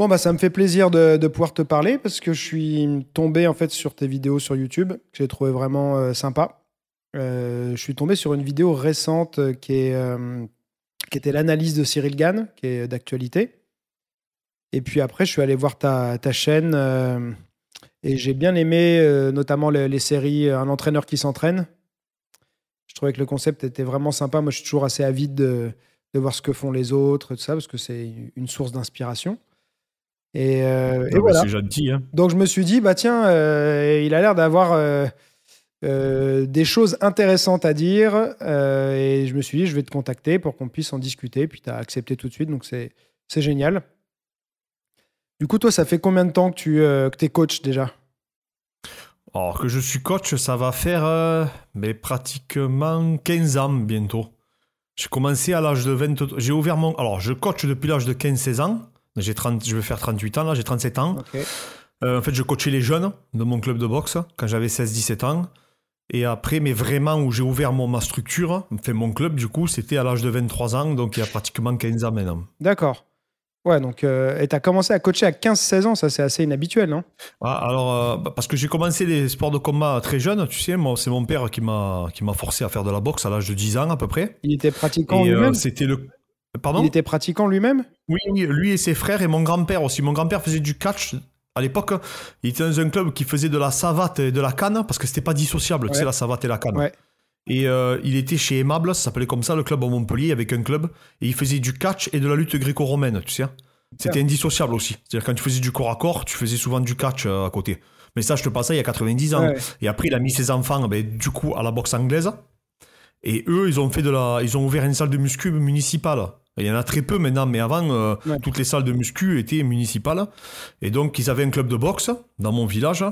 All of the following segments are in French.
Bon, bah, ça me fait plaisir de, pouvoir te parler parce que je suis tombé en fait sur tes vidéos sur YouTube que j'ai trouvé vraiment euh, sympa. Euh, je suis tombé sur une vidéo récente euh, qui, était l'analyse de Cyril Gann, qui est d'actualité. Et puis après, je suis allé voir ta, chaîne et j'ai bien aimé notamment les, séries Un entraîneur qui s'entraîne. Je trouvais que le concept était vraiment sympa. Moi, je suis toujours assez avide de, de voir ce que font les autres, tout ça, parce que c'est une source d'inspiration. Et, euh, et bah, voilà. C'est gentil. Hein. Donc je me suis dit, bah tiens, euh, il a l'air d'avoir euh, des choses intéressantes à dire. et je me suis dit, je vais te contacter pour qu'on puisse en discuter. Puis tu as accepté tout de suite, donc c'est génial. Du coup, toi, ça fait combien de temps que tu que es coach déjà? Alors que je suis coach, ça va faire mais pratiquement 15 ans bientôt. J'ai commencé à l'âge de 20... J'ai ouvert mon... Alors, je coach depuis l'âge de 15-16 ans. J'ai 30... Je vais faire 38 ans, là, j'ai 37 ans. Euh, en fait, je coachais les jeunes de mon club de boxe quand j'avais 16-17 ans. Et après, mais vraiment où j'ai ouvert mon, ma structure, enfin mon club, du coup, c'était à l'âge de 23 ans, donc il y a pratiquement 15 ans maintenant. D'accord. Ouais, donc, euh, et tu as commencé à coacher à 15-16 ans, ça c'est assez inhabituel, non? Ah, alors, euh, bah, parce que j'ai commencé les sports de combat très jeune, tu sais, moi, c'est mon père qui m'a qui m'a forcé à faire de la boxe à l'âge de 10 ans à peu près. Il était pratiquant Et lui-même? c'était le. Pardon Il était pratiquant lui-même? Oui, lui et ses frères et mon grand-père aussi. Mon grand-père faisait du catch à l'époque. Il était dans un club qui faisait de la savate et de la canne parce que c'était pas dissociable, tu Ouais. sais, la savate et la canne. Ouais. Et euh, il était chez Aimable, ça s'appelait comme ça, le club à Montpellier, avec un club. Et il faisait du catch et de la lutte gréco-romaine, tu sais. C'était indissociable aussi. C'est-à-dire quand tu faisais du corps à corps, tu faisais souvent du catch euh, à côté. Mais ça, je te passe ça il y a 90 ans. Et après, il a mis ses enfants, ben, du coup, à la boxe anglaise. Et eux, ils ont fait de la, ils ont ouvert une salle de muscu municipale. Il y en a très peu maintenant, mais avant, euh, Ouais. toutes les salles de muscu étaient municipales. Et donc, ils avaient un club de boxe dans mon village.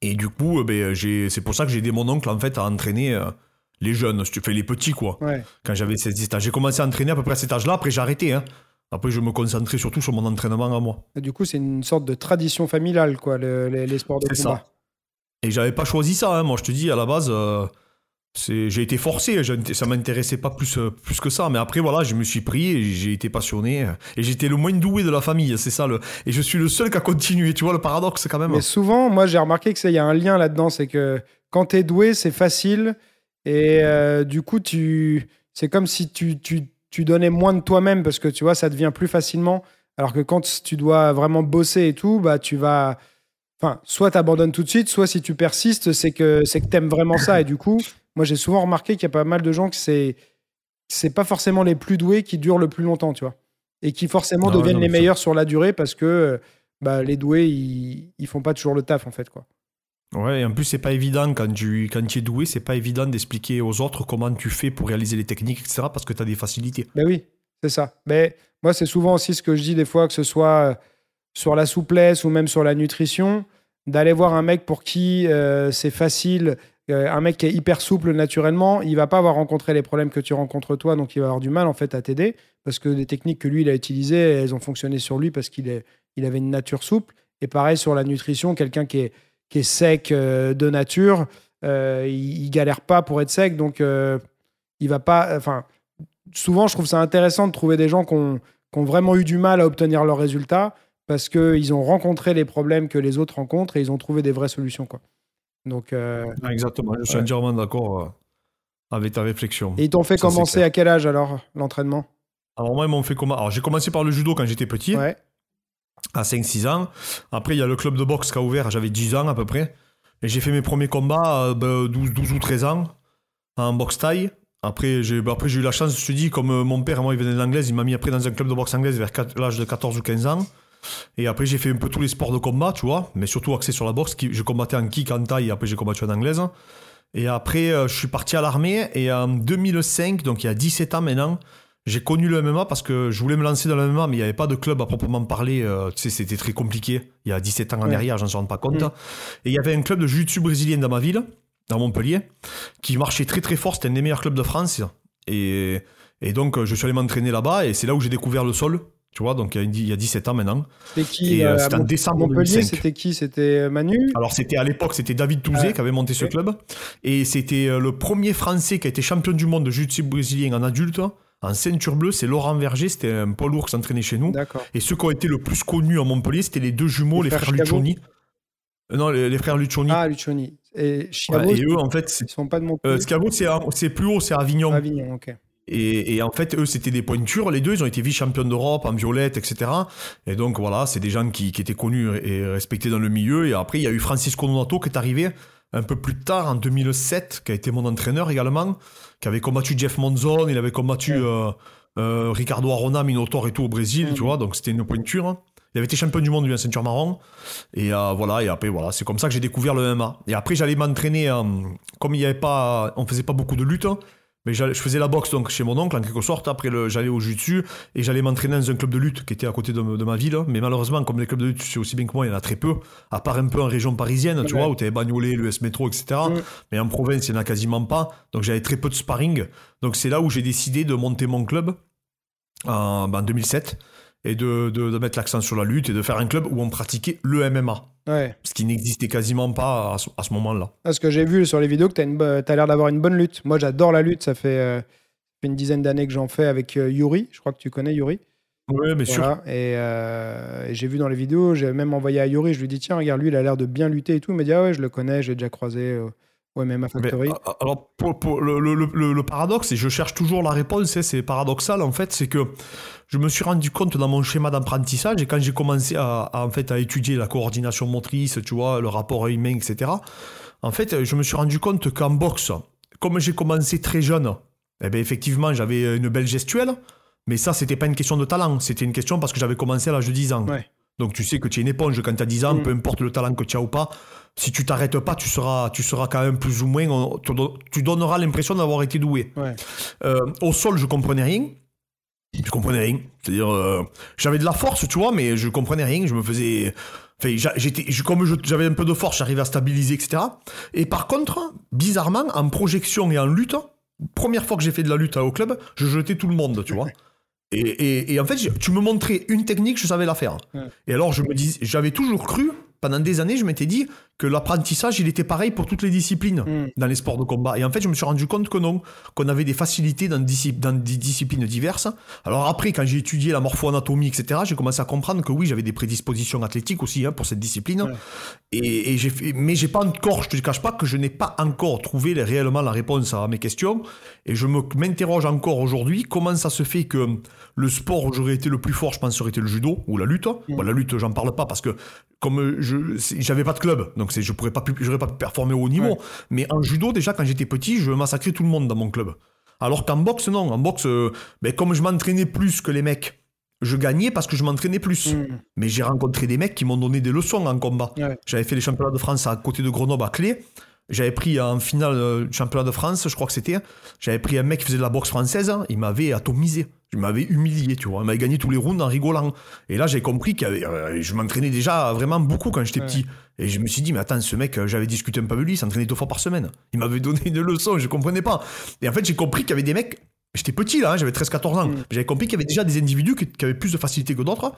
Et du coup, euh, ben, j'ai, c'est pour ça que j'ai aidé mon oncle, en fait, à entraîner euh, les jeunes, si tu fais les petits, quoi. Ouais. Quand j'avais 16 ans. J'ai commencé à entraîner à peu près à cet âge-là, après j'ai arrêté. Hein. Après, je me concentrais surtout sur mon entraînement à moi. Et Du coup, c'est une sorte de tradition familiale, quoi, le- les, les sports de combat. ça. Et j'avais pas choisi ça, hein. moi je te dis, à la base, j'ai été forcé, je- ça m'intéressait pas plus, euh, plus que ça. Mais après, voilà, je me suis pris et j'ai été passionné. euh, Et j'étais le moins doué de la famille, c'est ça. Et je suis le seul qui a continué, tu vois le paradoxe quand même. Mais souvent, moi, j'ai remarqué que ça, il y a un lien là-dedans, c'est que quand tu es doué, c'est facile. Et euh, du coup, tu, c'est comme si tu, tu, tu donnais moins de toi-même parce que tu vois, ça devient plus facilement. Alors que quand tu dois vraiment bosser et tout, bah, tu vas. Enfin, soit tu abandonnes tout de suite, soit si tu persistes, c'est que c'est que tu aimes vraiment ça. Et du coup, moi, j'ai souvent remarqué qu'il y a pas mal de gens que c'est c'est pas forcément les plus doués qui durent le plus longtemps, tu vois. Et qui forcément deviennent non, les ça- meilleurs sur la durée parce que bah, les doués, ils, ils font pas toujours le taf, en fait, quoi. Ouais, et en plus, c'est pas évident quand tu, quand tu es doué, c'est pas évident d'expliquer aux autres comment tu fais pour réaliser les techniques, etc. Parce que tu as des facilités. Ben oui, c'est ça. Mais moi, c'est souvent aussi ce que je dis des fois, que ce soit sur la souplesse ou même sur la nutrition, d'aller voir un mec pour qui euh, c'est facile, euh, un mec qui est hyper souple naturellement, il va pas avoir rencontré les problèmes que tu rencontres toi, donc il va avoir du mal en fait à t'aider, parce que les techniques que lui, il a utilisées, elles ont fonctionné sur lui parce qu'il il avait une nature souple. Et pareil sur la nutrition, quelqu'un qui est, qui est sec euh, de nature, il, galère pas pour être sec, donc il va pas... Enfin, souvent, je trouve ça intéressant de trouver des gens qui ont vraiment eu du mal à obtenir leurs résultats parce qu'ils ont rencontré les problèmes que les autres rencontrent et ils ont trouvé des vraies solutions. Quoi. Donc, euh, Exactement, je suis Ouais. entièrement d'accord euh, avec ta réflexion. et ils t'ont fait Ça, commencer à quel âge alors l'entraînement? Alors, moi, ils m'ont fait comment Alors, j'ai commencé par le judo quand j'étais petit. Ouais. à 5-6 ans. Après, il y a le club de boxe qui a ouvert, j'avais 10 ans à peu près. Et j'ai fait mes premiers combats à 12, 12 ou 13 ans en boxe taille. Après, j'ai bah, après, j'ai eu la chance, je te dis, comme euh, mon père, moi, il venait d'anglaise, il m'a mis après dans un club de boxe anglaise vers l'âge de 14 ou 15 ans. Et après, j'ai fait un peu tous les sports de combat, tu vois, mais surtout axé sur la boxe. Je combattais en kick, en taille, et après, j'ai combattu en anglaise. Et après, euh, je suis parti à l'armée, et en 2005, donc il y a 17 ans maintenant, j'ai connu le MMA parce que je voulais me lancer dans le MMA, mais il n'y avait pas de club à proprement parler. euh, tu sais, c'était très compliqué. Il y a 17 ans en Ouais. arrière, j'en suis rends pas compte. Mm. Et il y avait un club de jiu-jitsu brésilien dans ma ville, dans Montpellier, qui marchait très très fort. C'était un des meilleurs clubs de France. Et, et donc, euh, je suis allé m'entraîner là-bas, et c'est là où j'ai découvert le sol. Tu vois, donc il y a, il y a 17 ans maintenant. C'était qui euh, euh, c'était en décembre Montpellier 2005. C'était qui? C'était euh, Manu? Alors c'était à l'époque, c'était David Touzé Ouais. qui avait monté ce club. Et c'était euh, le premier Français qui a été champion du monde de jiu-jitsu brésilien en adulte En ceinture bleue, c'est Laurent Verger, c'était un poids lourd qui s'entraînait chez nous. Et ceux qui ont été le plus connus à Montpellier, c'était les deux jumeaux, Les les, frères frères Lucioni. Euh, Non, les, les frères Lucioni. Ah, Lucioni. Et Chiavo, Ouais, et eux, en fait, ils sont pas de Montpellier? euh, c'est plus haut, c'est Avignon. Avignon, ok. Et, et en fait, eux, c'était des pointures. Les deux, ils ont été vice-champions d'Europe en violette, etc. Et donc, voilà, c'est des gens qui, qui étaient connus et respectés dans le milieu. Et après, il y a eu Francisco Donato qui est arrivé un peu plus tard, en 2007, qui a été mon entraîneur également, qui avait combattu Jeff Monzon, il avait combattu euh, euh, Ricardo Arona, Minotaur et tout au Brésil, Mm. tu vois. Donc, c'était une pointure. Il avait été champion du monde, lui, en ceinture marron. Et euh, voilà, et après, voilà, c'est comme ça que j'ai découvert le MMA. Et après, j'allais m'entraîner, euh, comme il y avait pas, on faisait pas beaucoup de lutte, hein, mais je faisais la boxe donc chez mon oncle en quelque sorte. Après, le- j'allais au jiu-jitsu et j'allais m'entraîner dans un club de lutte qui était à côté de, de ma ville. Mais malheureusement, comme les clubs de lutte, tu sais aussi bien que moi, il y en a très peu, à part un peu en région parisienne, tu vois, où tu avais Bagnolet, l'US Métro, etc. Mm. Mais en province, il n'y en a quasiment pas. Donc j'avais très peu de sparring. Donc c'est là où j'ai décidé de monter mon club en, en 2007 et de, de- de mettre l'accent sur la lutte et de faire un club où on pratiquait le MMA. Ouais. Ce qui n'existait quasiment pas à ce, à ce moment-là. Parce que j'ai vu sur les vidéos que tu as, l'air d'avoir une bonne lutte. Moi, j'adore la lutte. Ça fait, euh, une dizaine d'années que j'en fais avec euh, Yuri. Je crois que tu connais Yuri. Oui, bien sûr. Voilà. Et, euh, et j'ai vu dans les vidéos, j'ai même envoyé à Yuri. Je lui ai dit tiens, regarde, lui, il a l'air de bien lutter et tout. Il m'a dit ah ouais, je le connais, j'ai déjà croisé euh, MMA Mais, Factory. a- alors, pour, pour le, le- le- le paradoxe, et je cherche toujours la réponse, hein, c'est paradoxal en fait, c'est que je me suis rendu compte dans mon schéma d'apprentissage, et quand j'ai commencé à, à, en fait, à étudier la coordination motrice, tu vois, le rapport œil-main, etc., en fait, je me suis rendu compte qu'en boxe, comme j'ai commencé très jeune, eh ben, effectivement, j'avais une belle gestuelle, mais ça, c'était pas une question de talent, c'était une question parce que j'avais commencé à l'âge de 10 ans. Ouais. Donc tu sais que tu es une éponge quand tu as 10 ans, Mm. peu importe le talent que tu as ou pas, si tu t'arrêtes pas, tu seras, tu seras quand même plus ou moins, on- tu don- tu donneras l'impression d'avoir été doué. Ouais. Euh, au sol, je comprenais rien. Je comprenais rien. C'est-à-dire, euh, j'avais de la force, tu vois, mais je comprenais rien. Je me faisais. Enfin, j'étais, je- comme j'avais un peu de force, j'arrivais à stabiliser, etc. Et par contre, bizarrement, en projection et en lutte, première fois que j'ai fait de la lutte au club, je jetais tout le monde, tu vois. Et, et- et en fait, tu me montrais une technique, je savais la faire. Ouais. Et alors, je me dis, j'avais toujours cru, pendant des années, je m'étais dit que l'apprentissage, il était pareil pour toutes les disciplines Mm. dans les sports de combat. Et en fait, je me suis rendu compte que non, qu'on avait des facilités dans, dans des disciplines diverses. Alors après, quand j'ai étudié la morpho-anatomie, etc., j'ai commencé à comprendre que oui, j'avais des prédispositions athlétiques aussi hein, pour cette discipline. Ouais. Et, et j'ai fait, mais j'ai pas encore, je te cache pas que je n'ai pas encore trouvé réellement la réponse à mes questions. Et je m'interroge encore aujourd'hui comment ça se fait que le sport où j'aurais été le plus fort, je pense, aurait été le judo ou la lutte. Mm. Bon, la lutte, j'en parle pas parce que comme je j'avais pas de club, donc c'est- je pourrais pas, pu- j'aurais pas au haut niveau. Ouais. Mais en judo, déjà, quand j'étais petit, je massacrais tout le monde dans mon club. Alors qu'en boxe, non. En boxe, euh, ben, comme je m'entraînais plus que les mecs, je gagnais parce que je m'entraînais plus. Mm. Mais j'ai rencontré des mecs qui m'ont donné des leçons en combat. Ouais. J'avais fait les championnats de France à côté de Grenoble à Clé. J'avais pris en finale euh, du championnat de France, je crois que c'était. J'avais pris un mec qui faisait de la boxe française. Il m'avait atomisé. Il m'avait humilié, tu vois. Il m'avait gagné tous les rounds en rigolant. Et là, j'ai compris que je m'entraînais déjà vraiment beaucoup quand j'étais Ouais. petit. Et je me suis dit, mais attends, ce mec, euh, j'avais discuté un peu avec lui, il s'entraînait deux fois par semaine. Il m'avait donné une leçon, je comprenais pas. Et en fait, j'ai compris qu'il y avait des mecs. J'étais petit là, hein, j'avais 13-14 ans. Mm. J'avais compris qu'il y avait déjà des individus qui, qui avaient plus de facilité que d'autres.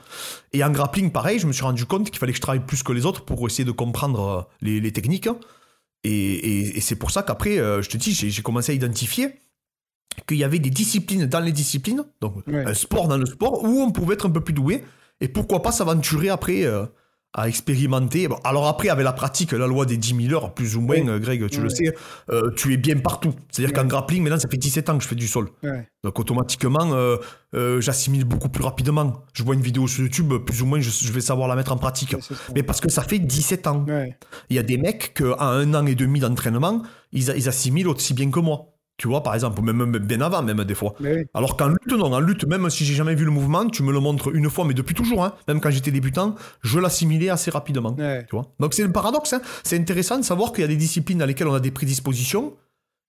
Et en grappling, pareil, je me suis rendu compte qu'il fallait que je travaille plus que les autres pour essayer de comprendre euh, les, les techniques. Et, et- et c'est pour ça qu'après, euh, je te dis, j'ai commencé à identifier qu'il y avait des disciplines dans les disciplines, donc Ouais. un sport dans le sport, où on pouvait être un peu plus doué. Et pourquoi pas s'aventurer après euh, à expérimenter. Bon, alors après, avec la pratique, la loi des 10 000 heures, plus ou moins, Greg, tu Ouais. le sais, euh, tu es bien partout. C'est-à-dire qu'en grappling, maintenant, ça fait 17 ans que je fais du sol. Donc automatiquement, euh, j'assimile beaucoup plus rapidement. Je vois une vidéo sur YouTube, plus ou moins, je, je vais savoir la mettre en pratique. Mais parce que ça fait 17 ans. Il y a des mecs qu'à un an et demi d'entraînement, ils assimilent aussi bien que moi. Tu vois, par exemple, même, bien avant, même des fois. Mais oui. Alors qu'en lutte, non, en lutte, même si j'ai jamais vu le mouvement, tu me le montres une fois, mais depuis toujours, hein, même quand j'étais débutant, je l'assimilais assez rapidement. Tu vois Donc c'est un paradoxe, hein. c'est intéressant de savoir qu'il y a des disciplines dans lesquelles on a des prédispositions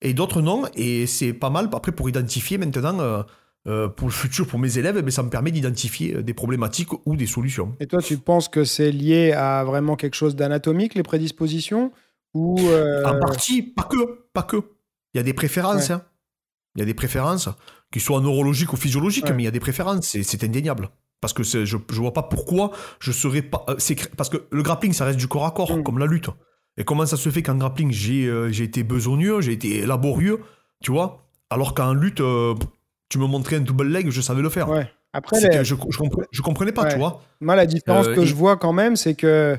et d'autres non, et c'est pas mal après pour identifier maintenant, euh, euh, pour le futur, pour mes élèves, eh ben, ça me permet d'identifier euh, des problématiques ou des solutions. Et toi, tu penses que c'est lié à vraiment quelque chose d'anatomique, les prédispositions? Ou. euh, En partie, pas que, pas que. Il y a des préférences. Ouais. hein. Il y a des préférences, qui soient neurologiques ou physiologiques, Ouais. mais il y a des préférences, c'est- indéniable. Parce que je, je vois pas pourquoi je serais pas. euh, parce que le grappling, ça reste du corps à corps, Mm. comme la lutte. Et comment ça se fait qu'en grappling, j'ai euh, j'ai été besogneux, j'ai été laborieux, tu vois? Alors qu'en lutte, euh, Tu me montrais un double leg, je savais le faire. Ouais. Après, les- je, je, comprenais, je comprenais pas, Ouais. tu vois? Moi, la différence Euh, que je vois quand même, c'est que.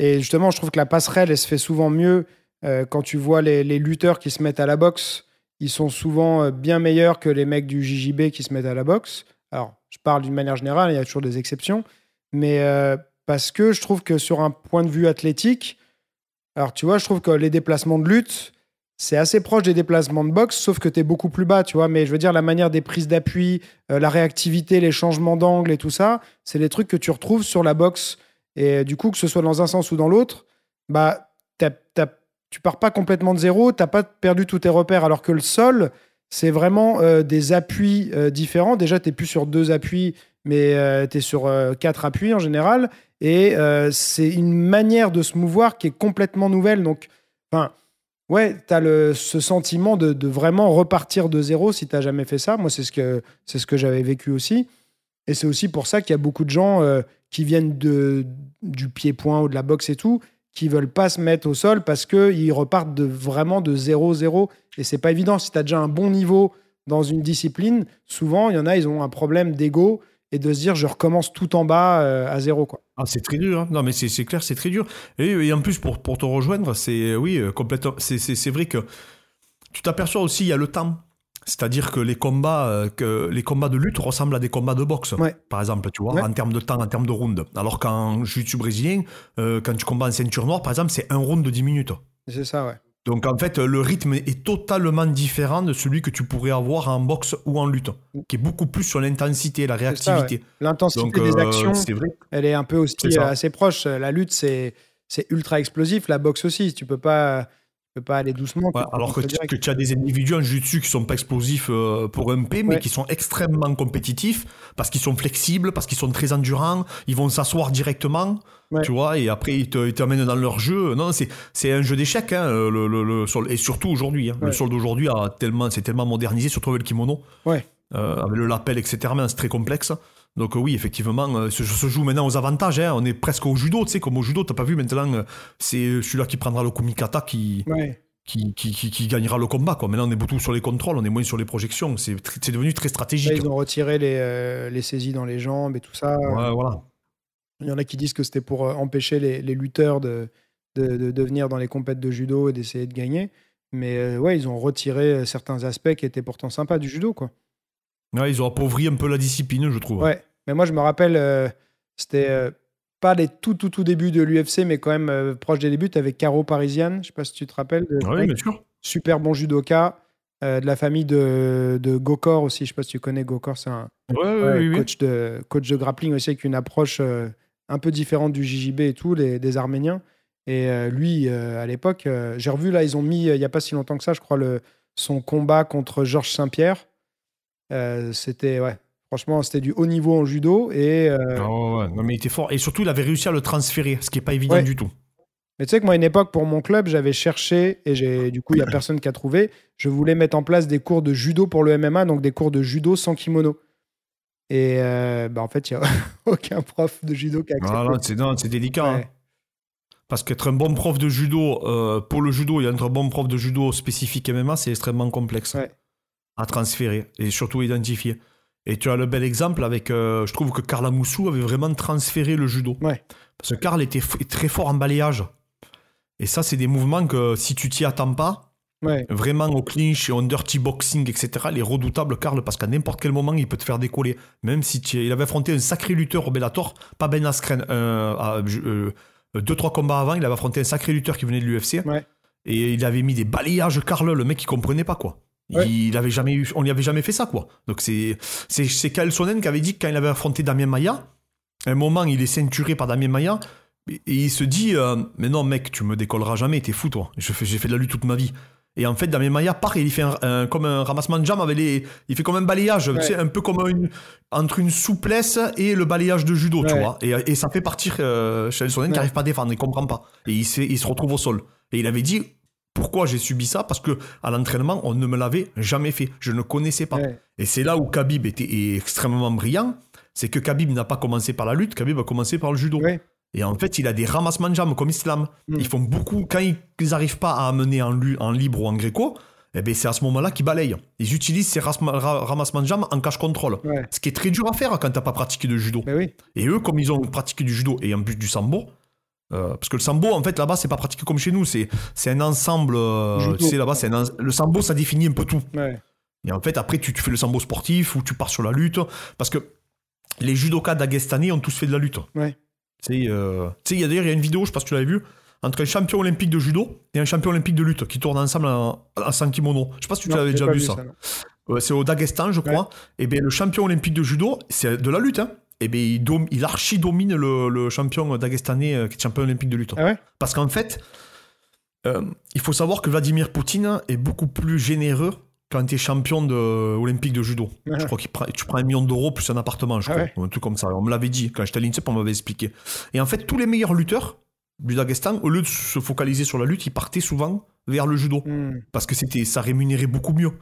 Et justement, je trouve que la passerelle, elle se fait souvent mieux euh, quand tu vois les, lutteurs qui se mettent à la boxe. Ils sont souvent euh, bien meilleurs que les mecs du JJB qui se mettent à la boxe. Alors, je parle d'une manière générale, il y a toujours des exceptions. Mais euh, parce que je trouve que sur un point de vue athlétique, alors tu vois, je trouve que les déplacements de lutte, c'est assez proche des déplacements de boxe, sauf que tu es beaucoup plus bas, tu vois. Mais je veux dire, la manière des prises d'appui, la réactivité, les changements d'angle et tout ça, c'est les trucs que tu retrouves sur la boxe. Et du coup, que ce soit dans un sens ou dans l'autre, bah, tu pars pas complètement de zéro, t'as pas perdu tous tes repères. Alors que le sol, c'est vraiment euh, des appuis euh, différents. Déjà, tu plus sur deux appuis, mais tu es sur euh, quatre appuis en général. Et euh, c'est une manière de se mouvoir qui est complètement nouvelle. Donc, enfin, ouais, tu as ce sentiment de, vraiment repartir de zéro si tu jamais fait ça. Moi, c'est ce que, ce que j'avais vécu aussi. Et c'est aussi pour ça qu'il y a beaucoup de gens euh, qui viennent de, du pied-point ou de la boxe et tout, qui veulent pas se mettre au sol parce qu'ils repartent de, vraiment de 0-0. Et c'est pas évident. Si tu as déjà un bon niveau dans une discipline, souvent, il y en a, ils ont un problème d'ego et de se dire, je recommence tout en bas euh, à zéro. Ah, c'est très dur. hein. Non, mais c'est clair, c'est très dur. Et, en plus, pour, te rejoindre, c'est oui, euh, complètement. C'est vrai que tu t'aperçois aussi, il y a le temps. C'est-à-dire que les combats, euh, que les combats de lutte ressemblent à des combats de boxe, Ouais. par exemple, tu vois, Ouais. en termes de temps, en termes de round. Alors qu'en jiu-jitsu brésilien, euh, quand tu combats en ceinture noire, par exemple, c'est un round de 10 minutes. C'est ça, ouais. Donc en fait, le rythme est totalement différent de celui que tu pourrais avoir en boxe ou en lutte, qui est beaucoup plus sur l'intensité, la réactivité. L'intensité des euh, actions, c'est vrai. elle est un peu aussi euh, assez proche. La lutte, c'est c'est ultra explosif. La boxe aussi. Tu peux pas, peux pas aller doucement. Ouais, alors que tu, direct. que tu as des individus en jiu-jitsu qui sont pas explosifs euh, pour un P, mais Ouais. qui sont extrêmement compétitifs parce qu'ils sont flexibles, parce qu'ils sont très endurants, ils vont s'asseoir directement, Ouais. tu vois, et après ils t'amènent dans leur jeu. Non, c'est un jeu d'échecs, hein, le, le- le sol, et surtout aujourd'hui. hein. Le sol d'aujourd'hui a tellement, c'est tellement modernisé, surtout avec le kimono, euh, avec le lapel, etc. Mais c'est très complexe. Donc euh, oui, effectivement, euh, ce jeu se joue maintenant aux avantages. hein. On est presque au judo, tu sais, comme au judo, t'as pas vu maintenant, euh, c'est celui-là qui prendra le kumikata qui, Ouais. qui, qui, qui, qui gagnera le combat. Quoi. Maintenant, on est beaucoup sur les contrôles, on est moins sur les projections. C'est devenu très stratégique. ils ont retiré les, euh, les saisies dans les jambes et tout ça. Ouais, voilà. Il y en a qui disent que c'était pour euh, empêcher les, les lutteurs de, de, de, de venir dans les compètes de judo et d'essayer de gagner. Mais euh, ouais, ils ont retiré euh, certains aspects qui étaient pourtant sympas du judo, quoi. Ouais, ils ont appauvri un peu la discipline, je trouve. Ouais, mais moi je me rappelle, euh, c'était euh, pas les tout tout tout débuts de l'UFC, mais quand même euh, proche des débuts avec Caro Parisienne. Je sais pas si tu te rappelles. mec. bien sûr. Super bon judoka, euh, de la famille de, de Gokor aussi. Je sais pas si tu connais Gokor, c'est un Ouais, oui, oui. coach, de, coach de grappling aussi avec une approche euh, un peu différente du JJB et tout, les, des Arméniens. Et lui, à l'époque, j'ai revu là, ils ont mis il y a pas si longtemps que ça, je crois, le, son combat contre Georges Saint-Pierre. Euh, c'était ouais, franchement, c'était du haut niveau en judo et euh, Ah ouais. Non, mais il était fort. Et surtout, il avait réussi à le transférer, ce qui n'est pas évident Ouais. du tout. Mais tu sais que moi, à une époque, pour mon club, j'avais cherché, et j'ai, du coup, il n'y a personne qui a trouvé, je voulais mettre en place des cours de judo pour le MMA, donc des cours de judo sans kimono. Et euh, bah, en fait, il n'y a aucun prof de judo qui a accepté. Voilà, c'est non, c'est délicat. hein. Parce qu'être un bon prof de judo, euh, pour le judo, et être un bon prof de judo spécifique MMA, c'est extrêmement complexe Ouais. À transférer et surtout identifier. Et tu as le bel exemple avec, euh, je trouve que Karl Amoussou avait vraiment transféré le judo. Ouais. Parce que Karl était très fort en balayage. Et ça, c'est des mouvements que si tu t'y attends pas, Ouais. vraiment au clinch et en dirty boxing, etc., il est redoutable, Karl, parce qu'à n'importe quel moment, il peut te faire décoller. Même si tu- il avait affronté un sacré lutteur au Bellator, pas Ben Askren, euh, euh, deux, trois combats avant, il avait affronté un sacré lutteur qui venait de l'UFC. Ouais. Et il avait mis des balayages, Karl, le mec, il comprenait pas, quoi. Ouais. Il avait jamais eu, on lui avait jamais fait ça, quoi. Donc c'est, c'est, c'est Sonnen qui avait dit que quand il avait affronté Damien Maya, à un moment, il est ceinturé par Damien Maya, et, et il se dit, euh, mais non, mec, tu me décolleras jamais, t'es fou, toi. Je fais- j'ai fait de la lutte toute ma vie. Et en fait, Damien Maya part et il fait un, un- comme un ramassement de jambes avec les, il fait comme un balayage, Ouais. tu sais, un peu comme une, entre une souplesse et le balayage de judo, tu vois. Et, et ça fait partir euh, Sonnen qui n'arrive pas à défendre, il comprend pas. Et il, il se retrouve au sol. Et il avait dit, pourquoi j'ai subi ça Parce que à l'entraînement, on ne me l'avait jamais fait. Je ne connaissais pas. Ouais. Et c'est là où Khabib était est extrêmement brillant. C'est que Khabib n'a pas commencé par la lutte, Khabib a commencé par le judo. Ouais. Et en fait, il a des ramassements de jambes comme Islam. Mm. Ils font beaucoup, quand ils n'arrivent pas à amener en, lu- en libre ou en gréco, eh ben, c'est à ce moment-là qu'ils balayent. Ils utilisent ces ramassements de jambes en cache contrôle. Ce qui est très dur à faire quand tu n'as pas pratiqué de judo. Ben et eux, comme ils ont pratiqué du judo et en plus du sambo, euh, parce que le sambo, en fait, là-bas, c'est pas pratiqué comme chez nous. C'est, c'est un ensemble. Euh, tu sais, là-bas, c'est le sambo, ça définit un peu tout. Et en fait, après, tu, tu, fais le sambo sportif ou tu pars sur la lutte. Parce que les judokas d'Agestanais ont tous fait de la lutte. Ouais. Euh, tu sais, il y a d'ailleurs, il y a une vidéo, je sais pas si tu l'avais vu, entre un champion olympique de judo et un champion olympique de lutte qui tournent ensemble en, en kimono. Je sais pas si tu l'avais déjà vu, ça. c'est au Daghestan, je crois. Et bien, le champion olympique de judo, c'est de la lutte. Hein eh bien, il, il archi-domine le, champion dagestanais euh, qui est champion olympique de lutte. Ah Parce qu'en fait, euh, il faut savoir que Vladimir Poutine est beaucoup plus généreux quand tu es champion de, olympique de judo. Je crois que tu prends un million d'euros plus un appartement, je ah crois. Un truc comme ça. On me l'avait dit quand j'étais à l'INSEP, on m'avait expliqué. Et en fait, tous les meilleurs lutteurs du Daghestan, au lieu de se focaliser sur la lutte, ils partaient souvent vers le judo. Hmm. Parce que c'était, ça rémunérait beaucoup mieux.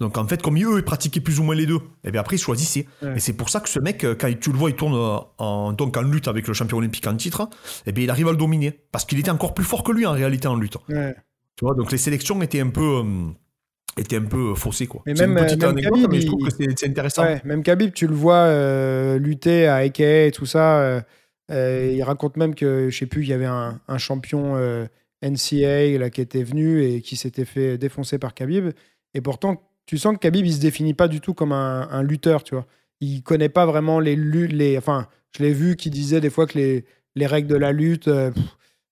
Donc en fait, comme eux, ils pratiquaient plus ou moins les deux, et bien après, ils choisissaient. Et c'est pour ça que ce mec, euh, quand tu le vois, il tourne euh, en, donc en lutte avec le champion olympique en titre, et eh bien il arrive à le dominer. Parce qu'il était encore plus fort que lui en réalité en lutte. Tu vois, donc les sélections étaient un peu. Euh, étaient un peu faussées quoi. Mais même, même Khabib, mais je trouve que c'est intéressant. même Khabib, tu le vois lutter à Eke et tout ça. il raconte même que, je sais plus, il y avait un, un champion NCA là, qui était venu et qui s'était fait défoncer par Khabib. Et pourtant, tu sens que Khabib, il se définit pas du tout comme un, lutteur, tu vois. Il connaît pas vraiment les luttes, les, enfin, je l'ai vu qui disait des fois que les, les règles de la lutte, euh,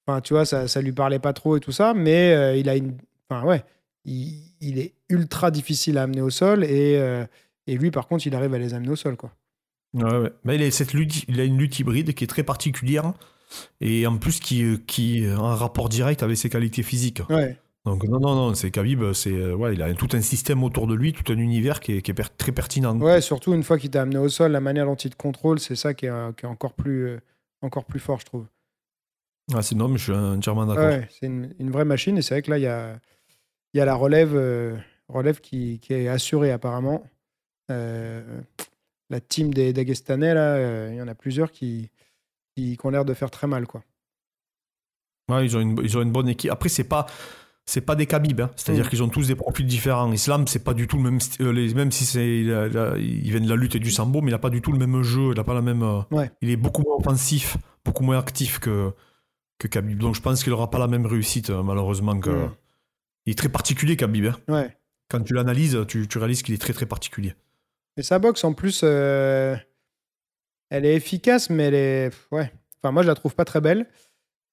enfin, tu vois, ça, ça lui parlait pas trop et tout ça, mais euh, il a une, enfin, ouais, il, est ultra difficile à amener au sol et, euh, et lui, par contre, il arrive à les amener au sol, quoi. Ouais, ouais. Mais il a, cette lutte, il a une lutte hybride qui est très particulière et en plus qui, qui a un rapport direct avec ses qualités physiques. Ouais. Donc non, non, non, c'est Khabib, c'est euh, ouais, il a tout un système autour de lui, tout un univers qui est, qui est très pertinent. Ouais, surtout une fois qu'il t'a amené au sol, la manière dont il te contrôle, c'est ça qui est, euh, qui est, encore, plus, euh, encore plus fort, je trouve. Ah, c'est non, mais je suis entièrement d'accord. Ouais, c'est une, une, vraie machine et c'est vrai que là, il y a, y a la relève, relève qui, qui, est assurée apparemment. la team des Dagestanais, là, il y en a plusieurs qui, qui, ont l'air de faire très mal, quoi. Ouais, ils ont une, ils ont une bonne équipe. Après, c'est pas c'est pas des Khabib, hein. c'est-à-dire mm. qu'ils ont tous des profils différents. Islam, c'est pas du tout le même, euh, même si c'est, il, vient de la lutte et du sambo, mais il a pas du tout le même jeu, il a pas la même, euh, il est beaucoup moins offensif, beaucoup moins actif que que Khabib. Donc je pense qu'il aura pas la même réussite euh, malheureusement que. Mm. Il est très particulier Khabib. Hein. Ouais. Quand tu l'analyses, tu, tu réalises qu'il est très très particulier. Et sa boxe en plus, elle est efficace, mais elle est, ouais. Enfin moi je la trouve pas très belle,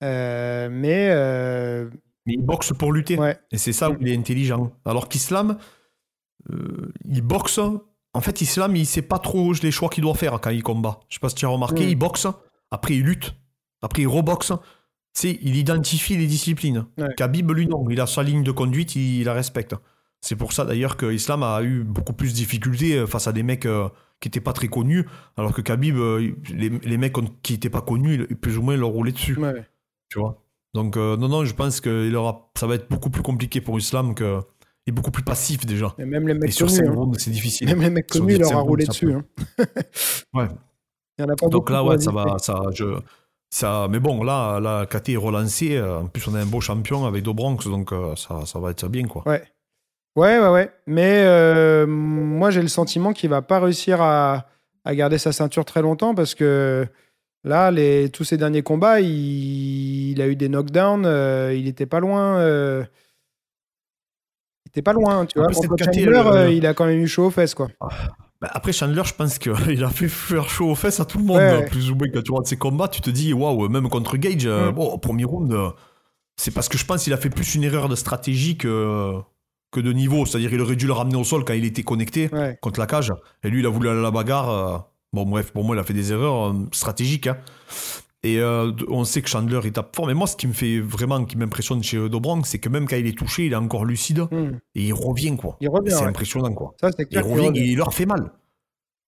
mais mais il boxe pour lutter. Et c'est ça où il est intelligent. Alors qu'Islam, euh, il boxe. En fait, Islam, il sait pas trop les choix qu'il doit faire quand il combat. Je sais pas si tu as remarqué, il boxe, après il lutte, après il reboxe. C'est, il identifie les disciplines. Khabib, lui, non. Il a sa ligne de conduite, il, la respecte. C'est pour ça d'ailleurs que Islam a eu beaucoup plus de difficultés euh, face à des mecs euh, qui n'étaient pas très connus, alors que Khabib, les, mecs qui n'étaient pas connus, plus ou moins, ils leur roulaient dessus. Tu vois? Donc, euh, non, non, je pense que aura, ça va être beaucoup plus compliqué pour Islam que. Il est beaucoup plus passif déjà. Et même les mecs sur connus, hein. c'est difficile. Même les mecs connus, il leur a roulé dessus. Hein. ouais. Il y en a pas Donc là, ouais, ça va. Ça, je, ça, mais bon, là, la KT est relancée. En plus, on a un beau champion avec Dobronx, donc euh, ça, ça va être bien, quoi. Ouais. Ouais, ouais, ouais. Mais euh, moi, j'ai le sentiment qu'il va pas réussir à, à, garder sa ceinture très longtemps parce que Là, les, tous ces derniers combats, il, a eu des knockdowns, euh, il était pas loin. Euh, il était pas loin, tu vois. Chandler, euh, il a quand même eu chaud aux fesses, quoi. Ah, bah, après, Chandler, je pense qu'il a fait faire chaud aux fesses à tout le monde, plus ou moins. Quand tu vois ses combats, tu te dis, waouh, même contre Gage, mm. bon, premier round, c'est parce que je pense qu'il a fait plus une erreur de stratégie que, que de niveau. C'est-à-dire qu'il aurait dû le ramener au sol quand il était connecté contre la cage. Et lui, il a voulu aller à la bagarre. Bon, bref, pour moi, il a fait des erreurs euh, stratégiques. Hein. Et euh, on sait que Chandler est tape fort. Mais moi, ce qui me fait vraiment, qui m'impressionne chez Dobronk, c'est que même quand il est touché, il est encore lucide. Hmm. Et il revient, quoi. Il revient. C'est impressionnant, quoi. Ça, il revient, et il leur fait mal.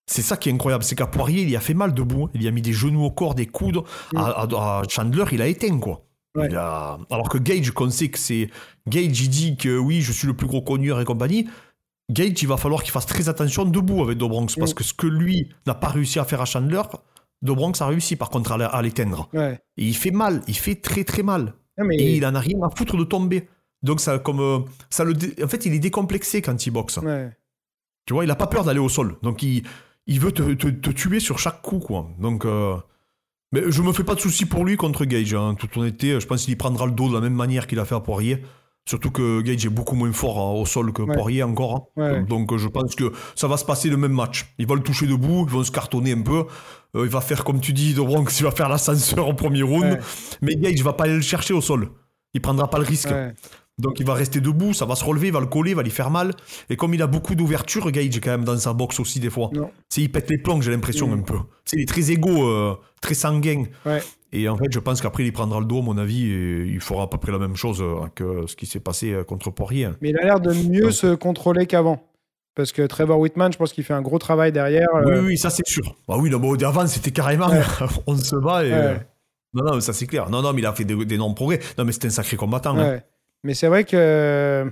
C'est ça qui est incroyable. C'est qu'à Poirier, il a fait mal debout. Hein. Il a mis des genoux au corps, des coudes. Hmm. À, Chandler, il a éteint, quoi. Alors que Gage, qu'on sait que c'est. Gage, il dit que oui, je suis le plus gros connueur et compagnie. Gage, il va falloir qu'il fasse très attention debout avec Dobronx, parce mm. que ce que lui n'a pas réussi à faire à Chandler, Dobronx a réussi par contre à l'éteindre. Et il fait mal, il fait très très mal. et il en a rien à foutre de tomber. Donc, ça, comme, euh, ça le, dé- en fait, il est décomplexé quand il boxe. Ouais. Tu vois, il a pas peur d'aller au sol. Donc, il, il veut te, te- te tuer sur chaque coup, quoi. Donc, euh, mais je me fais pas de soucis pour lui contre Gage. En toute honnêteté, je pense qu'il prendra le dos de la même manière qu'il a fait à Poirier. Surtout que Gage est beaucoup moins fort hein, au sol que Ouais. Poirier encore. hein. Ouais. Donc, euh, je pense que ça va se passer le même match. Il va le toucher debout, ils vont se cartonner un peu. Euh, il va faire, comme tu dis, de Bronx, il va faire l'ascenseur au premier round. Ouais. Mais Gage va pas aller le chercher au sol. Il prendra pas le risque. Donc il va rester debout, ça va se relever, il va le coller, il va lui faire mal. Et comme il a beaucoup d'ouverture, Gage quand même dans sa boxe aussi des fois. C'est il pète les plombs, j'ai l'impression Mm. un peu. C'est il est très égo, euh, très sanguin. Ouais. Et en fait, je pense qu'après il prendra le dos, à mon avis, et il fera à peu près la même chose euh, que ce qui s'est passé euh, contre Poirier. Mais il a l'air de mieux Donc. se contrôler qu'avant. Parce que Trevor Whitman, je pense qu'il fait un gros travail derrière. Oui, euh, oui, ça c'est sûr. Bah oui, non, mais avant c'était carrément, Ouais. on se bat et. Ouais. Non, non, ça c'est clair. Non, non, mais il a fait des- d'énormes progrès. Non, mais c'était un sacré combattant. hein. Mais c'est vrai que euh,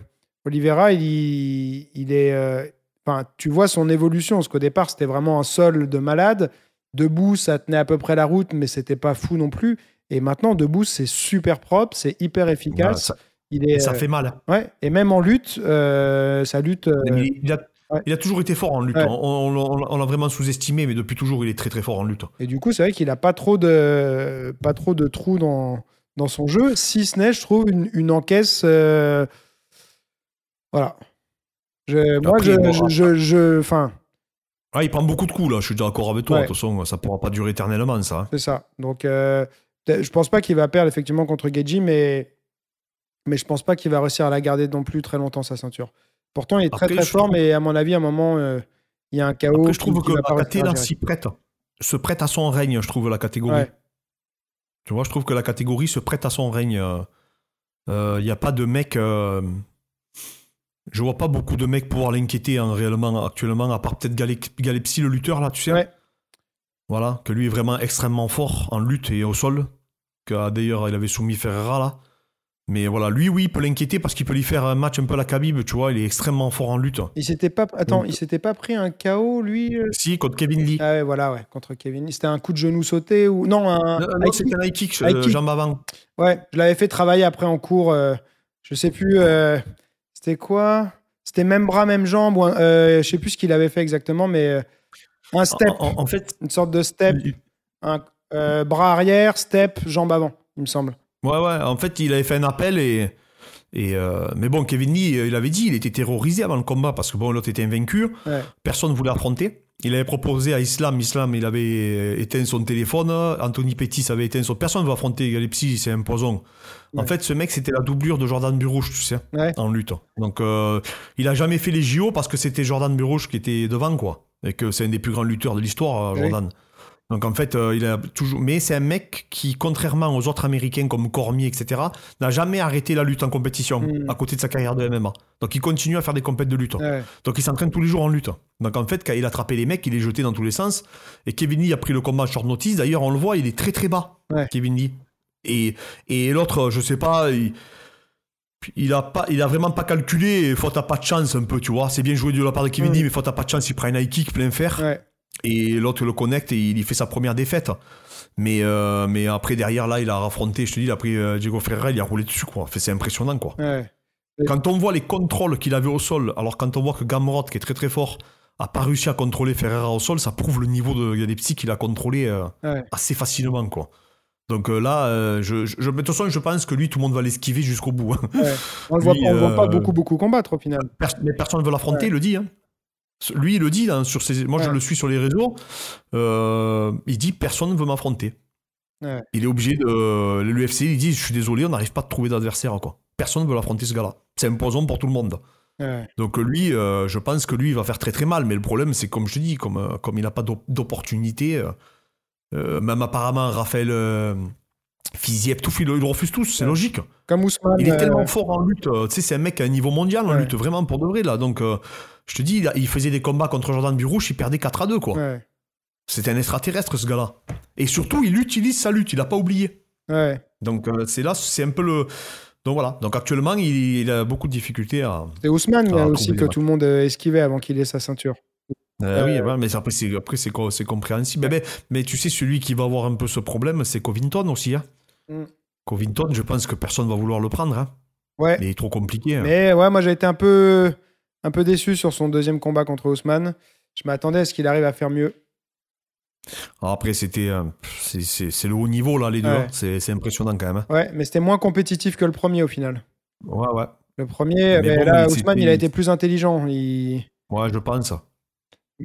Oliveira, il, il est. euh, Enfin, tu vois son évolution, parce qu'au départ, c'était vraiment un sol de malade. Debout, ça tenait à peu près la route, mais c'était pas fou non plus. Et maintenant, debout, c'est super propre, c'est hyper Voilà, efficace. ça, il est, ça euh, fait mal. ouais. Et même en lutte, euh, sa lutte. euh, il, a, ouais. il a toujours été fort en lutte. Ouais. On, on- on- on l'a vraiment sous-estimé, mais depuis toujours, il est très très fort en lutte. Et du coup, c'est vrai qu'il a pas trop de, pas trop de trous dans, dans son jeu, si ce n'est, je trouve, une, une encaisse. euh, Voilà. Je, moi, Après, je. bon, je, je, Ah, il prend beaucoup de coups là, je suis d'accord avec toi. Ouais. De toute façon, ça pourra pas durer éternellement, ça. hein. c'est ça. Donc, euh, je pense pas qu'il va perdre effectivement contre Geji, mais, mais je pense pas qu'il va réussir à la garder non plus très longtemps, sa ceinture. Pourtant, il est très Après, très fort, trouve- mais à mon avis, à un moment, euh, il y a un chaos. Après, je trouve qui- qui que la s'y prête. Se prête à son règne, je trouve, la catégorie. Ouais. Tu vois, je trouve que la catégorie se prête à son règne. Il n'y a pas de mec. euh, Je vois pas beaucoup de mecs pouvoir l'inquiéter hein, réellement actuellement, à part peut-être Galep- Galepsy, le lutteur, là, tu sais. Ouais. Voilà, que lui est vraiment extrêmement fort en lutte et au sol. Que d'ailleurs, il avait soumis Ferreira, là. Mais voilà, lui, oui, il peut l'inquiéter parce qu'il peut lui faire un match un peu à la Khabib, tu vois. Il est extrêmement fort en lutte. Il s'était pas. Attends, Donc- il s'était pas pris un KO, lui euh Si, contre Kevin Lee. Ah ouais, voilà, ouais, contre Kevin. C'était un coup de genou sauté ou. Non, un. non, c'était un high kick, High euh, kick. jambe avant. Ouais, je l'avais fait travailler après en cours. euh, je sais plus. euh, c'était quoi? C'était même bras, même jambe. Ou un- euh, je sais plus ce qu'il avait fait exactement, mais un step, En, en- en fait, une sorte de step, un bras arrière, step, jambe avant, il me semble. Ouais, ouais, en fait, il avait fait un appel et. et euh, mais bon, Kevin Lee, euh, il avait dit, il était terrorisé avant le combat parce que bon, l'autre était invaincu, Ouais. personne ne voulait affronter. Il avait proposé à Islam, Islam, il avait euh, éteint son téléphone, Anthony Pettis avait éteint son. Personne ne veut affronter Galepsy, c'est imposant. En Ouais. fait, ce mec, c'était la doublure de Jordan Burouche, tu sais, Ouais. en lutte. Donc, euh, il a jamais fait les JO parce que c'était Jordan Burouche qui était devant, quoi. Et que c'est un des plus grands lutteurs de l'histoire, Oui. Donc en fait, euh, il a toujours. Mais c'est un mec qui, contrairement aux autres Américains comme Cormier, etc., n'a jamais arrêté la lutte en compétition Mm. à côté de sa carrière de MMA. Donc il continue à faire des compètes de lutte. Ouais. Donc il s'entraîne tous les jours en lutte. Donc en fait, quand il a attrapé les mecs, il les jeté dans tous les sens. Et Kevin Lee a pris le combat short notice. D'ailleurs, on le voit, il est très très bas, Ouais. Kevin Lee. Et, et l'autre, je sais pas. Il... Il a, pas, il a vraiment pas calculé, faute à pas de chance un peu, tu vois. C'est bien joué de la part de Kevin. Lee, mais faute à pas de chance, il prend un high kick plein fer Ouais. Et l'autre le connecte et il y fait sa première défaite. Mais, euh, mais après, derrière, là, il a affronté, je te dis, il a pris euh, Diego Ferreira, il a roulé dessus, quoi. C'est impressionnant, quoi. Ouais. Quand on voit les contrôles qu'il avait au sol, alors quand on voit que Gamrot, qui est très très fort, a pas réussi à contrôler Ferreira au sol, ça prouve le niveau de. Il y a des petits qu'il a contrôlé euh, Ouais. assez facilement, quoi. Donc euh, là, euh, je, je, de toute façon, je pense que lui, tout le monde va l'esquiver jusqu'au bout. hein. Ouais. On le voit, Lui, on le voit pas beaucoup, beaucoup combattre au final. Pers- mais personne ne veut l'affronter, Ouais. il le dit. hein. Lui, il le dit, hein, sur ses... moi je le suis sur les réseaux, euh, il dit personne ne veut m'affronter. Ouais. Il est obligé de. L'UFC, il dit je suis désolé, on n'arrive pas à trouver d'adversaire. quoi. Personne ne veut l'affronter ce gars-là. C'est imposant pour tout le monde. Ouais. Donc lui, euh, je pense que lui, il va faire très très mal. Mais le problème, c'est comme je te dis, comme, euh, comme il n'a pas d'op- d'opportunité, euh, même apparemment Raphaël Fiziev, tout, il, refuse tous, c'est logique. Comme Ousmane. Il est euh, tellement fort en lutte. euh, Tu sais, c'est un mec à un niveau mondial en Ouais. lutte, vraiment pour de vrai, là. Donc, euh, je te dis, il, faisait des combats contre Jordan Burouche, il perdait 4 à 2, quoi. Ouais. C'était un extraterrestre, ce gars-là. Et surtout, il utilise sa lutte, il n'a pas oublié. Ouais. Donc, euh, c'est là, c'est un peu le. Donc voilà. Donc, actuellement, il, il a beaucoup de difficultés à. C'est Ousmane là, aussi que tout le monde esquivait avant qu'il ait sa ceinture. Euh, Euh, Oui, ouais, mais après, c'est, après, c'est, c'est compréhensible. Mais, mais, mais tu sais, celui qui va avoir un peu ce problème, c'est Covington aussi. Hein. Mm. Covington, je pense que personne va vouloir le prendre. Hein. Ouais. Mais il est trop compliqué. hein. Mais ouais, moi j'ai été un peu, un peu déçu sur son deuxième combat contre Ousmane. Je m'attendais à ce qu'il arrive à faire mieux. Alors après, c'était. c'est- c'est c'est le haut niveau, là, les deux. Ouais. hein. C'est c'est impressionnant quand même. Ouais, mais c'était moins compétitif que le premier au final. Ouais, ouais. Le premier, Mais mais bon, là, mais Ousmane, il a été plus intelligent. Il... Ouais, je pense.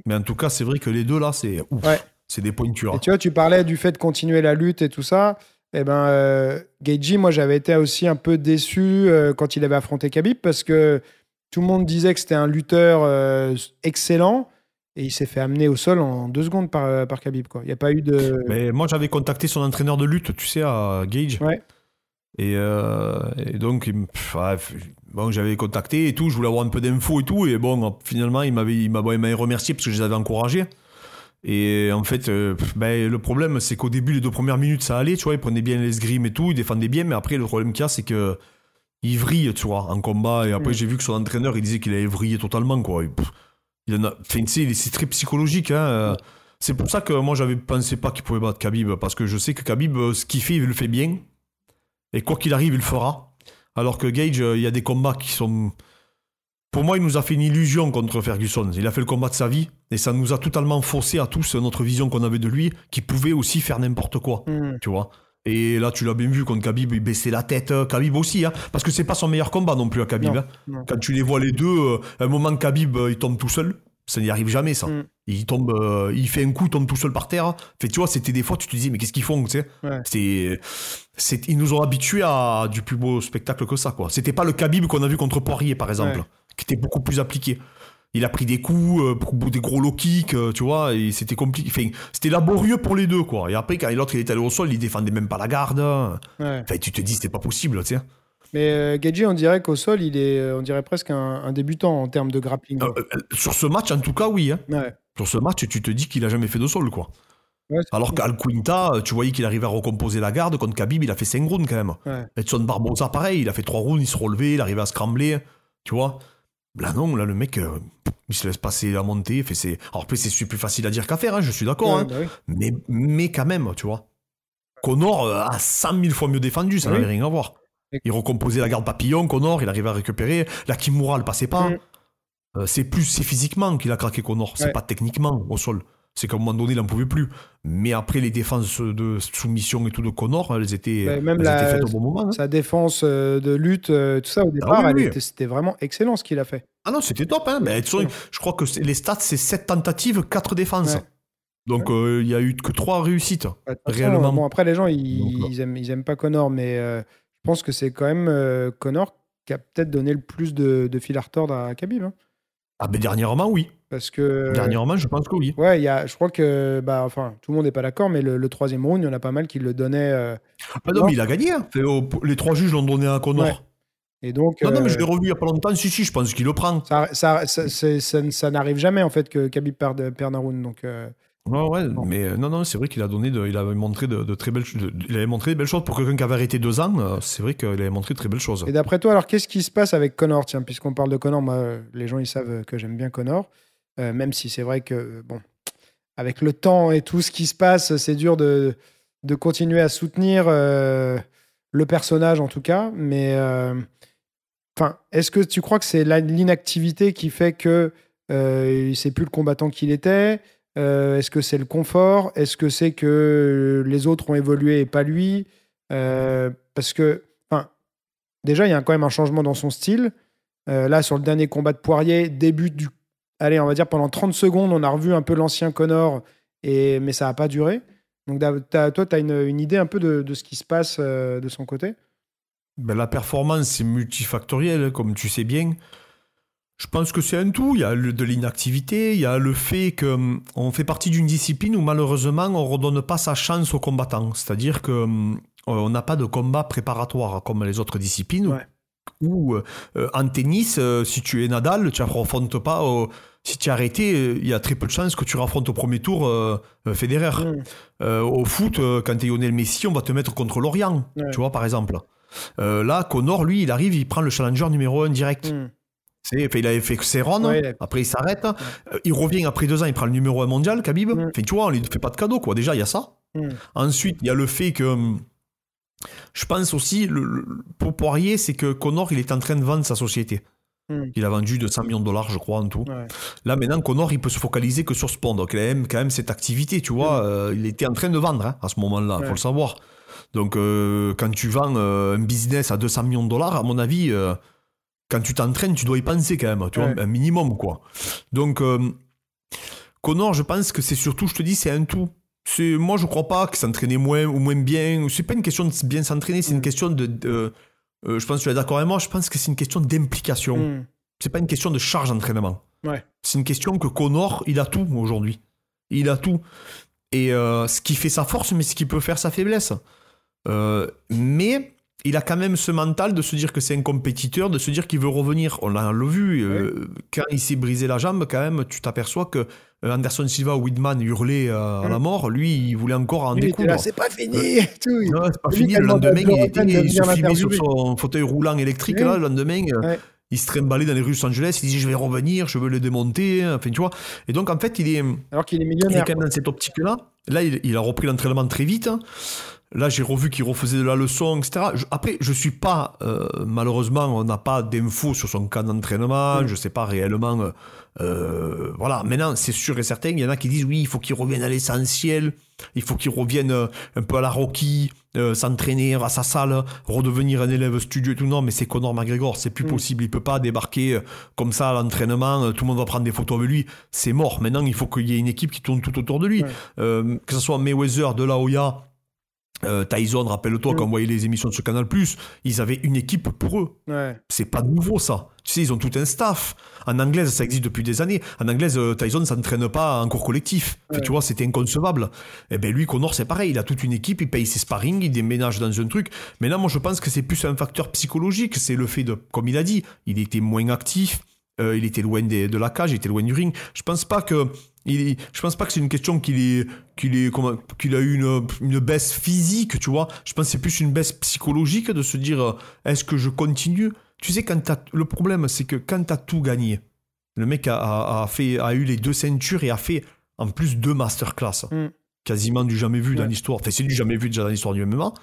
Mais en tout cas, c'est vrai que les deux, là, c'est. ouf. Ouais. C'est des pointures. Et tu vois, tu parlais du fait de continuer la lutte et tout ça. Eh ben, euh, moi, j'avais été aussi un peu déçu euh, quand il avait affronté Khabib parce que tout le monde disait que c'était un lutteur euh, excellent et il s'est fait amener au sol en deux secondes par, euh, par Khabib. Quoi. Il n'y a pas eu de. Mais moi, j'avais contacté son entraîneur de lutte, tu sais, à Gage. Ouais. Et, euh, et donc, pff, ouais, bon, j'avais contacté et tout, je voulais avoir un peu d'infos et tout. Et bon, finalement, il m'avait bon, remercié parce que je les avais encouragés. Et en fait, euh, pff, ben, le problème, c'est qu'au début, les deux premières minutes, ça allait, tu vois, il prenait bien l'esgrime et tout, il défendait bien. Mais après, le problème qu'il y a, c'est que il vrille, tu vois, en combat. Et après, Mm. j'ai vu que son entraîneur, il disait qu'il avait vrillé totalement, quoi. Il, pff, il en a, enfin, c'est très psychologique, hein. euh, C'est pour ça que moi, j'avais pensé pas qu'il pouvait battre Khabib, parce que je sais que Khabib, euh, ce qu'il fait, il le fait bien. Et quoi qu'il arrive, il le fera. Alors que Gage, euh, il y a des combats qui sont. Pour moi, il nous a fait une illusion contre Ferguson. Il a fait le combat de sa vie. Et ça nous a totalement faussé à tous notre vision qu'on avait de lui, qui pouvait aussi faire n'importe quoi. Hmm. Tu vois Et là, tu l'as bien vu contre Khabib, il baissait la tête. euh, Khabib aussi, hein, parce que c'est pas son meilleur combat non plus à Khabib. Non, hein. non. Quand tu les vois les deux, euh, à un moment, Khabib, il tombe tout seul. Ça n'y arrive jamais, ça. Mm. Il tombe, euh, il fait un coup, il tombe tout seul par terre. Fait, tu vois, c'était des fois, tu te dis, mais qu'est-ce qu'ils font, tu sais? Ouais. C'est, c'est, ils nous ont habitués à du plus beau spectacle que ça, quoi. C'était pas le Khabib qu'on a vu contre Poirier, par exemple, Ouais. qui était beaucoup plus appliqué. Il a pris des coups, euh, des gros low kicks, euh, tu vois, et c'était compliqué. Enfin, c'était laborieux pour les deux, quoi. Et après, quand l'autre il était allé au sol, il défendait même pas la garde. Ouais. Enfin, tu te dis, c'était pas possible, tu sais. Mais euh, on dirait qu'au sol, il est, euh, on dirait presque un, un débutant en termes de grappling. Euh, euh, sur ce match, en tout cas, oui. Hein. Ouais. Sur ce match, tu te dis qu'il a jamais fait de sol, quoi. Ouais, Alors qu'Al Quinta, tu voyais qu'il arrivait à recomposer la garde. Contre Khabib, il a fait 5 rounds quand même. Ouais. Edson Barbosa, pareil, il a fait 3 rounds, il se relevait, il arrivait à se scrambler. Tu vois Là, non, là, le mec, euh, il se laisse passer la montée. Fait, c'est... Alors, après, c'est plus facile à dire qu'à faire, hein, je suis d'accord. Ouais, hein. bah oui. mais, mais quand même, tu vois. Connor a 100 000 fois mieux défendu, ça n'avait rien à voir. Il recomposait la garde papillon, Connor, il arrivait à récupérer. La Kimura, elle passait pas. Mm. Euh, c'est plus, c'est physiquement qu'il a craqué Connor, c'est Ouais. pas techniquement au sol. C'est qu'à un moment donné, il n'en pouvait plus. Mais après, les défenses de soumission et tout de Connor, elles étaient, même elles la- étaient faites au bon moment. hein. Sa défense euh, de lutte, euh, tout ça, au départ, oui, oui. était- c'était vraiment excellent ce qu'il a fait. Ah non, c'était top. Hein. Mais je crois que les stats, c'est 7 tentatives, 4 défenses. Ouais. Donc, euh, il y a eu que 3 réussites. Bah, Réellement. euh, Bon, après, les gens, ils, ils aiment, ils aiment pas Connor, mais euh, je pense que c'est quand même euh, Connor qui a peut-être donné le plus de, de fil à retordre à Khabib. hein. Ah, ben dernièrement, oui. parce que. Dernièrement, je pense que oui. Ouais, il y a, je crois que, bah, enfin, tout le monde n'est pas d'accord, mais le, le troisième round, il y en a pas mal qui le donnaient. euh, Ah non, mais il a gagné. hein. Les trois juges l'ont donné à Connor. Ouais. et donc. Non, non, mais euh, je l'ai revu il y a pas longtemps. Si, si, je pense qu'il le prend. ça, ça, ça, ça- ça n'arrive jamais en fait que Khabib perde, perde un round. Donc, euh, Ouais, ouais, Bon. mais euh, non, non, c'est vrai qu'il a donné, de- il avait montré de, de très belles, de- il avait montré de belles choses pour quelqu'un qui avait arrêté deux ans. euh, c'est vrai qu'il avait montré de très belles choses. Et d'après toi, alors qu'est-ce qui se passe avec Connor? Tiens, puisqu'on parle de Connor, moi, les gens ils savent que j'aime bien Connor, Euh, même si c'est vrai que bon, avec le temps et tout ce qui se passe, c'est dur de, de continuer à soutenir le personnage en tout cas. Mais enfin, est-ce que tu crois que c'est l'inactivité qui fait que euh, c'est plus le combattant qu'il était? Euh, Est-ce que c'est le confort? Est-ce que c'est que les autres ont évolué et pas lui? Euh, Parce que, enfin, déjà, il y a quand même un changement dans son style. Euh, là, sur le dernier combat de Poirier, début du. Allez, on va dire pendant 30 secondes, on a revu un peu l'ancien Connor, et... mais ça n'a pas duré. Donc, toi, tu as une, idée un peu de, ce qui se passe de son côté? Ben, la performance, c'est multifactoriel, comme tu sais bien. Je pense que c'est un tout. Il y a le- de l'inactivité, il y a le fait qu'on fait partie d'une discipline où malheureusement on ne redonne pas sa chance aux combattants. C'est-à-dire qu'on n'a pas de combat préparatoire comme les autres disciplines. Ouais. Ou euh, en tennis, euh, si tu es Nadal, tu n'affrontes pas. au- si tu es arrêté, euh, il y a très peu de chances que tu raffrontes au premier tour euh, euh, Federer. Mm. Euh, au foot, euh, quand tu es Lionel Messi, on va te mettre contre Lorient, tu vois, par exemple. Euh, là, Connor, lui, il arrive, il prend le challenger numéro 1 direct. Mm. Il avait fait Ouais, il a- après il s'arrête. Euh, il revient après deux ans, il prend le numéro 1 mondial, Khabib. Mm. Enfin, tu vois, on lui fait pas de cadeau, quoi. Déjà, il y a ça. Mm. Ensuite, il y a le fait que hum, Je pense aussi, le, pour Poirier, c'est que Connor, il est en train de vendre sa société. Hmm. Il a vendu 200 millions de dollars, je crois, en tout. Là, maintenant, Connor, il peut se focaliser que sur ce pont. Donc, il a quand même cette activité, tu vois. Hmm. Euh, il était en train de vendre hein, à ce moment-là, il faut le savoir. Donc, euh, quand tu vends euh, un business à 200 millions de dollars, à mon avis, quand tu t'entraînes, tu dois y penser quand même, tu vois, un minimum, quoi. Donc, Connor, je pense que c'est surtout, je te dis, c'est un tout. Moi, je crois pas que s'entraîner moins ou moins bien. C'est pas une question de bien s'entraîner, c'est une mm. question de. Euh, je pense que tu es d'accord avec moi, je pense que c'est une question d'implication. Mm. C'est pas une question de charge d'entraînement. Ouais. C'est une question que Connor, il a tout aujourd'hui. Il a tout. Et euh, ce qui fait sa force, mais ce qui peut faire sa faiblesse. Euh, mais il a quand même ce mental de se dire que c'est un compétiteur, de se dire qu'il veut revenir. On l'a vu, quand il s'est brisé la jambe, quand même, tu t'aperçois que euh, Anderson Silva ou Whitman hurlaient euh, à la mm. mort, lui, il voulait encore en découdre. C'est pas fini. Non, c'est pas fini. Le lendemain, il, était, il se filmait sur son fauteuil roulant électrique. Là, le lendemain, euh, il se trimballait dans les rues de Los Angeles. Il disait Je vais revenir, je veux le démonter. Enfin, tu vois. Et donc, en fait, il est. Alors qu'il est millionnaire. Il est quand même dans cette optique-là. Là, il, il, a repris l'entraînement très vite. Hein. Là, j'ai revu qu'il refaisait de la leçon, etc. après, je suis pas, malheureusement, on n'a pas d'infos sur son cas d'entraînement. Mm. Je sais pas réellement euh, voilà, maintenant, c'est sûr et certain, il y en a qui disent oui, il faut qu'il revienne à l'essentiel, il faut qu'il revienne euh, un peu à la Rocky, euh, s'entraîner à sa salle, redevenir un élève studio et tout. Non, mais c'est Conor McGregor, c'est plus mm. possible. Il peut pas débarquer comme ça à l'entraînement, tout le monde va prendre des photos avec lui. C'est mort. Maintenant, il faut qu'il y ait une équipe qui tourne tout autour de lui. que ce soit Mayweather, De La Hoya, euh, Tyson, rappelle-toi, mm. quand on voyait les émissions de ce Canal ils avaient une équipe pour eux. C'est pas nouveau ça. Tu sais, ils ont tout un staff. En anglaise, ça existe depuis des années. En anglaise, euh, Tyson s'entraîne pas en cours collectif. tu vois, c'était inconcevable. Et eh ben lui, Connor, c'est pareil. Il a toute une équipe, il paye ses sparring, il déménage dans un truc. Mais là, moi, je pense que c'est plus un facteur psychologique. C'est le fait de, comme il a dit, il était moins actif. Euh, il était loin de la cage, il était loin du ring. Je pense pas que il, je pense pas que c'est une question qu'il est, qu'il est, qu'il a eu une, une, baisse physique, tu vois. Je pense que c'est plus une baisse psychologique de se dire, euh, est-ce que je continue? Tu sais, quand le problème, c'est que quand tu as tout gagné, le mec a, a, fait, a eu les deux ceintures et a fait en plus deux masterclass. Mm. Quasiment du jamais vu dans l'histoire. Enfin, c'est du jamais vu déjà dans l'histoire du MMA.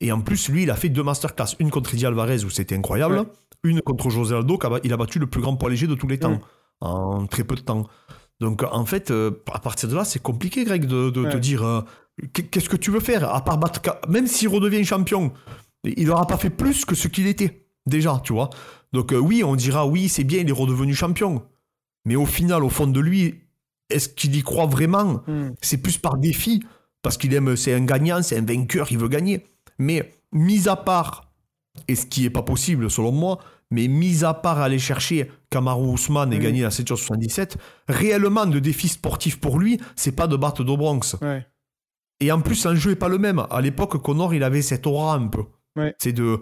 Et en plus, lui, il a fait deux masterclass. Une contre Eddie Alvarez où c'était incroyable. Une contre José Aldo, il a battu le plus grand poids léger de tous les temps. En très peu de temps. Donc en fait, euh, à partir de là, c'est compliqué, Greg, de, te dire euh, qu'est-ce que tu veux faire à part battre. Même s'il redevient champion, il n'aura pas fait plus que ce qu'il était déjà, tu vois. Donc euh, oui, on dira oui, c'est bien, il est redevenu champion. Mais au final, au fond de lui, est-ce qu'il y croit vraiment? Hmm. C'est plus par défi, parce qu'il aime, c'est un gagnant, c'est un vainqueur, il veut gagner. Mais mis à part, et ce qui n'est pas possible selon moi, mais mis à part aller chercher Kamaru Ousmane et gagner la 777, réellement le défi sportif pour lui, c'est pas de battre Do Bronx. Et en plus, l'enjeu est pas le même. À l'époque, Connor, il avait cette aura un peu. C'est de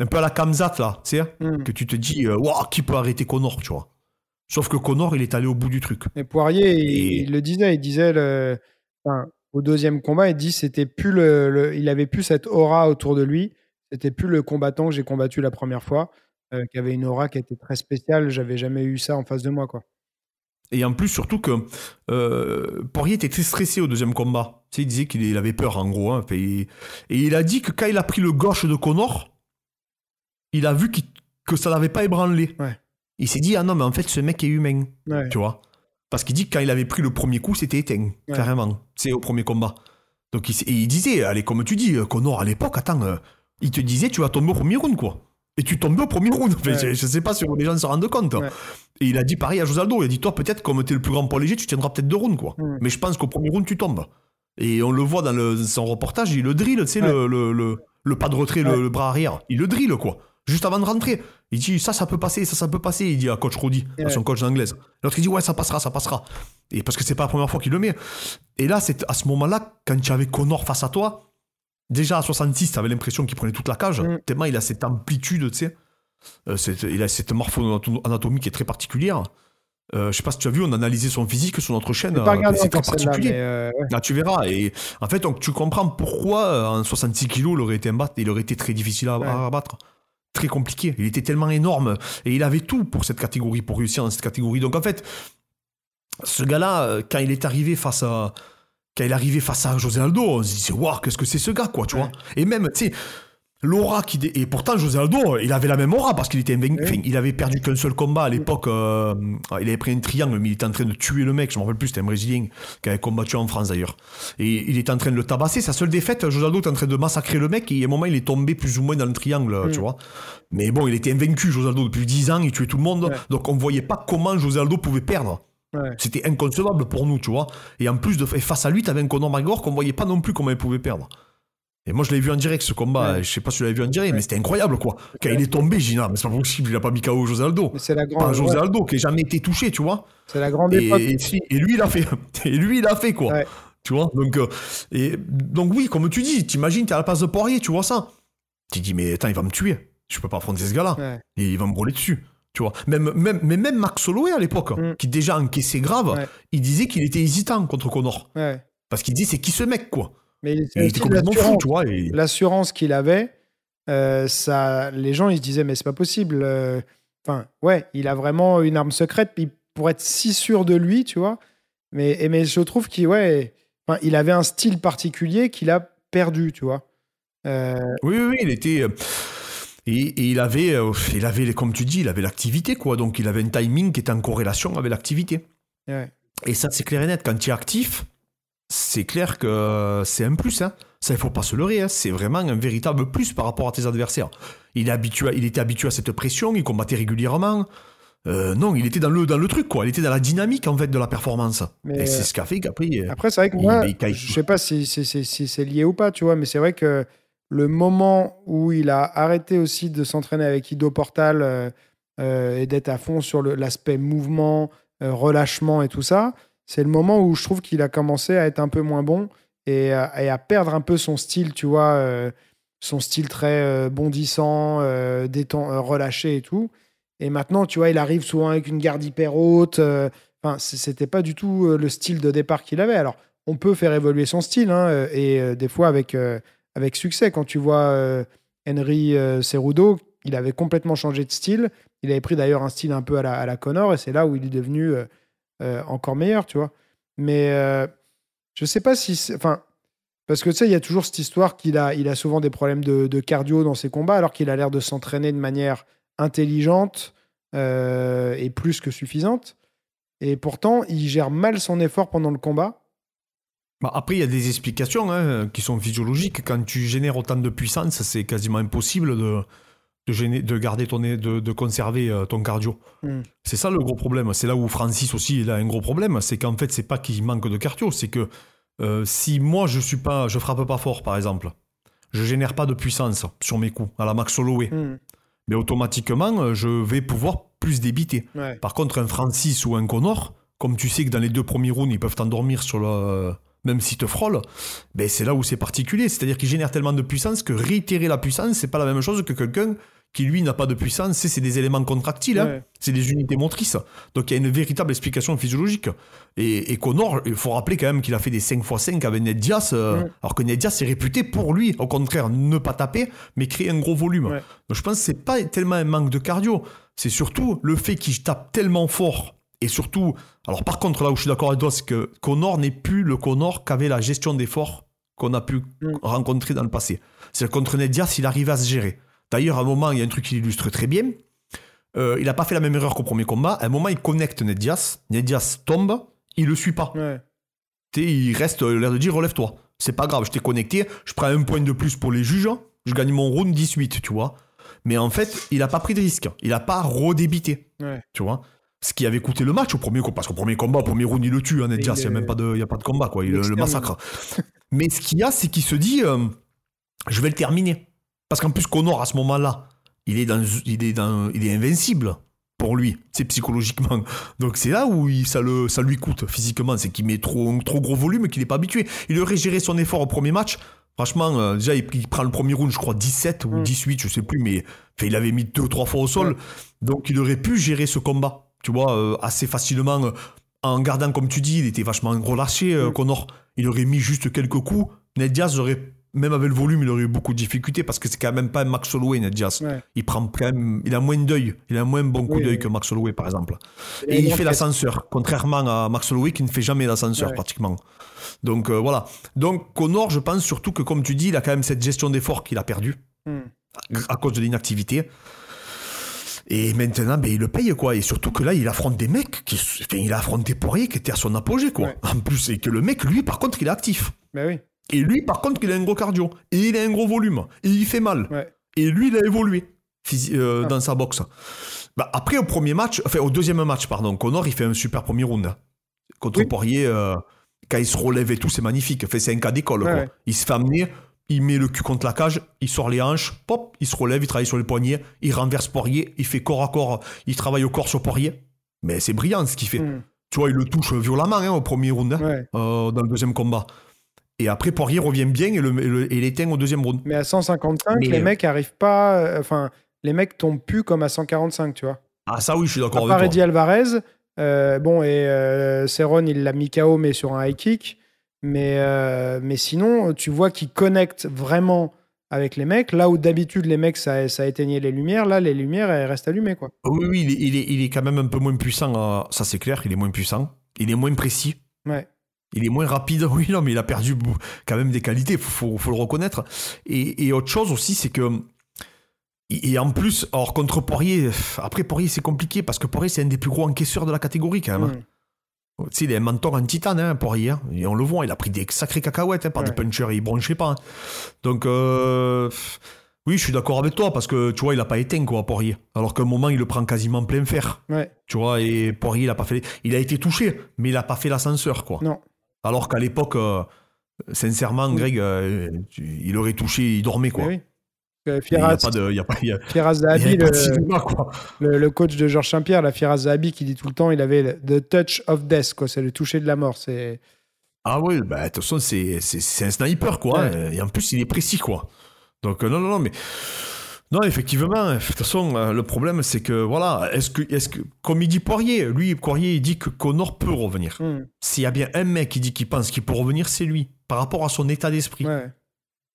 un peu à la Kamzat là, tu sais, mm. que tu te dis, euh, waouh, qui peut arrêter Connor, tu vois. Sauf que Connor, il est allé au bout du truc. Et Poirier, il, le disait, il disait le, au deuxième combat, il dit c'était plus le, il avait plus cette aura autour de lui. C'était plus le combattant que j'ai combattu la première fois. Euh, qui avait une aura qui était très spéciale. J'avais jamais eu ça en face de moi, quoi. Et en plus, surtout que euh, Poirier était très stressé au deuxième combat. Tu sais, il disait qu'il avait peur, en gros. Hein, et, il a dit que quand il a pris le gauche de Connor, il a vu que ça l'avait pas ébranlé. Il s'est dit, ah non, mais en fait, ce mec est humain. Tu vois? Parce qu'il dit que quand il avait pris le premier coup, c'était éteint, carrément. C'est au premier combat. Donc il, il disait, allez, comme tu dis, Connor, à l'époque, attends, euh, il te disait, tu vas tomber au premier round, quoi et tu tombes au premier round. je, ne sais pas si les gens se rendent compte. Et il a dit pareil à Josaldo. Il a dit Toi, peut-être, comme tu es le plus grand poids léger, tu tiendras peut-être deux rounds. Quoi. Mais je pense qu'au premier round, tu tombes. Et on le voit dans le, son reportage, il le drill, tu sais, le, le, le, pas de retrait, le, bras arrière. Il le drill, quoi. Juste avant de rentrer. Il dit Ça, ça peut passer, ça, ça peut passer. Il dit à coach Rodi, à son coach d'anglaise. L'autre, il dit Ouais, ça passera, ça passera. Et parce que c'est pas la première fois qu'il le met. Et là, c'est à ce moment-là, quand tu avais Connor face à toi, déjà à 66, tu avais l'impression qu'il prenait toute la cage. Mm. Tellement il a cette amplitude, tu sais. Euh, il a cette morpho-anatomie qui est très particulière. Euh, je sais pas si tu as vu, on a analysé son physique sur notre chaîne. Euh, c'est très particulier. Euh, Là, tu verras. Et en fait, donc, tu comprends pourquoi en 66 kilos, il aurait été, il aurait été très difficile à, abattre. Très compliqué. Il était tellement énorme. Et il avait tout pour cette catégorie, pour réussir dans cette catégorie. Donc en fait, ce gars-là, quand il est arrivé face à. Quand il est arrivé face à José Aldo, on se disait, waouh, qu'est-ce que c'est ce gars, quoi, tu vois. Et même, tu sais l'aura qui dé- et pourtant José Aldo il avait la même aura parce qu'il était invaincu. Enfin, il avait perdu qu'un seul combat à l'époque euh, il avait pris un triangle mais il était en train de tuer le mec je me rappelle plus c'était un brésilien qui avait combattu en France d'ailleurs. Et il était en train de le tabasser. Sa seule défaite José Aldo était en train de massacrer le mec et à un moment il est tombé plus ou moins dans le triangle tu vois. Mais bon il était invaincu José Aldo depuis 10 ans il tuait tout le monde. Donc on voyait pas comment José Aldo pouvait perdre Ouais. c'était inconcevable pour nous, tu vois. Et en plus, de, et face à lui, t'avais un Conor McGregor qu'on voyait pas non plus comment il pouvait perdre. Et moi, je l'avais vu en direct, ce combat. Ouais. Je sais pas si tu l'avais vu en direct, mais c'était incroyable, quoi. Quand il est tombé, j'ai dit, non, mais c'est pas possible, il a pas mis KO José Aldo. C'est la Pas grande, José ouais, Aldo, qui n'a jamais été touché, tu vois. c'est la grande Et, époque. et si- et lui, il a fait. Et lui, il a fait, quoi. Tu vois donc, euh, et, donc, oui, comme tu dis, t'imagines, t'es à la place de Poirier, tu vois ça. Tu dis, mais attends, il va me tuer. Je peux pas affronter ce gars-là. Et il va me brûler dessus. Tu vois. Même, même, mais même Max Holloway à l'époque, Mm. qui déjà encaissé grave, Ouais. il disait qu'il était hésitant contre Connor. Ouais. Parce qu'il dit, c'est qui ce mec, quoi? Mais il était complètement fou, l'assurance. tu vois. Et... l'assurance qu'il avait, euh, ça, les gens ils se disaient mais c'est pas possible. euh, Enfin ouais, il a vraiment une arme secrète puis pour être si sûr de lui, tu vois. Mais et- mais je trouve qu'il ouais, il avait un style particulier qu'il a perdu, tu vois. Euh, Oui, oui, oui, il était. Euh, Et, et il avait, euh, il avait, comme tu dis, il avait l'activité, quoi. Donc il avait un timing qui était en corrélation avec l'activité. ouais. Et ça, c'est clair et net. Quand tu es actif, c'est clair que c'est un plus. Hein. Ça, il faut pas se leurrer. hein. C'est vraiment un véritable plus par rapport à tes adversaires. Il, est habitué, il était habitué à cette pression, il combattait régulièrement. Euh, non, il était dans le, dans le truc, quoi. Il était dans la dynamique, en fait, de la performance. Mais, et c'est euh, ce qu'a fait qu'après. euh, Après, c'est vrai que Il- moi, il caille je tout. sais pas si, si- si- si c'est lié ou pas, tu vois, mais c'est vrai que le moment où il a arrêté aussi de s'entraîner avec Ido Portal euh, euh, et d'être à fond sur l'aspect mouvement, euh, relâchement et tout ça, c'est le moment où je trouve qu'il a commencé à être un peu moins bon et, à- perdre un peu son style, tu vois, son style très bondissant, déten- euh, relâché et tout. Et maintenant, tu vois, il arrive souvent avec une garde hyper haute. Enfin, c'était pas du tout le style de départ qu'il avait. Alors, on peut faire évoluer son style, hein, et des fois avec, avec succès. Quand tu vois euh, Henry euh, Cerudo, il avait complètement changé de style. Il avait pris d'ailleurs un style un peu à la, à Connor, et c'est là où il est devenu euh, euh, encore meilleur, tu vois. Mais je sais pas si. Enfin, parce que tu sais, il y a toujours cette histoire qu'il a, il a souvent des problèmes de, cardio dans ses combats, alors qu'il a l'air de s'entraîner de manière intelligente et plus que suffisante. Et pourtant, il gère mal son effort pendant le combat. Bah, après, il y a des explications hein, qui sont physiologiques. Quand tu génères autant de puissance, c'est quasiment impossible de, de, gêner- de garder ton, de, de conserver euh, ton cardio. Mm. C'est ça le gros problème. C'est là où Francis aussi il a un gros problème. C'est qu'en fait, c'est pas qu'il manque de cardio, c'est que euh, si moi je suis pas, je frappe pas fort, par exemple, je génère pas de puissance sur mes coups à la Max Holloway, Hmm. mais automatiquement, euh, je vais pouvoir plus débiter. Ouais. Par contre, un Francis ou un Connor, comme tu sais que dans les deux premiers rounds, ils peuvent t'endormir sur le. Même s'ils te frôlent, ben c'est là où c'est particulier. C'est-à-dire qu'ils génèrent tellement de puissance que réitérer la puissance, c'est pas la même chose que quelqu'un qui, lui, n'a pas de puissance. C'est des éléments contractiles, hein. C'est des unités motrices. Donc il y a une véritable explication physiologique. Et, et Connor, il faut rappeler quand même qu'il a fait des 5x5 avec Ned Diaz, euh, alors que Ned Diaz est réputé pour lui, au contraire, ne pas taper, mais créer un gros volume. Ouais. Donc je pense que c'est pas tellement un manque de cardio, c'est surtout le fait qu'il tape tellement fort. Et surtout, alors par contre, là où je suis d'accord avec toi, c'est que Connor n'est plus le Connor qu'avait la gestion d'efforts qu'on a pu Mm. rencontrer dans le passé. C'est que contre Ned Diaz, il arrive à se gérer. D'ailleurs, à un moment, il y a un truc qui l'illustre très bien. Euh, il n'a pas fait la même erreur qu'au premier combat. À un moment, il connecte Ned Diaz. Ned Diaz tombe, il le suit pas. Ouais. Il reste euh, l'air de dire relève-toi. C'est pas grave, je t'ai connecté, je prends un point de plus pour les juges, je gagne mon round 18, tu vois. Mais en fait, il a pas pris de risque, il a pas redébité, Ouais. tu vois. Ce qui avait coûté le match au premier combat, parce qu'au premier combat, au premier round, il le tue, hein, Ned Et Diaz, il n'y a même pas de, il y a pas de combat, quoi, il, le- massacre. Mais ce qu'il y a, c'est qu'il se dit, euh, je vais le terminer. Parce qu'en plus, Connor, à ce moment-là, il est, dans, il, est dans, il est invincible pour lui, c'est psychologiquement. Donc c'est là où il- ça, le, ça lui coûte physiquement, c'est qu'il met trop, un trop gros volume et qu'il n'est pas habitué. Il aurait géré son effort au premier match. Franchement, euh, déjà, il, il prend le premier round, je crois, 17 ou Mm. 18, je sais plus, mais il avait mis deux, trois fois au sol. Ouais. Donc il aurait pu gérer ce combat, tu vois, euh, assez facilement. euh, en gardant, comme tu dis, il était vachement relâché, euh, Mm. Connor. Il aurait mis juste quelques coups. Ned Diaz aurait, même avec le volume, il aurait eu beaucoup de difficultés parce que c'est quand même pas un Max Holloway, Ned Diaz. Ouais. Il prend quand même, il a moins d'œil, il a moins bon coup Oui, d'œil oui. que Max Holloway, par exemple. Et Et il fait l'ascenseur, contrairement à Max Holloway qui ne fait jamais l'ascenseur Ouais. pratiquement. Donc euh, voilà. Donc Connor, je pense surtout que comme tu dis, il a quand même cette gestion d'effort qu'il a perdu. Hmm. à cause de l'inactivité. Et maintenant, ben, il le paye, quoi. Et surtout que là, il affronte des mecs qui. Enfin, il a affronté Poirier qui était à son apogée, quoi. En plus, et que le mec, lui, par contre, il est actif. Ben oui. Et lui, par contre, il a un gros cardio. Et il a un gros volume. Et il fait mal. Et lui, il a évolué euh, ah. dans sa boxe. Bah, après, au premier match, enfin, au deuxième match, pardon, Connor, il fait un super premier round. Contre Poirier, euh, quand il se relève et tout, c'est magnifique. Fait, c'est un cas d'école, Il se fait amener il met le cul contre la cage, il sort les hanches, pop, il se relève, il travaille sur les poignets, il renverse Poirier, il fait corps à corps, il travaille au corps sur Poirier. Mais c'est brillant ce qu'il fait. Hmm. Tu vois, il le touche violemment hein, au premier round, hein, euh, dans le deuxième combat. Et après, Poirier revient bien et, le, et l'éteint au deuxième round. Mais à 155, les mecs arrivent pas. Euh, enfin, les mecs tombent plus comme à 145, tu vois. Ah, ça oui, je suis d'accord avec toi. Alvarez, euh, bon, et euh, il l'a mis KO, mais sur un high kick. Mais, euh, mais sinon, tu vois qu'il connecte vraiment avec les mecs. Là où d'habitude, les mecs, ça, ça éteignait les lumières, là, les lumières, elles restent allumées. Quoi. Oui, oui, il est, il est, quand même un peu moins puissant. Euh, ça, c'est clair, il est moins puissant. Il est moins précis. Ouais. Il est moins rapide, oui, non, mais il a perdu quand même des qualités, il faut, faut, le reconnaître. Et, et autre chose aussi, c'est que. Et en plus, alors contre Poirier, après Poirier, c'est compliqué parce que Poirier, c'est un des plus gros encaisseurs de la catégorie quand même. Hein. Tu sais, il est un mentor en titane, hein, Poirier. Hein. Et on le voit, il a pris des sacrés cacahuètes hein, par des punchers et il bronchait pas. Hein. Donc, euh, oui, je suis d'accord avec toi parce que tu vois, il a pas éteint, quoi, Poirier. Alors qu'à un moment, il le prend quasiment plein fer. Tu vois, et Poirier, il a pas fait. Il a été touché, mais il a pas fait l'ascenseur, quoi. Non. Alors qu'à l'époque, euh, sincèrement, Greg, euh, il aurait touché, il dormait, quoi. Oui. Firas, Zahabi, le, coach de Georges Saint-Pierre, la Firas Zahabi, qui dit tout le temps, il avait le touch of death, quoi. C'est le toucher de la mort. C'est. Ah oui, bah, de toute façon, c'est, un sniper, quoi. Et en plus, il est précis, quoi. Donc, euh, non, non, non, mais. Non, effectivement, de toute façon, euh, le problème, c'est que, voilà, est-ce que, est que, comme il dit Poirier, lui, Poirier, il dit que Connor peut revenir. Hmm. S'il y a bien un mec qui dit qu'il pense qu'il peut revenir, c'est lui, par rapport à son état d'esprit. Ouais.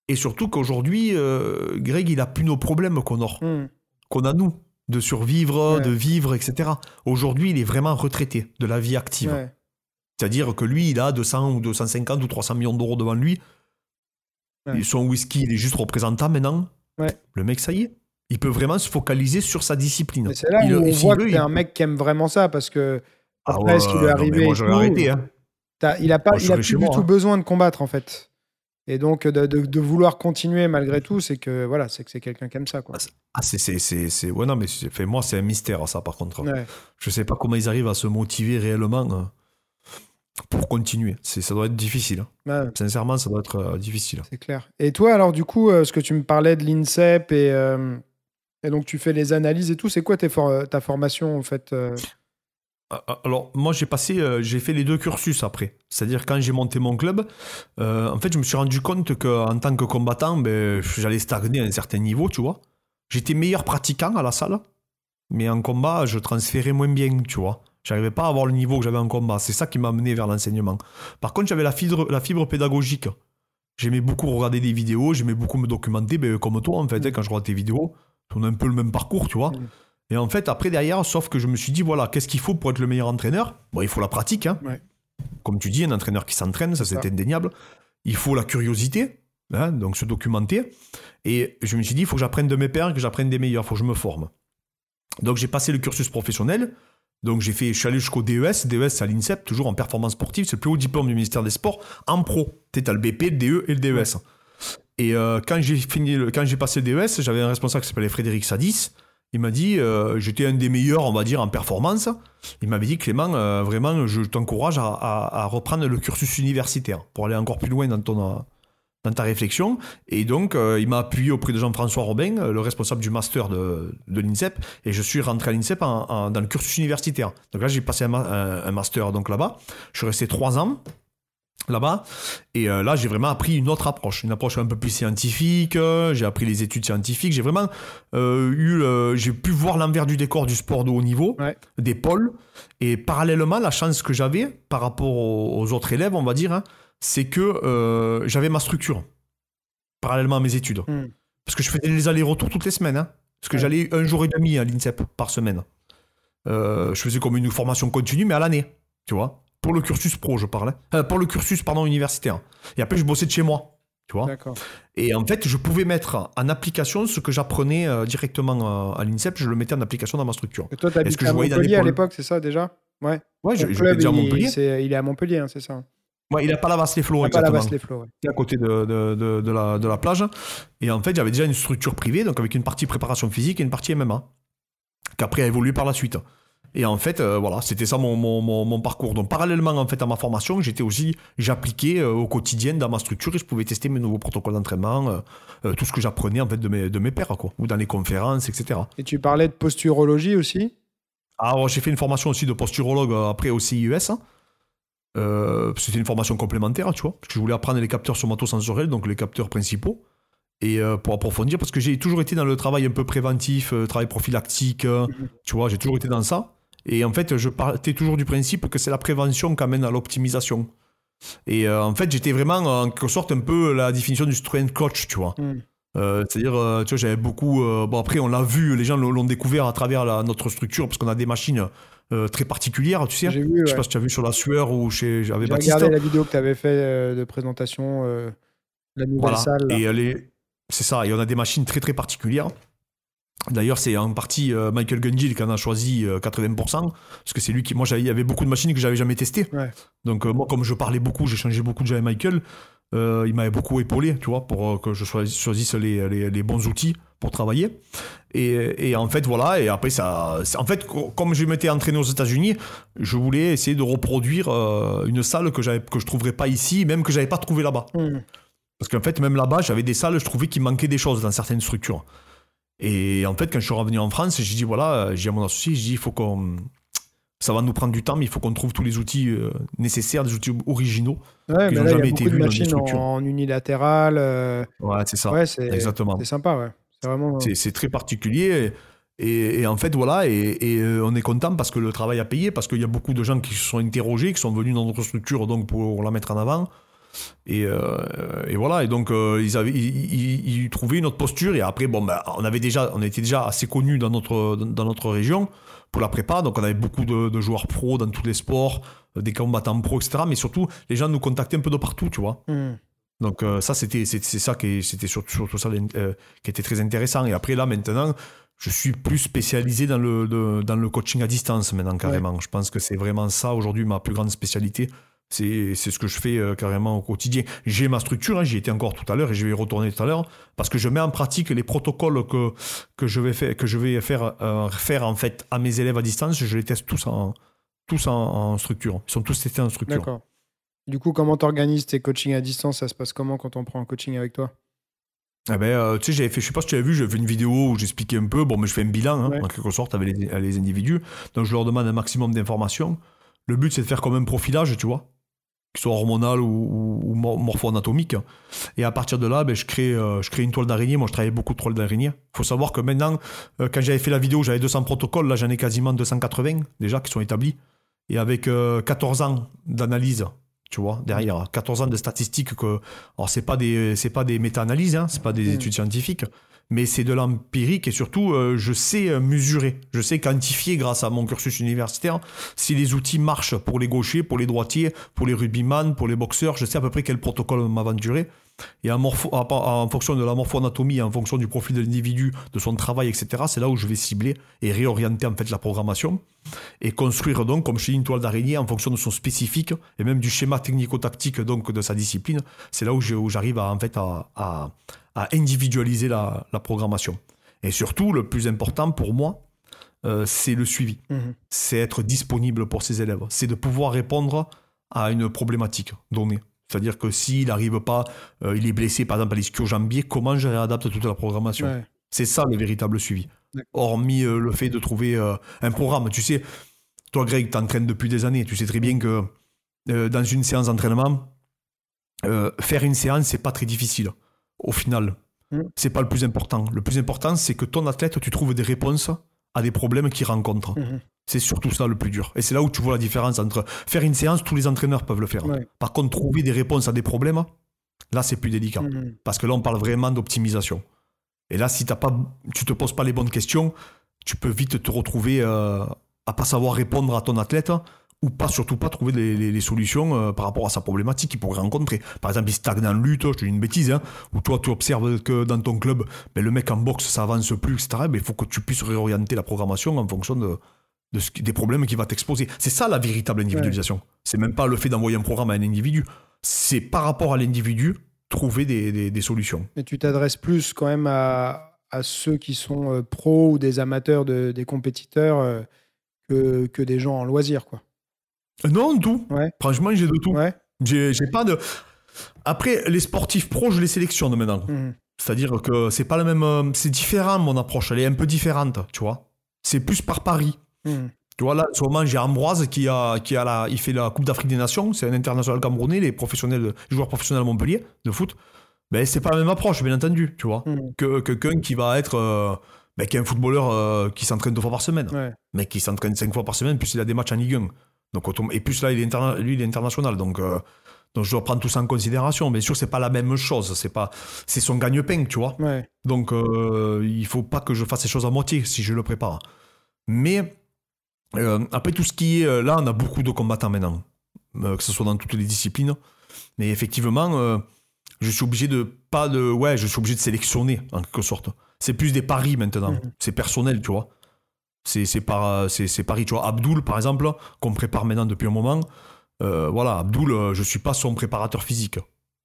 Et surtout qu'aujourd'hui, euh, Greg, il a plus nos problèmes qu'on a, hmm. qu'on a nous, de survivre, de vivre, etc. Aujourd'hui, il est vraiment retraité de la vie active. C'est-à-dire que lui, il a 200 ou 250 ou 300 millions d'euros devant lui. Et son whisky, il est juste représentant maintenant. Le mec, ça y est. Il peut vraiment se focaliser sur sa discipline. C'est là où on voit que un mec qui aime vraiment ça parce que ah après, ce qui lui est arrivé. Moi, arrêté. Hein. Il n'a pas, il a plus du tout hein. besoin de combattre en fait. Et donc, de, vouloir continuer malgré tout, c'est que voilà, c'est que c'est quelqu'un qui aime ça. Quoi. Ah, c'est, c'est, c'est, ouais, non, mais fait, moi, c'est un mystère, ça, par contre. Je Je sais pas comment ils arrivent à se motiver réellement euh, pour continuer. C'est, ça doit être difficile. Hein. Sincèrement, ça doit être euh, difficile. C'est clair. Et toi, alors, du coup, euh, ce que tu me parlais de l'INSEP et, et donc tu fais les analyses et tout, c'est quoi tes ta formation, en fait alors, moi, j'ai passé, euh, j'ai fait les deux cursus après. C'est-à-dire, quand j'ai monté mon club, euh, en fait, je me suis rendu compte qu'en tant que combattant, ben, j'allais stagner à un certain niveau, tu vois. J'étais meilleur pratiquant à la salle, mais en combat, je transférais moins bien, tu vois. J'arrivais pas à avoir le niveau que j'avais en combat. C'est ça qui m'a mené vers l'enseignement. Par contre, j'avais la fibre, la fibre pédagogique. J'aimais beaucoup regarder des vidéos, j'aimais beaucoup me documenter, ben, comme toi, en fait, hein, quand je regarde tes vidéos. On a un peu le même parcours, tu vois. Et en fait, après, derrière, sauf que je me suis dit, voilà, qu'est-ce qu'il faut pour être le meilleur entraîneur? Bon, il faut la pratique. Hein. Comme tu dis, un entraîneur qui s'entraîne, ça c'est indéniable. Il faut la curiosité, hein, donc se documenter. Et je me suis dit, il faut que j'apprenne de mes pairs, que j'apprenne des meilleurs, il faut que je me forme. Donc j'ai passé le cursus professionnel. Donc j'ai fait, je suis allé jusqu'au DES. DES, c'est à l'INSEP, toujours en performance sportive. C'est le plus haut diplôme du ministère des Sports en pro. Tu as le BP, le DE et le DES. Et euh, quand j'ai fini, quand j'ai passé le DES, j'avais un responsable qui s'appelait Frédéric Sadis il m'a dit, euh, j'étais un des meilleurs, on va dire, en performance. Il m'avait dit, Clément, euh, vraiment, je t'encourage à, reprendre le cursus universitaire pour aller encore plus loin dans, dans ta réflexion. Et donc, euh, il m'a appuyé auprès de Jean-François Robin, le responsable du master de, de l'INSEP, et je suis rentré à l'INSEP dans le cursus universitaire. Donc là, j'ai passé un, un master donc là-bas. Je suis resté trois ans là-bas. Et euh, là, j'ai vraiment appris une autre approche, une approche un peu plus scientifique. Euh, j'ai appris les études scientifiques. J'ai vraiment euh, eu, j'ai pu voir l'envers du décor du sport de haut niveau, des pôles. Et parallèlement, la chance que j'avais par rapport aux, autres élèves, on va dire, hein, c'est que j'avais ma structure parallèlement à mes études. Hmm. Parce que je faisais les allers-retours toutes les semaines. Hein. parce que j'allais un jour et demi à l'INSEP par semaine. je faisais comme une formation continue, mais à l'année. Tu vois pour le cursus pro, je parlais. Euh, pour le cursus, pardon, universitaire. Et après, je bossais de chez moi. Tu vois Et en fait, je pouvais mettre en application ce que j'apprenais euh, directement à, l'INSEP, je le mettais en application dans ma structure. Et toi, tu habitais à Montpellier à l'époque, c'est ça déjà? Ouais. Ouais, je, club, je à Montpellier. Il, il est à Montpellier, hein, c'est ça Ouais, il n'a pas la les flots. Pas la les flots, à côté de, de, de, la, de la plage. Et en fait, j'avais déjà une structure privée, donc avec une partie préparation physique et une partie MMA, qui après a évolué par la suite. Et en fait, euh, voilà, c'était ça mon, mon, mon, parcours. Donc, parallèlement en fait à ma formation, j'étais aussi, j'appliquais euh, au quotidien dans ma structure et je pouvais tester mes nouveaux protocoles d'entraînement, euh, tout ce que j'apprenais en fait de mes, de mes pairs, quoi, ou dans les conférences, etc. Et tu parlais de posturologie aussi? Alors, j'ai fait une formation aussi de posturologue après au CIUS. Hein. c'était une formation complémentaire, tu vois, parce que je voulais apprendre les capteurs somatosensoriels, donc les capteurs principaux et pour approfondir parce que j'ai toujours été dans le travail un peu préventif, travail prophylactique, mhm. tu vois, j'ai toujours été dans ça. Et en fait, je partais toujours du principe que c'est la prévention qui amène à l'optimisation. Et euh, en fait, j'étais vraiment en quelque sorte un peu la définition du strength coach, tu vois. Hmm. Euh, c'est-à-dire, euh, tu vois, j'avais beaucoup. bon, après, on l'a vu, les gens l'ont découvert à travers notre structure, parce qu'on a des machines très particulières, tu sais. Vu, Je sais pas si tu as vu sur la sueur ou chez j'avais regardé la vidéo que tu avais fait de présentation la nouvelle salle. Et c'est ça, et on a des machines très très particulières. D'ailleurs, c'est en partie euh, Michael Gungil qui en a choisi 80%, euh, parce que c'est lui qui. Moi, il y avait beaucoup de machines que j'avais jamais testées. Donc, euh, moi, comme je parlais beaucoup, j'ai changé beaucoup de avec Michael, il m'avait beaucoup épaulé, tu vois, pour que je choisisse les, les, bons outils pour travailler. Et, et, en fait, voilà, et après, ça. En fait, comme je m'étais entraîné aux États-Unis, je voulais essayer de reproduire une salle que, que je trouverais pas ici, même que j'avais pas trouvé là-bas. Hmm. Parce qu'en fait, même là-bas, j'avais des salles, je trouvais qu'il manquait des choses dans certaines structures. Et en fait, quand je suis revenu en France, j'ai dit voilà, j'ai à mon associé, j'ai dit il faut qu'on. Ça va nous prendre du temps, mais il faut qu'on trouve tous les outils euh, nécessaires, des outils originaux ouais, qui n'ont jamais été vus dans les structures. En, unilatéral. Euh, ouais, c'est ça. Ouais, c'est, Exactement. C'est sympa, ouais. C'est vraiment. Euh, c'est, très particulier. Et, et, en fait, voilà, et, et, on est content parce que le travail a payé, parce qu'il y a beaucoup de gens qui se sont interrogés, qui sont venus dans notre structure donc pour la mettre en avant. Et, euh, et, voilà, et donc euh, ils, avaient, ils, trouvaient une autre posture. Et après, bon, ben, on, avait déjà, on était déjà assez connus dans notre, dans notre région pour la prépa. Donc on avait beaucoup de, joueurs pros dans tous les sports, euh, des combattants pros, etc. Mais surtout, les gens nous contactaient un peu de partout, tu vois. Hmm. Donc ça, c'était c'est ça qui c'était surtout, surtout ça qui était très intéressant. Et après là, maintenant, je suis plus spécialisé dans le, dans le coaching à distance maintenant carrément. Je pense que c'est vraiment ça aujourd'hui ma plus grande spécialité. C'est ce que je fais euh, carrément au quotidien. J'ai ma structure, hein, j'y étais encore tout à l'heure et je vais y retourner tout à l'heure, parce que je mets en pratique les protocoles que, que, je, vais faire, que je vais faire, euh, faire en fait à mes élèves à distance, je les teste tous en, tous en, structure. Ils sont tous testés en structure. D'accord. Du coup, comment tu organises tes coachings à distance? Ça se passe comment quand on prend un coaching avec toi? Ah ben, euh, tu sais, j'avais fait, je sais pas si tu as vu, j'ai fait une vidéo où j'expliquais un peu, bon, mais je fais un bilan, hein, en quelque sorte, avec les, les individus. Donc, je leur demande un maximum d'informations. Le but, c'est de faire comme un profilage, tu vois qui soit hormonal ou, morpho-anatomique. Et à partir de là, ben, je, crée, euh, je crée une toile d'araignée. Moi, je travaillais beaucoup de toiles d'araignée. Il faut savoir que maintenant, euh, quand j'avais fait la vidéo, j'avais 200 protocoles. Là, j'en ai quasiment 280 déjà qui sont établis. Et avec 14 euh, ans d'analyse, tu vois, derrière, 14 ans de statistiques que. Alors, c'est pas des, c'est pas des méta-analyses, hein, c'est pas des mmh. études scientifiques mais c'est de l'empirique et surtout, euh, je sais euh, mesurer, je sais quantifier grâce à mon cursus universitaire si les outils marchent pour les gauchers, pour les droitiers, pour les rugbyman, pour les boxeurs. Je sais à peu près quel protocole m'aventurer. Et en, en, fonction de la morpho-anatomie, en fonction du profil de l'individu, de son travail, etc., c'est là où je vais cibler et réorienter en fait la programmation et construire donc, comme je dis, une toile d'araignée en fonction de son spécifique et même du schéma technico-tactique donc de sa discipline. C'est là où j'arrive en fait à à individualiser la, programmation. Et surtout, le plus important pour moi, euh, c'est le suivi. Mhm. C'est être disponible pour ses élèves. C'est de pouvoir répondre à une problématique donnée. C'est-à-dire que s'il n'arrive pas, euh, il est blessé par exemple à l'ischio-jambier, comment je réadapte toute la programmation C'est ça le véritable suivi. Hormis euh, le fait de trouver un programme. Tu sais, toi Greg, tu entraînes depuis des années. Tu sais très bien que dans une séance d'entraînement, faire une séance, c'est pas très difficile au final. Mm. C'est pas le plus important. Le plus important, c'est que ton athlète, tu trouves des réponses à des problèmes qu'il rencontre. Mm-hmm. C'est surtout ça le plus dur. Et c'est là où tu vois la différence entre faire une séance, tous les entraîneurs peuvent le faire. Par contre, trouver des réponses à des problèmes, là, c'est plus délicat. Mm-hmm. Parce que là, on parle vraiment d'optimisation. Et là, si as pas, tu te poses pas les bonnes questions, tu peux vite te retrouver euh, à pas savoir répondre à ton athlète ou pas surtout pas trouver les, solutions euh, par rapport à sa problématique qu'il pourrait rencontrer. Par exemple, il stagne en lutte, je te dis une bêtise, hein, ou toi tu observes que dans ton club, ben, le mec en boxe ça avance plus, etc. Ben, il faut que tu puisses réorienter la programmation en fonction de, des problèmes qui va t'exposer. C'est ça la véritable individualisation. C'est même pas le fait d'envoyer un programme à un individu. C'est par rapport à l'individu trouver des, solutions. Mais tu t'adresses plus quand même à, ceux qui sont euh, pros ou des amateurs des compétiteurs euh, que, que, des gens en loisir, quoi. Non, tout. Franchement, j'ai de tout. J'ai pas de. Après, les sportifs pros, je les sélectionne maintenant. Mmh. C'est-à-dire que c'est pas la même. Euh, c'est différent, mon approche. Elle est un peu différente, tu vois. C'est plus par pari. Mmh. Tu vois, là, en ce moment, j'ai Ambroise qui, a, qui a la, il fait la Coupe d'Afrique des Nations. C'est un international camerounais, les, professionnels, joueurs professionnels à Montpellier de foot. Ben, c'est pas la même approche, bien entendu, tu vois. Mmh. Que quelqu'un qui va être. Euh, ben, qui est un footballeur euh, qui s'entraîne deux fois par semaine. Mais qui s'entraîne cinq fois par semaine, puis il a des matchs en Ligue 1. Donc, et plus là, il est lui, il est international. Donc, euh, donc, je dois prendre tout ça en considération. Bien sûr, c'est pas la même chose. C'est pas, c'est son gagne-pain, tu vois. Donc, euh, il faut pas que je fasse ces choses à moitié si je le prépare. Mais euh, après tout ce qui est là, on a beaucoup de combattants maintenant, que ce soit dans toutes les disciplines. Mais effectivement, je suis obligé de pas de, ouais, je suis obligé de sélectionner en quelque sorte. C'est plus des paris maintenant. Mhm. C'est personnel, tu vois. C'est par, c'est Paris. Tu vois, Abdul, par exemple, qu'on prépare maintenant depuis un moment. Euh, voilà, Abdul, euh, je suis pas son préparateur physique.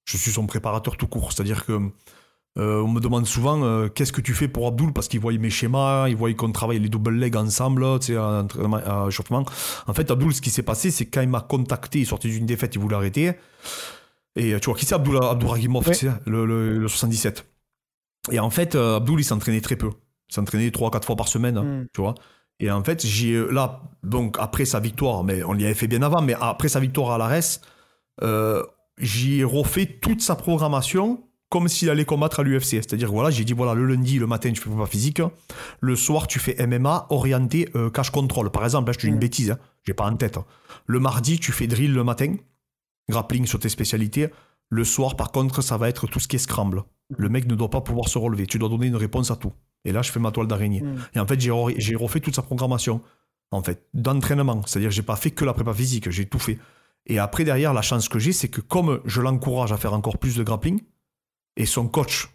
Je suis son préparateur tout court. C'est-à-dire que euh, on me demande souvent qu'est-ce que tu fais pour Abdul parce qu'il voit mes schémas, il voit qu'on travaille les double legs ensemble, tu sais, à, chauffement. En fait, Abdul, ce qui s'est passé, c'est quand il m'a contacté, il sortait d'une défaite, il voulait arrêter. Et tu vois, qui c'est Abdul, Abdul le, le, 77. Et en fait, Abdul, il s'entraînait très peu s'entraîner 3-4 fois par semaine, hmm. tu vois. Et en fait, j'ai là, donc après sa victoire, mais on l'y avait fait bien avant, mais après sa victoire à l'ARES, euh, j'ai refait toute sa programmation comme s'il allait combattre à l'UFC. C'est-à-dire, voilà, j'ai dit, voilà, le lundi, le matin, tu fais pas physique. Le soir, tu fais MMA orienté euh, cash control. Par exemple, là, je te dis une bêtise, hein, j'ai pas en tête. Le mardi, tu fais drill le matin, grappling sur tes spécialités. Le soir, par contre, ça va être tout ce qui est scramble. Le mec ne doit pas pouvoir se relever. Tu dois donner une réponse à tout. Et là, je fais ma toile d'araignée. Et en fait, j'ai refait toute sa programmation, en fait, d'entraînement. C'est-à-dire j'ai pas fait que la prépa physique, j'ai tout fait. Et après, derrière, la chance que j'ai, c'est que comme je l'encourage à faire encore plus de grappling, et son coach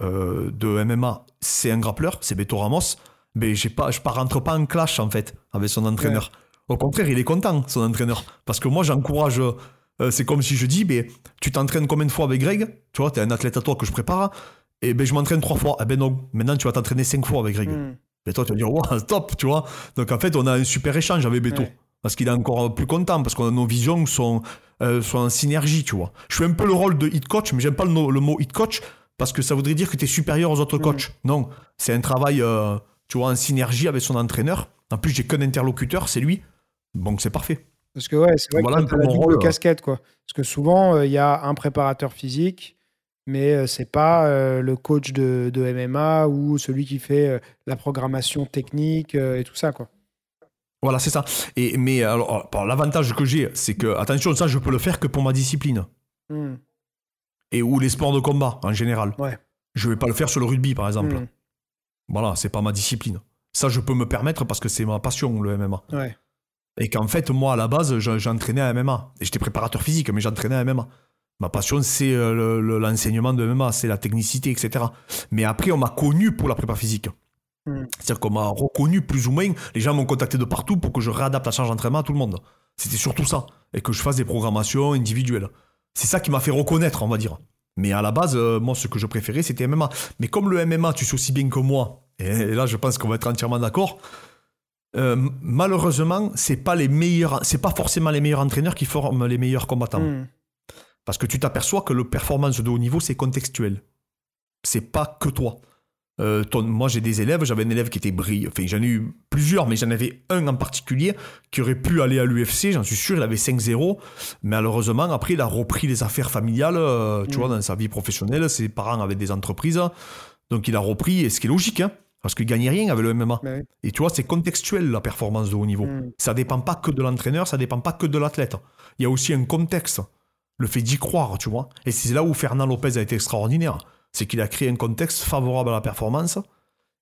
euh, de MMA, c'est un grappleur, c'est Beto Ramos, mais j'ai pas, je ne rentre pas en clash, en fait, avec son entraîneur. Au contraire, il est content, son entraîneur. Parce que moi, j'encourage... Euh, c'est comme si je dis, mais tu t'entraînes combien de fois avec Greg? Tu vois, tu es un athlète à toi que je prépare et ben je m'entraîne trois fois. Eh ben non, maintenant tu vas t'entraîner cinq fois avec Greg. Et toi tu vas dire, wow, top, tu vois. Donc en fait, on a un super échange avec Beto. Parce qu'il est encore plus content, parce que nos visions sont, euh, en synergie, tu vois. Je fais un peu le rôle de hit coach, mais j'aime pas le, mot hit coach, parce que ça voudrait dire que tu es supérieur aux autres hmm. coachs. Non, c'est un travail, euh, tu vois, en synergie avec son entraîneur. En plus, j'ai qu'un interlocuteur, c'est lui. Donc c'est parfait. Parce que ouais, c'est vrai voilà que tu as la double rôle, casquette, quoi. Parce que souvent, euh, il y a un préparateur physique mais euh, c'est pas euh, le coach de, MMA ou celui qui fait euh, la programmation technique et tout ça, quoi. Voilà, c'est ça. Et, mais alors, l'avantage que j'ai, c'est que, attention, ça, je peux le faire que pour ma discipline. Hmm. Et ou les sports de combat, en général. Ouais. Je vais pas le faire sur le rugby, par exemple. Hmm. Voilà, c'est pas ma discipline. Ça, je peux me permettre parce que c'est ma passion, le MMA. Ouais. Et qu'en fait, moi, à la base, j'entraînais à MMA. Et j'étais préparateur physique, mais j'entraînais à MMA. Ma passion, c'est euh, l'enseignement de MMA, c'est la technicité, etc. Mais après, on m'a connu pour la prépa physique. Hmm. C'est-à-dire qu'on m'a reconnu plus ou moins. Les gens m'ont contacté de partout pour que je réadapte la charge d'entraînement à tout le monde. C'était surtout ça. Et que je fasse des programmations individuelles. C'est ça qui m'a fait reconnaître, on va dire. Mais à la base, euh, moi, ce que je préférais, c'était MMA. Mais comme le MMA, tu sais aussi bien que moi, et là, je pense qu'on va être entièrement d'accord. Euh, malheureusement, c'est pas les meilleurs, c'est pas forcément les meilleurs entraîneurs qui forment les meilleurs combattants. Hmm. Parce que tu t'aperçois que le performance de haut niveau, c'est contextuel. C'est pas que toi. Euh, moi, j'ai des élèves, j'avais un élève qui était brillant. Enfin, j'en ai eu plusieurs, mais j'en avais un en particulier qui aurait pu aller à l'UFC, j'en suis sûr, il avait 5-0. Malheureusement, après, il a repris les affaires familiales, euh, tu mm. vois, dans sa vie professionnelle. Ses parents avaient des entreprises. Donc, il a repris, et ce qui est logique, hein, parce qu'il gagnait rien avec le MMA. Et tu vois, c'est contextuel, la performance de haut niveau. Mm. Ça dépend pas que de l'entraîneur, ça dépend pas que de l'athlète. Il y a aussi un contexte le fait d'y croire, tu vois. Et c'est là où Fernand Lopez a été extraordinaire. C'est qu'il a créé un contexte favorable à la performance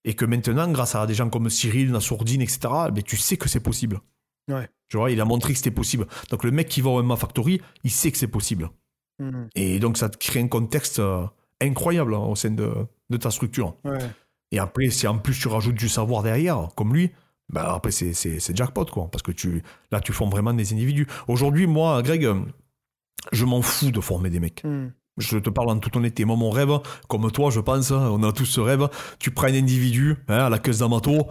et que maintenant, grâce à des gens comme Cyril, Nassourdine, etc., ben, tu sais que c'est possible. Ouais. Tu vois, il a montré que c'était possible. Donc le mec qui va au MMA Factory, il sait que c'est possible. Mhm. Et donc ça te crée un contexte euh, incroyable hein, au sein de, de ta structure. Ouais. Et après, si en plus tu rajoutes du savoir derrière, comme lui, bah après c'est, c'est, c'est jackpot, quoi. Parce que tu, là, tu formes vraiment des individus. Aujourd'hui, moi, Greg, je m'en fous de former des mecs. Mhm. Je te parle en toute honnêteté. Moi, mon rêve, comme toi, je pense, hein, on a tous ce rêve. Tu prends un individu hein, à la caisse d'Amato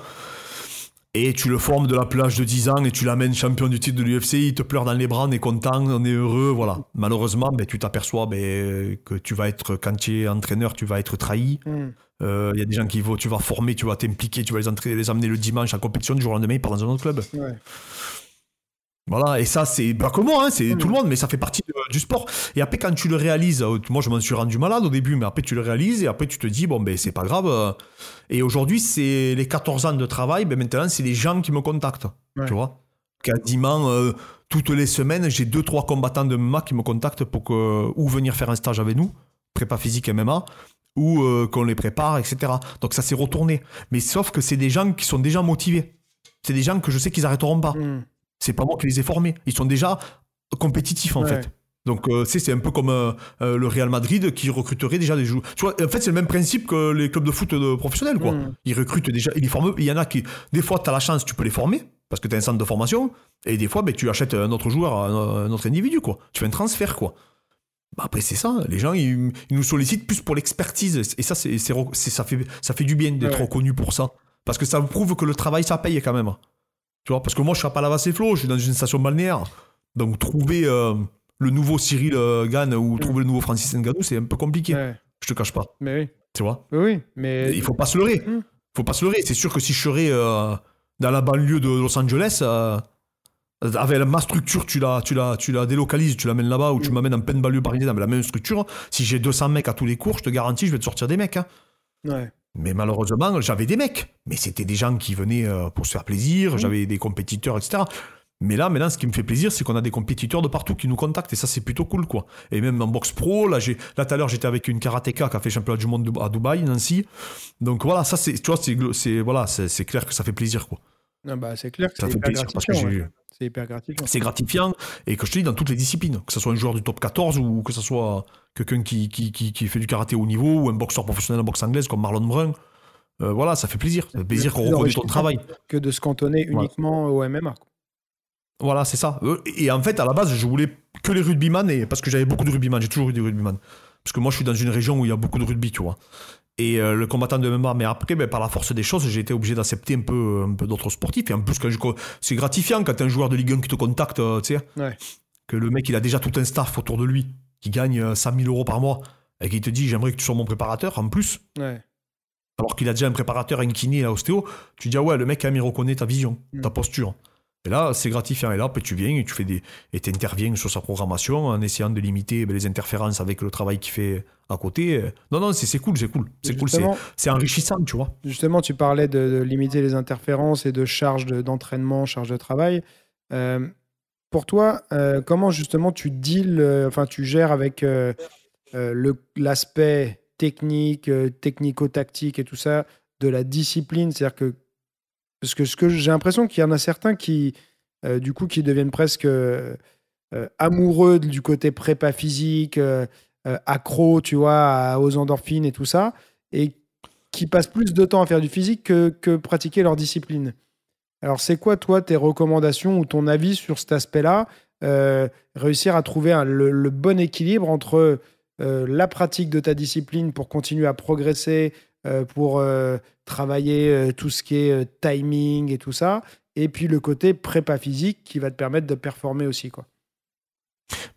et tu le formes de la plage de 10 ans et tu l'amènes champion du titre de l'UFC. Il te pleure dans les bras, on est content, on est heureux. Voilà. Malheureusement, ben, tu t'aperçois ben, que tu vas être, quand tu es entraîneur, tu vas être trahi. Mhm. Euh, Il y a des gens qui vont, tu vas former, tu vas t'impliquer, tu vas les, entraîner, les amener le dimanche en compétition, du jour au lendemain, ils partent dans un autre club. Ouais. Voilà, et ça, c'est pas que moi, hein, c'est Mm. tout le monde, mais ça fait partie de- du sport. Et après, quand tu le réalises, euh, moi je m'en suis rendu malade au début, mais après tu le réalises, et après tu te dis, bon, ben c'est pas grave. euh. Et aujourd'hui, c'est les 14 ans de travail, ben maintenant, c'est les gens qui me contactent. Ouais. Tu vois Quasiment euh, toutes les semaines, j'ai deux, trois combattants de MMA qui me contactent pour que, ou venir faire un stage avec nous, prépa physique MMA, ou euh, qu'on les prépare, etc. Donc ça s'est retourné. Mais sauf que c'est des gens qui sont déjà motivés. C'est des gens que je sais qu'ils arrêteront pas. Mhm. C'est pas moi qui les ai formés. Ils sont déjà compétitifs, en Ouais. fait. Donc, euh, c'est un peu comme euh, euh, le Real Madrid qui recruterait déjà des joueurs. Tu vois, en fait, c'est le même principe que les clubs de foot professionnels, quoi. Mhm. Ils recrutent déjà, ils les forment. Il y en a qui, des fois, tu as la chance, tu peux les former, parce que tu as un centre de formation, et des fois, ben, tu achètes un autre joueur, un, un autre individu, quoi. Tu fais un transfert, quoi. Bah, après, c'est ça. Les gens, ils, ils nous sollicitent plus pour l'expertise. Et ça, c'est, ça, fait, ça fait du bien d'être Ouais. reconnu pour ça. Parce que ça prouve que le travail, ça paye quand même. Tu vois, parce que moi, je suis à Palavas et Flo, je suis dans une station balnéaire. Donc, trouver euh, le nouveau Cyril euh, Gann ou trouver le nouveau Francis Ngannou, c'est un peu compliqué. Ouais. Je te cache pas. Mais oui. Tu vois? Oui, oui. Mais Il faut pas se leurrer. Mm. faut pas se leurrer. C'est sûr que si je serais euh, dans la banlieue de Los Angeles, avec ma structure, tu la, tu la, tu la délocalises, tu l'amènes là-bas ou tu Mm. m'amènes en pleine banlieue parisienne avec la même structure. Si j'ai 200 mecs à tous les cours, je te garantis, je vais te sortir des mecs. hein. ouais. Mais malheureusement, j'avais des mecs. Mais c'était des gens qui venaient euh, pour se faire plaisir. J'avais des compétiteurs, etc. Mais là, maintenant, ce qui me fait plaisir, c'est qu'on a des compétiteurs de partout qui nous contactent. Et ça, c'est plutôt cool, quoi. Et même en boxe pro, là, j'ai, là, tout à l'heure, j'étais avec une karatéka qui a fait championnat du monde à Dubaï, Nancy. Donc voilà, ça, c'est, tu vois, c'est, voilà, c'est, c'est clair que ça fait plaisir, quoi. Ah bah, c'est clair que Ça fait plaisir parce que j'ai. C'est hyper gratifiant. c'est gratifiant et que je te dis dans toutes les disciplines, que ce soit un joueur du top 14 ou que ce soit quelqu'un qui, qui, qui, qui fait du karaté au niveau ou un boxeur professionnel en boxe anglaise comme Marlon Brun. Euh, voilà, ça fait plaisir. Ça fait plaisir qu'on reconnaît ton travail. Que de se cantonner Voilà. uniquement au MMA. quoi. Voilà, c'est ça. Euh, Et en fait, à la base, je voulais que les rugbyman, et parce que j'avais beaucoup de rugbyman, j'ai toujours eu des rugbyman. Parce que moi, je suis dans une région où il y a beaucoup de rugby, tu vois. Et euh, le combattant de MMA, mais après, ben, par la force des choses, j'ai été obligé d'accepter un peu, un peu d'autres sportifs. Et en plus, c'est gratifiant quand un joueur de Ligue 1 qui te contacte, euh, tu sais, Ouais. que le mec, il a déjà tout un staff autour de lui, qui gagne euh, 100 000 euros par mois, et qui te dit, j'aimerais que tu sois mon préparateur, en plus. Ouais. Alors qu'il a déjà un préparateur, un kiné, un ostéo, tu dis, ah ouais, le mec, quand même, il reconnaît ta vision, Mm. ta posture. Et là, c'est gratifiant. Et là, tu viens et tu fais des, et interviens sur sa programmation en essayant de limiter ben, les interférences avec le travail qu'il fait à côté. Non, non, c'est cool, c'est cool. C'est cool, c'est enrichissant, tu vois. Justement, tu parlais de, de limiter les interférences et de charge de- d'entraînement, charge de travail. Euh, pour toi, euh, comment justement tu deals, euh, enfin tu gères avec l'aspect technique, technico-tactique et tout ça de la discipline? C'est-à-dire que parce que que j'ai l'impression qu'il y en a certains qui, euh, du coup, qui deviennent presque euh, euh, amoureux du côté prépa physique, euh, accro, tu vois, aux endorphines et tout ça, et qui passent plus de temps à faire du physique que, que pratiquer leur discipline. Alors, c'est quoi, toi, tes recommandations ou ton avis sur cet aspect-là Réussir à trouver le, bon équilibre entre la pratique de ta discipline pour continuer à progresser, pour euh, travailler euh, tout ce qui est euh, timing et tout ça, et puis le côté prépa physique qui va te permettre de performer aussi. Quoi.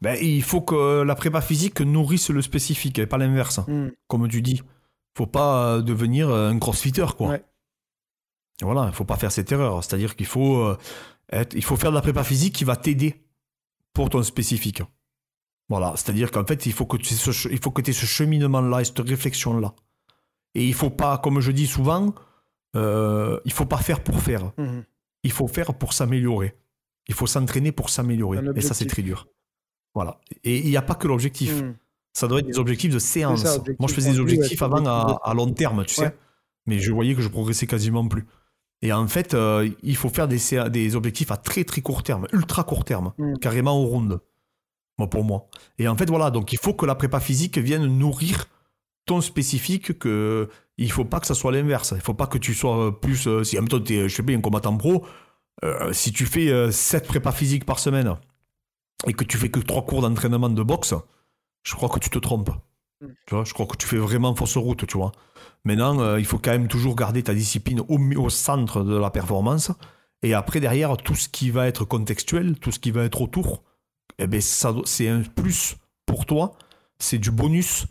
Ben, il faut que la prépa physique nourrisse le spécifique et pas l'inverse, Hmm. comme tu dis. faut pas euh, devenir euh, un crossfitter, quoi. Ouais. Voilà, il faut pas faire cette erreur. C'est-à-dire qu'il faut, euh, être, il faut faire de la prépa physique qui va t'aider pour ton spécifique. Voilà, c'est-à-dire qu'en fait, il faut que tu aies ce, il faut que aies ce cheminement-là et cette réflexion-là. Et il faut pas, comme je dis souvent, euh, il faut pas faire pour faire. Mhm. Il faut faire pour s'améliorer. Il faut s'entraîner pour s'améliorer. Et ça, c'est très dur. Voilà. Et il n'y a pas que l'objectif. Hmm. Ça doit être des objectifs de séance. ça, objectif Moi, je faisais des objectifs avant à, long terme, tu sais. Mais je voyais que je progressais quasiment plus. Et en fait, euh, il faut faire des, des objectifs à très très court terme, ultra court terme, Mm. carrément au round. Moi, pour moi. Et en fait, voilà, donc il faut que la prépa physique vienne nourrir ton spécifique, que il faut pas que ça soit l'inverse. Il faut pas que tu sois plus. euh, si en même temps, t'es, je sais pas, un combattant pro, euh, si tu fais 7 prépas physiques par semaine et que tu fais que 3 cours d'entraînement de boxe, je crois que tu te trompes. Mm. Tu vois, je crois que tu fais vraiment fausse route, tu vois. Maintenant, euh, il faut quand même toujours garder ta discipline au, centre de la performance. Et après, derrière, tout ce qui va être contextuel, tout ce qui va être autour, eh ben, c'est un plus pour toi, c'est du bonus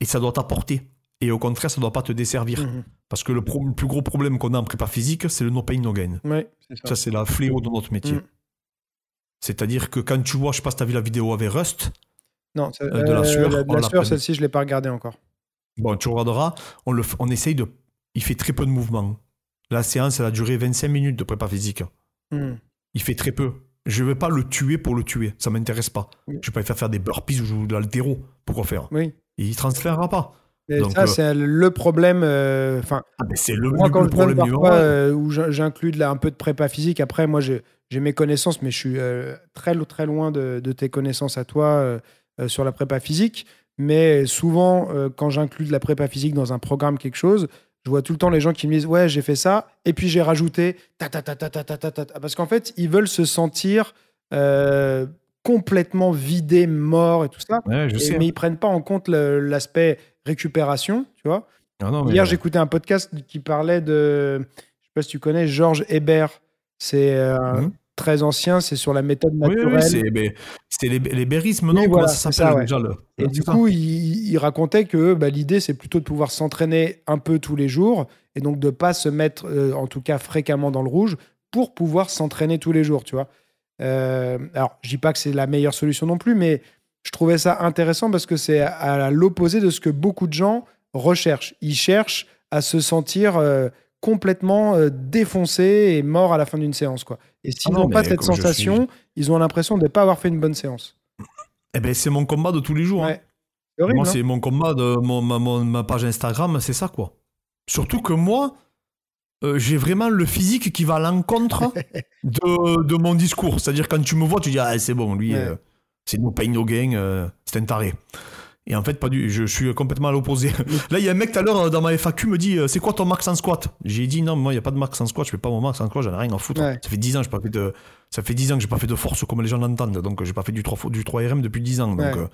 et ça doit t'apporter. Et au contraire, ça ne doit pas te desservir. Mhm. Parce que le, pro- le plus gros problème qu'on a en prépa physique, c'est le no pain, no gain. Ouais, c'est ça. Ça, c'est la fléau de notre métier. Mm. C'est-à-dire que quand tu vois, je sais pas si tu as vu la vidéo avec Rust, Non, ça- Euh, de la sueur, la, la sueur, celle-ci, je l'ai pas regardée encore. bon, tu regarderas, on, le, on essaye de. Il fait très peu de mouvements. La séance, elle a duré 25 minutes de prépa physique. Mhm. Il fait très peu. Je ne vais pas le tuer pour le tuer. Ça m'intéresse pas. Je vais pas lui faire faire des burpees ou de l'altéro. Pourquoi faire? Oui. Il transférera pas. Donc, ça, euh, c'est le problème. euh, Enfin, Ah, c'est le, moi, quand le je problème parfois, euh, où j'in- j'inclus un peu de prépa physique, après, moi, j'ai mes connaissances, mais je suis très, très loin de, de tes connaissances à toi sur la prépa physique. Mais souvent, quand j'inclus de la prépa physique dans un programme, quelque chose, je vois tout le temps les gens qui me disent Ouais, j'ai fait ça, et puis j'ai rajouté ta ta ta ta ta ta ta ta ta. Parce qu'en fait, ils veulent se sentir euh, complètement vidés, morts et tout ça. Ouais, je Et- sais. mais ils prennent pas en compte l'aspect récupération, tu vois. Ah non, Hier, j'écoutais un podcast qui parlait de. Je sais pas si tu connais Georges Hébert. C'est euh, Mhm. très ancien, c'est sur la méthode Oui, oui, naturelle. c'est c'était les, les bérismes, non? Oui, voilà, ça s'appelle ouais. déjà le... Et du coup, il, il racontait que bah, l'idée, c'est plutôt de pouvoir s'entraîner un peu tous les jours et donc de pas se mettre, euh, en tout cas fréquemment, dans le rouge pour pouvoir s'entraîner tous les jours, tu vois. Euh, alors, je dis pas que c'est la meilleure solution non plus, mais je trouvais ça intéressant parce que c'est à, l'opposé de ce que beaucoup de gens recherchent. Ils cherchent à se sentir euh, complètement euh, défoncés et morts à la fin d'une séance, quoi. Et s'ils Ah non, n'ont pas cette sensation, ils ont l'impression de ne pas avoir fait une bonne séance. Eh ben, c'est mon combat de tous les jours. hein. Ouais. Horrible, Moi, hein c'est mon combat de mon, ma, mon- ma page Instagram, c'est ça, quoi. Surtout que moi, euh, j'ai vraiment le physique qui va à l'encontre de, de mon discours. C'est-à-dire, quand tu me vois, tu dis, ah, c'est bon, lui, Ouais. euh, c'est no pain, no gain, euh, c'est un taré. Et en fait, pas du, je suis complètement à l'opposé. Là, il y a un mec tout à l'heure dans ma FAQ me dit, c'est quoi ton max en squat? J'ai dit, non, moi, il n'y a pas de max en squat, je fais pas mon max en squat, j'en ai rien à foutre. Ouais. Ça fait 10 ans, j'ai pas fait de, ça fait 10 ans que j'ai pas fait de force comme les gens l'entendent. Donc, j'ai pas fait du 3, du 3RM depuis 10 ans. Donc, Ouais.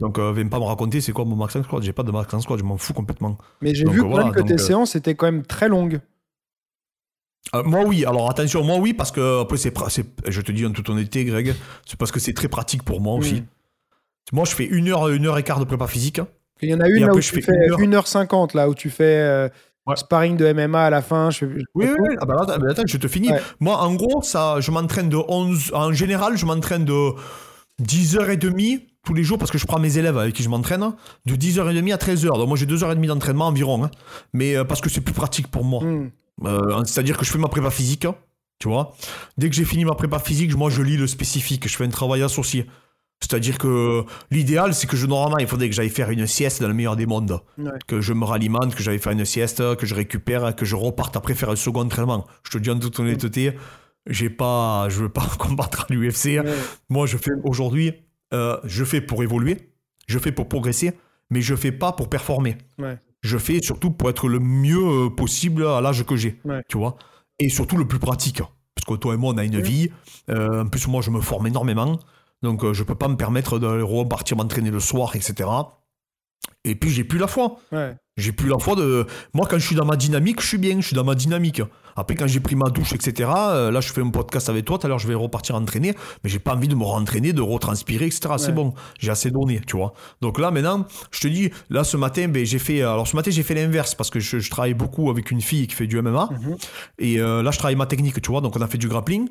donc, euh, viens pas me raconter c'est quoi mon max en squat. J'ai pas de max en squat, je m'en fous complètement. Mais j'ai vu quand voilà, même que donc, tes euh, séances étaient quand même très longues. Euh, moi, oui. Alors, attention, moi, oui, parce que, après, c'est, je te dis en toute honnêteté, Greg, c'est parce que c'est très pratique pour moi aussi. Mm. Moi, je fais une heure, une heure et quart de prépa physique. Il y en a une là où je tu fais fais une heure. 1h50, là où tu fais euh, Ouais. sparring de MMA à la fin. Je, Oui, oui, oui. Ah bah, attends, attends, je te finis. Ouais. Moi, en gros, ça, je m'entraîne de 11. En général, je m'entraîne de 10h30 tous les jours parce que je prends mes élèves avec qui je m'entraîne. De 10h30 à 13h. Donc, moi, j'ai 2h30 d'entraînement environ. hein. Mais euh, parce que c'est plus pratique pour moi. Hmm. Euh, C'est-à-dire que je fais ma prépa physique, hein, tu vois. Dès que j'ai fini ma prépa physique, moi je lis le spécifique, je fais un travail associé. C'est-à-dire que l'idéal, c'est que je, normalement, il faudrait que j'aille faire une sieste dans le meilleur des mondes. Ouais. Que je me ralimente, que j'aille faire une sieste, que je récupère, que je reparte après faire un second entraînement. Je te dis en toute honnêteté, j'ai pas, je veux pas combattre à l'UFC. Ouais. Moi, je fais aujourd'hui, euh, je fais pour évoluer, je fais pour progresser, mais je fais pas pour performer. Ouais. Je fais surtout pour être le mieux euh, possible à l'âge que j'ai, Ouais. tu vois. Et surtout le plus pratique. Parce que toi et moi, on a une vie. Euh, en plus, moi, je me forme énormément. Donc, euh, je peux pas me permettre de repartir m'entraîner le soir, etc. Et puis, j'ai plus la foi. Ouais. J'ai plus la foi de. Moi, quand je suis dans ma dynamique, je suis bien, je suis dans ma dynamique. Après, quand j'ai pris ma douche, etc., euh, là, je fais un podcast avec toi, tout à l'heure, je vais repartir entraîner, mais j'ai pas envie de me rentraîner, de retranspirer, etc. C'est bon, j'ai assez donné, tu vois. Donc là, maintenant, je te dis, là, ce matin, ben, j'ai fait. Alors, ce matin, j'ai fait l'inverse, parce que je, je travaille beaucoup avec une fille qui fait du MMA, Mhm. et euh, là, je travaille ma technique, tu vois. Donc, on a fait du grappling.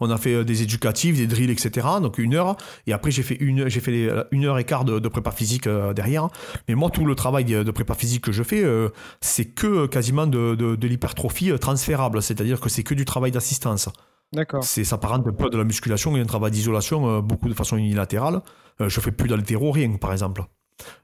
On a fait euh, des éducatifs, des drills, etc. Donc une heure. Et après, j'ai fait une, j'ai fait les- une heure et quart de, de prépa physique euh, derrière. Mais moi, tout le travail de, prépa physique que je fais, euh, c'est que euh, quasiment de, de, de l'hypertrophie euh, transférable. C'est-à-dire que c'est que du travail d'assistance. D'accord. C'est, ça s'apparente un peu de la musculation et un travail d'isolation, euh, beaucoup de façon unilatérale. Euh, je fais plus d'haltéro, rien, par exemple.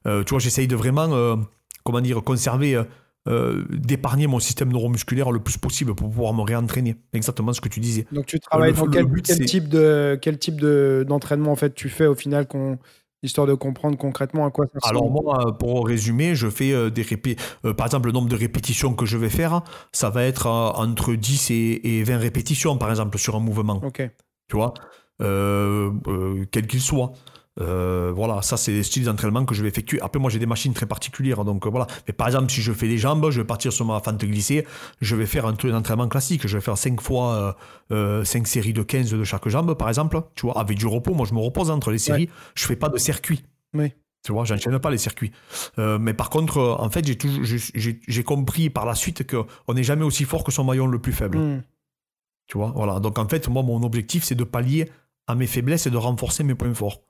Euh, tu vois, j'essaye de vraiment, euh, comment dire, conserver euh, euh, d'épargner mon système neuromusculaire le plus possible pour pouvoir me réentraîner. Exactement ce que tu disais. Donc tu travailles dans quel, type de quel type de d'entraînement en fait tu fais au final qu'on histoire de comprendre concrètement à quoi ça ressemble? Alors moi, pour résumer, je fais euh, des répé euh, par exemple le nombre de répétitions que je vais faire, ça va être entre 10 et, 20 répétitions par exemple sur un mouvement. Ok. Tu vois, quel qu'il soit. Euh, voilà, ça c'est des styles d'entraînement que je vais effectuer. Après, moi j'ai des machines très particulières, donc euh, voilà. Mais par exemple, si je fais les jambes, je vais partir sur ma fente glissée, je vais faire un truc d'entraînement classique. Je vais faire 5 fois 5 euh, séries de 15 de chaque jambe, par exemple. Tu vois, avec du repos, moi je me repose entre les séries, je fais pas de circuit. Oui. Tu vois, j'enchaîne pas les circuits. mais par contre, en fait, j'ai toujours, j'ai compris par la suite qu'on n'est jamais aussi fort que son maillon le plus faible. Hmm. Tu vois, voilà. Donc en fait, moi, mon objectif, c'est de pallier à mes faiblesses et de renforcer mes points forts.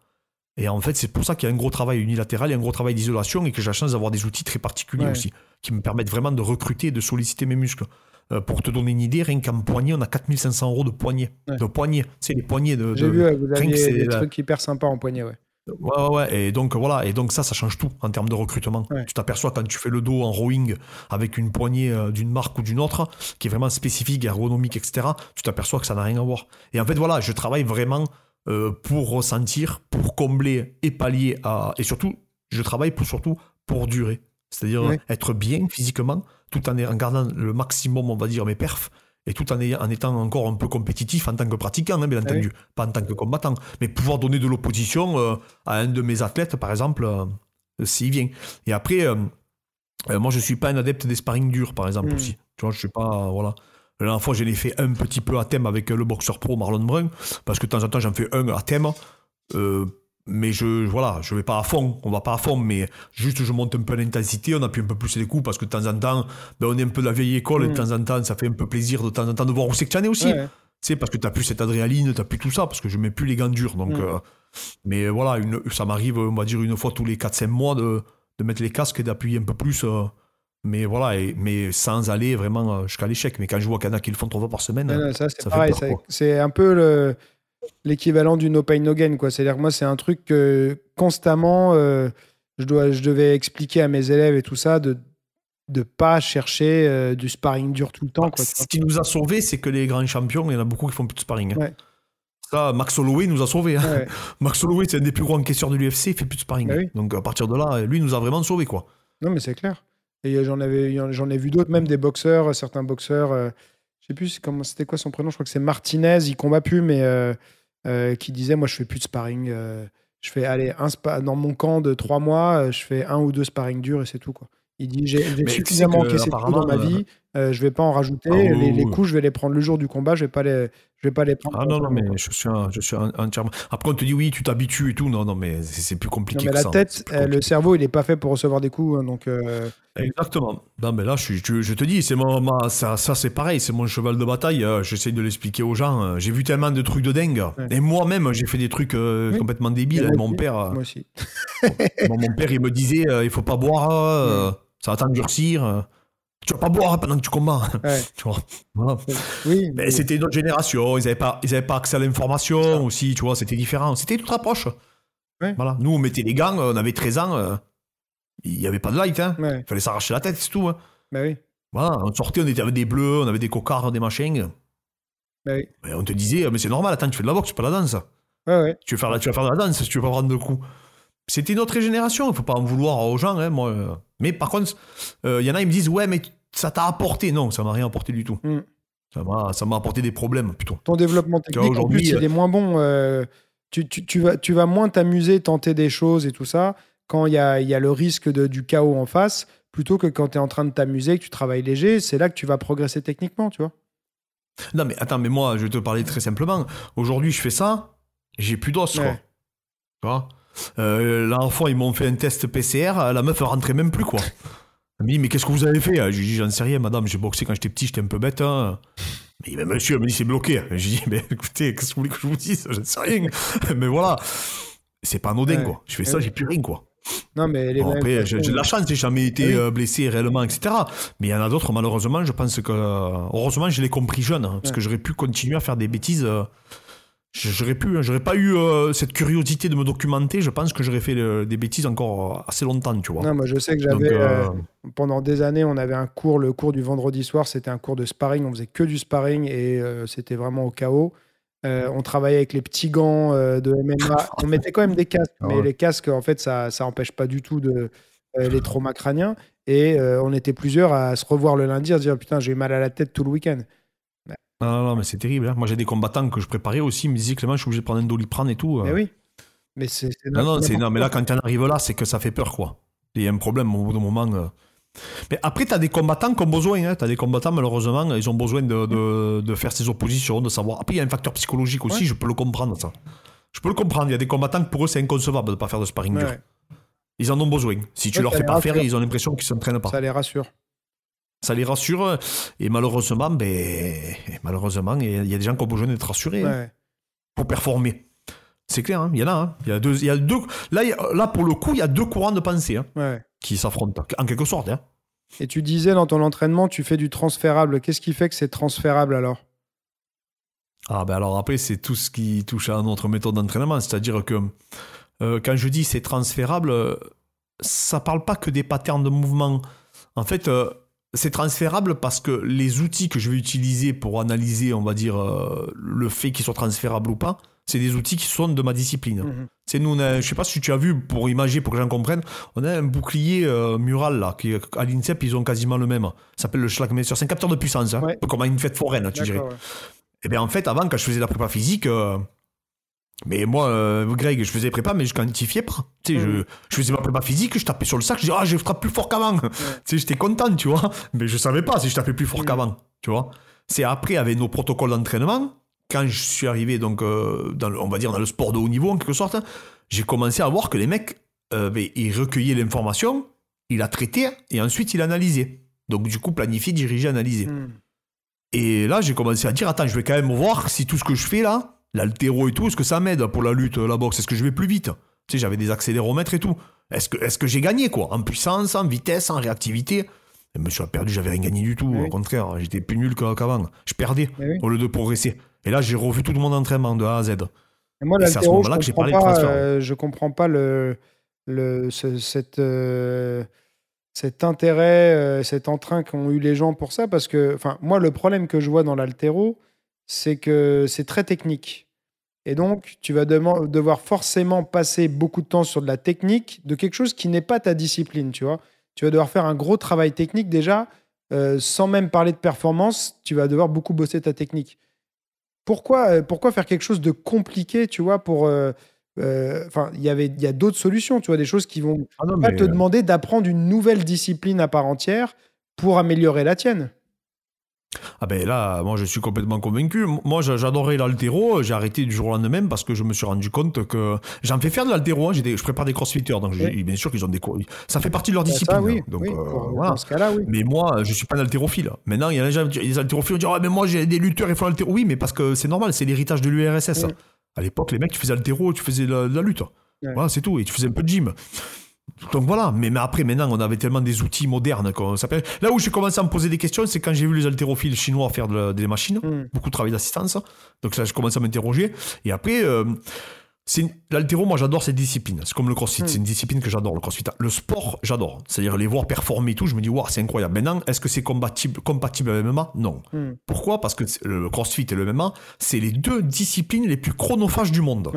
Et en fait, c'est pour ça qu'il y a un gros travail unilatéral et un gros travail d'isolation et que j'ai la chance d'avoir des outils très particuliers aussi, qui me permettent vraiment de recruter et de solliciter mes muscles. Euh, pour te donner une idée, rien qu'en poignet, on a 4500 euros de poignet. De poignet, c'est les poignets de. J'ai vu, vous avez des trucs hyper sympas en poignet, ouais. Ouais, ouais, et donc voilà, et donc ça, ça change tout en termes de recrutement. Tu t'aperçois quand tu fais le dos en rowing avec une poignée euh, d'une marque ou d'une autre, qui est vraiment spécifique, ergonomique, etc., tu t'aperçois que ça n'a rien à voir. Et en fait, voilà, je travaille vraiment euh, pour ressentir, pour combler et pallier à. Et surtout, je travaille pour, surtout pour durer. C'est-à-dire être bien physiquement, tout en, en, gardant le maximum, on va dire, mes perfs, et tout en, en étant encore un peu compétitif en tant que pratiquant, hein, bien entendu, pas en tant que combattant, mais pouvoir donner de l'opposition euh, à un de mes athlètes, par exemple, euh, s'il vient. Et après, moi, je suis pas un adepte des sparring durs, par exemple, hmm. aussi. Tu vois, je suis pas. voilà. La dernière fois, j'en ai fait un petit peu à thème avec le boxeur pro Marlon Brun, parce que de temps en temps, j'en fais un à thème. Euh, mais je voilà, je vais pas à fond, on va pas à fond, mais juste je monte un peu l'intensité, on appuie un peu plus les coups parce que de temps en temps, ben, on est un peu de la vieille école et de mm. temps en temps, ça fait un peu plaisir de temps en temps de voir où c'est que tu en es aussi. Tu sais, parce que tu n'as plus cette adrénaline, tu n'as plus tout ça, parce que je mets plus les gants durs. Donc, mm. euh, mais voilà, une, ça m'arrive, on va dire, une fois tous les 4-5 mois de, de mettre les casques et d'appuyer un peu plus. Euh, mais voilà, et, mais sans aller vraiment euh, jusqu'à l'échec. Mais quand je vois qu'il y en a qui le font trois fois par semaine, ça, c'est pareil. C'est un peu l'équivalent du no pain no gain. C'est-à-dire que moi, c'est un truc que constamment, euh, je, dois, je devais expliquer à mes élèves et tout ça de de pas chercher euh, du sparring dur tout le temps. Quoi, ce qui nous a sauvés, c'est que les grands champions, il y en a beaucoup qui font plus de sparring. Hein. Ça, Max Holloway nous a sauvés. Hein. Max Holloway, c'est un des plus grands encaisseurs de l'UFC, il fait plus de sparring. Bah Donc à partir de là, lui nous a vraiment sauvés. Quoi. Non, mais c'est clair. Et j'en avais, j'en ai vu d'autres, même des boxeurs, certains boxeurs. Euh, je sais plus comment c'était quoi son prénom. Je crois que c'est Martinez. Il combat plus, mais euh, euh, qui disait moi je fais plus de sparring. je fais aller un dans mon camp de trois mois, je fais un ou deux sparring durs et c'est tout quoi. Il dit j'ai suffisamment encaissé de coups dans ma vie, je vais pas en rajouter. Ah les, coups je vais les prendre le jour du combat. Je vais pas les je vais pas les prendre. Ah non, non, mais je suis, je suis entièrement. Après, on te dit oui, tu t'habitues et tout. Non, non, mais c'est plus compliqué non, mais la hein. tête, le cerveau, il n'est pas fait pour recevoir des coups. Hein, donc, euh, Exactement. Non, mais là, je, je, te dis, c'est mon, ça, ça c'est pareil, c'est mon cheval de bataille. Euh, j'essaie de l'expliquer aux gens. Euh, j'ai vu tellement de trucs de dingue. Et moi-même, j'ai fait des trucs complètement débiles. Mon père. Moi aussi. mon, père, il me disait il faut pas boire, ça va t'endurcir. Tu vas pas boire pendant que tu combats. tu vois. Oui. Mais c'était une autre génération. Ils n'avaient pas, ils avaient pas accès à l'information aussi. Tu vois, c'était différent. C'était toute approche. Voilà. Nous, on mettait les gants. On avait 13 ans. Euh, il n'y avait pas de light. Hein. Il fallait s'arracher la tête, c'est tout. Hein. Bah oui. Voilà. On sortait, on était avec des bleus, on avait des cocards, des machins. Bah oui. on te disait, mais c'est normal. Attends, tu fais de la boxe, pas de la danse. Ouais, Tu, veux faire la, tu vas faire de la danse si tu veux pas prendre de coups. C'était notre génération, il faut pas en vouloir aux gens. Hein, moi. Mais par contre, il euh, y en a, ils me disent Ouais, mais ça t'a apporté. Non, ça m'a rien apporté du tout. Mm. Ça m'a apporté des problèmes plutôt. Ton développement technique, en plus, il est moins bon. Euh, tu, tu, tu, vas, tu vas moins t'amuser, tenter des choses et tout ça quand il y a, y a, le risque de, du chaos en face, plutôt que quand tu es en train de t'amuser, que tu travailles léger. C'est là que tu vas progresser techniquement, tu vois. Non, mais attends, mais moi, je vais te parler très simplement. Aujourd'hui, je fais ça, j'ai plus d'os, quoi. Tu vois? Euh, la fois, ils m'ont fait un test PCR, la meuf rentrait même plus, quoi. Elle me dit, mais qu'est-ce que vous avez fait? Je lui dis, j'en sais rien, madame, j'ai boxé quand j'étais petit, j'étais un peu bête. Hein. Mais, monsieur, elle me dit, c'est bloqué. Je lui dis, mais écoutez, qu'est-ce que vous voulez que je vous dise? J'en sais rien. mais voilà, c'est pas anodin, quoi. Je fais ça, j'ai plus rien, quoi. Non, mais après, j'ai de la chance, j'ai jamais été euh, blessé réellement, etc. Mais il y en a d'autres, malheureusement, je pense que. Heureusement, je l'ai compris jeune, hein, parce que j'aurais pu continuer à faire des bêtises. Euh, J'aurais pu, hein, j'aurais pas eu euh, cette curiosité de me documenter. Je pense que j'aurais fait euh, des bêtises encore euh, assez longtemps, tu vois. Non, moi je sais que j'avais pendant des années, on avait un cours, le cours du vendredi soir, c'était un cours de sparring. On faisait que du sparring et c'était vraiment au chaos. on travaillait avec les petits gants de MMA. on mettait quand même des casques, ah mais les casques, en fait, ça, ça empêche pas du tout de les traumas crâniens. Et on était plusieurs à se revoir le lundi, à se dire putain, j'ai mal à la tête tout le week-end. Non, non, mais c'est terrible. Hein. Moi, j'ai des combattants que je préparais aussi, me disaient Clément, je suis obligé de prendre un doliprane et tout. Euh. Mais oui. Mais c'est. Non, non, non, mais là, quand tu en arrives là, c'est que ça fait peur, quoi. Il y a un problème au bout d'un moment. Euh. Mais après, tu as des combattants qui ont besoin. Hein. Tu as des combattants, malheureusement, ils ont besoin de, de, de, faire ces oppositions, de savoir. Après, il y a un facteur psychologique aussi, je peux le comprendre, ça. Je peux le comprendre. Il y a des combattants que pour eux, c'est inconcevable de ne pas faire de sparring dur. Ils en ont besoin. Si tu leur fais pas faire, ils ont l'impression qu'ils s'entraînent pas. Ça les rassure ça les rassure. Et malheureusement, ben, malheureusement, il y a des gens qui ont besoin d'être rassurés hein, pour performer. C'est clair, hein, il y en a. Hein. Il y a deux, y a deux. Là, là, pour le coup, il y a deux courants de pensée qui s'affrontent, en quelque sorte. Et tu disais dans ton entraînement, tu fais du transférable. Qu'est-ce qui fait que c'est transférable alors? Ah ben alors après, c'est tout ce qui touche à notre méthode d'entraînement. C'est-à-dire que euh, quand je dis c'est transférable, euh, ça parle pas que des patterns de mouvement. En fait, euh, c'est transférable parce que les outils que je vais utiliser pour analyser, on va dire, euh, le fait qu'ils soient transférables ou pas, c'est des outils qui sont de ma discipline. Mhm. C'est nous, je sais pas si tu as vu, pour imaginer, pour que j'en comprenne, on a un bouclier euh, mural là, qui à l'INSEP, ils ont quasiment le même. Ça s'appelle le Schlagmeister. C'est un capteur de puissance, hein, comme une fête foraine, tu dirais. Et eh bien en fait, avant, quand je faisais la prépa physique, euh, mais moi, euh, Greg, je faisais prépa, mais je quantifiais pas. Tu sais, je, je, faisais ma prépa physique, je tapais sur le sac, je disais, ah, je frappe plus fort qu'avant. Tu sais, j'étais content, tu vois. Mais je savais pas si je tapais plus fort mm. qu'avant, tu vois. C'est après, avec nos protocoles d'entraînement, quand je suis arrivé, donc, euh, dans on va dire, dans le sport de haut niveau, en quelque sorte, j'ai commencé à voir que les mecs, euh, ben, ils recueillaient l'information, ils la traitaient, et ensuite, ils l'analysaient. Donc, du coup, planifier, diriger, analyser. Mm. Et là, j'ai commencé à dire, attends, je vais quand même voir si tout ce que je fais là, l'altéro et tout, est-ce que ça m'aide pour la lutte, la boxe? Est-ce que je vais plus vite? Tu sais, j'avais des accéléromètres et tout. Est-ce que, est que j'ai gagné, quoi? En puissance, en vitesse, en réactivité? Je me suis perdu, j'avais rien gagné du tout. Au contraire, j'étais plus nul qu'avant. Je perdais au lieu de progresser. Et là, j'ai revu tout mon entraînement de A à Z. Et moi, l'altéro, je, j'ai parlé pas, euh, je comprends pas le, le, cette, euh, cet intérêt, euh, cet entrain qu'ont eu les gens pour ça. Parce que, enfin, moi, le problème que je vois dans l'altéro, c'est que c'est très technique. Et donc, tu vas devoir forcément passer beaucoup de temps sur de la technique, de quelque chose qui n'est pas ta discipline, tu vois. Tu vas devoir faire un gros travail technique déjà, euh, sans même parler de performance, tu vas devoir beaucoup bosser ta technique. Pourquoi, euh, pourquoi faire quelque chose de compliqué, tu vois, pour... Euh, enfin, il y avait, il y a d'autres solutions, tu vois, des choses qui vont ah pas te demander d'apprendre une nouvelle discipline à part entière pour améliorer la tienne. Ah ben là, moi je suis complètement convaincu. Moi j'adorais l'altéro, j'ai arrêté du jour au lendemain parce que je me suis rendu compte que j'en fais faire de l'altéro, hein. je prépare des crossfitters, donc bien sûr qu'ils ont des cours. Ça fait partie de leur discipline. oui, hein. donc, euh, Dans ce cas-là, oui. Mais moi je suis pas un altérophile. Maintenant il y a des altérophiles qui disent ah, mais moi j'ai des lutteurs ils font l'altéro. Oui, mais parce que c'est normal, c'est l'héritage de l'URSS. À l'époque, les mecs, tu faisais l'altéro, tu faisais de la, de la lutte. Voilà, c'est tout. Et tu faisais un peu de gym. Donc voilà, mais, après maintenant on avait tellement des outils modernes qu'on s'appelle. Là où j'ai commencé à me poser des questions, c'est quand j'ai vu les haltérophiles chinois faire des machines, hmm. beaucoup de travail d'assistance. Donc là, je commence à m'interroger. Et après, euh, l'altéro, moi j'adore cette discipline. C'est comme le crossfit, hmm. c'est une discipline que j'adore, le crossfit. Le sport, j'adore. C'est-à-dire les voir performer et tout, je me dis, waouh, c'est incroyable. Maintenant, est-ce que c'est compatible, compatible avec le MMA Non. Hmm. Pourquoi? Parce que le crossfit et le MMA, c'est les deux disciplines les plus chronophages du monde.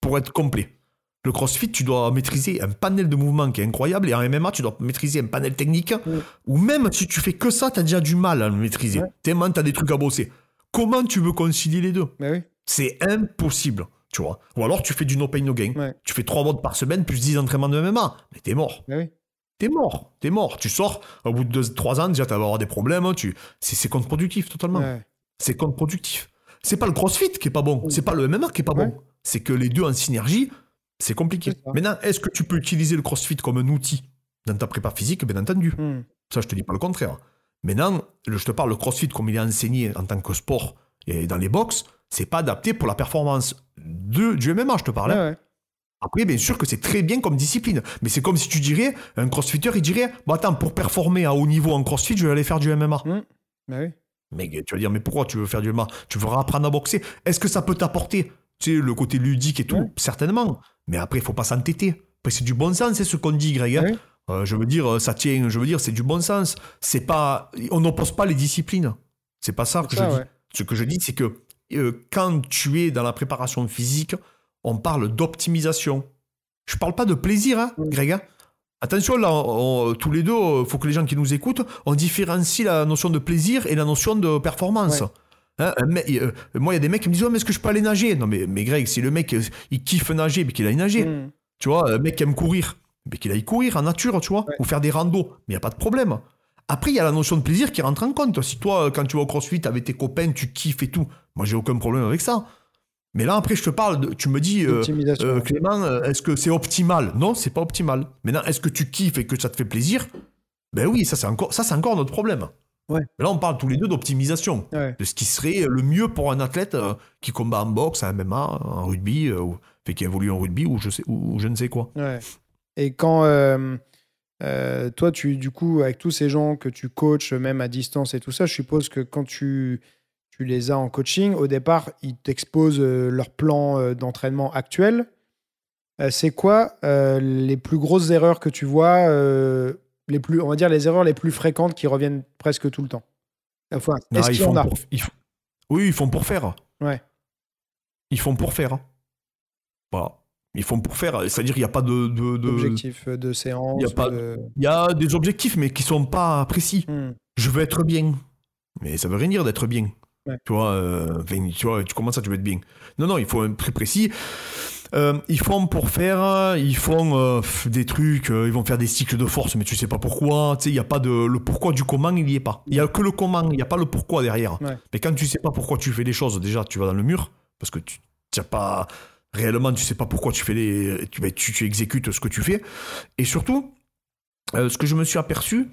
Pour être complet. Le crossfit, tu dois maîtriser un panel de mouvements qui est incroyable, et en MMA, tu dois maîtriser un panel technique, ou même si tu fais que ça, tu as déjà du mal à le maîtriser. Tellement tu as des trucs à bosser. Comment tu veux concilier les deux? C'est impossible, tu vois. Ou alors tu fais du no pain no gain. Tu fais 3 modes par semaine, plus 10 entraînements de MMA. Mais t'es mort. T'es mort, t'es mort. Tu sors, au bout de 3 ans, déjà, tu vas avoir des problèmes. Tu... C'est contre-productif, totalement. C'est contre-productif. C'est pas le crossfit qui est pas bon, c'est pas le MMA qui est pas bon. C'est que les deux en synergie, c'est compliqué. Maintenant, est-ce que tu peux utiliser le CrossFit comme un outil dans ta prépa physique? Bien entendu. Hmm. Ça, je te dis pas le contraire. Maintenant, je te parle le CrossFit comme il est enseigné en tant que sport et dans les box, c'est pas adapté pour la performance de, du MMA, je te parle. Hein. Après, bien sûr que c'est très bien comme discipline, mais c'est comme si tu dirais, un crossfitter, il dirait, attends, pour performer à haut niveau en crossfit, je vais aller faire du MMA. Hmm. Ben oui. Mais tu vas dire, mais pourquoi tu veux faire du MMA Tu veux apprendre à boxer? Est-ce que ça peut t'apporter Tu sais, le côté ludique et tout, certainement. Mais après, il faut pas s'entêter. Après, c'est du bon sens, c'est ce qu'on dit, Greg. hein. Euh, je veux dire, ça tient, je veux dire, c'est du bon sens. C'est pas, on n'oppose pas les disciplines. C'est pas ça que ça, je dis. Ce que je dis, c'est que euh, quand tu es dans la préparation physique, on parle d'optimisation. Je parle pas de plaisir, hein, Greg. hein. Attention, là, on- tous les deux, il faut que les gens qui nous écoutent, on différencie la notion de plaisir et la notion de performance. Ouais. Hein, mec- euh, moi, il y a des mecs qui me disent, Ouais, mais est-ce que je peux aller nager? Non, mais, mais Greg, si le mec, euh, il kiffe nager, mais qu'il aille nager. Mm. Tu vois, un mec qui aime courir, mais qu'il aille courir en nature, tu vois, Ouais. ou faire des randos, mais il n'y a pas de problème. Après, il y a la notion de plaisir qui rentre en compte. Si toi, euh, quand tu vas au crossfit avec tes copains, tu kiffes et tout, moi, j'ai aucun problème avec ça. Mais là, après, je te parle, de- tu me dis, euh, euh, Clément, est-ce que c'est optimal? Non, c'est pas optimal. Maintenant, est-ce que tu kiffes et que ça te fait plaisir? Ben oui, ça, c'est encore, ça, c'est encore notre problème. Ouais. Mais là, on parle tous les deux d'optimisation Ouais. de ce qui serait le mieux pour un athlète euh, qui combat en boxe, en MMA, en rugby, euh, ou fait qui évolue en rugby ou je sais ou, ou je ne sais quoi. Ouais. Et quand euh, toi, tu, du coup, avec tous ces gens que tu coaches, même à distance et tout ça, je suppose que quand tu, tu les as en coaching, au départ, ils t'exposent leur plan d'entraînement actuel. C'est quoi les plus grosses erreurs que tu vois, les plus, on va dire les erreurs les plus fréquentes qui reviennent presque tout le temps Enfin, Non, ils font a? pour- ils font- Oui, ils font pour faire. Ouais. Ils font pour faire. Voilà. Ils font pour faire. C'est-à-dire qu'il n'y a pas de. de, de- Objectif de séance Il y a ou pas- de- Il y a des objectifs, mais qui sont pas précis. Hmm. Je veux être bien. Mais ça veut rien dire d'être bien. Ouais. Tu vois, euh, tu vois, tu commences à tu veux être bien. Non, non, il faut un très précis. Euh, ils font pour faire, ils font euh, des trucs, euh, ils vont faire des cycles de force, mais tu sais pas pourquoi. Tu sais, il y a pas de le pourquoi du comment, il y est pas. Il y a que le comment, il y a pas le pourquoi derrière. Ouais. Mais quand tu sais pas pourquoi tu fais les choses, déjà tu vas dans le mur parce que tu n'as pas réellement, tu sais pas pourquoi tu fais les, tu, ben, tu, tu exécutes ce que tu fais. Et surtout, ce que je me suis aperçu,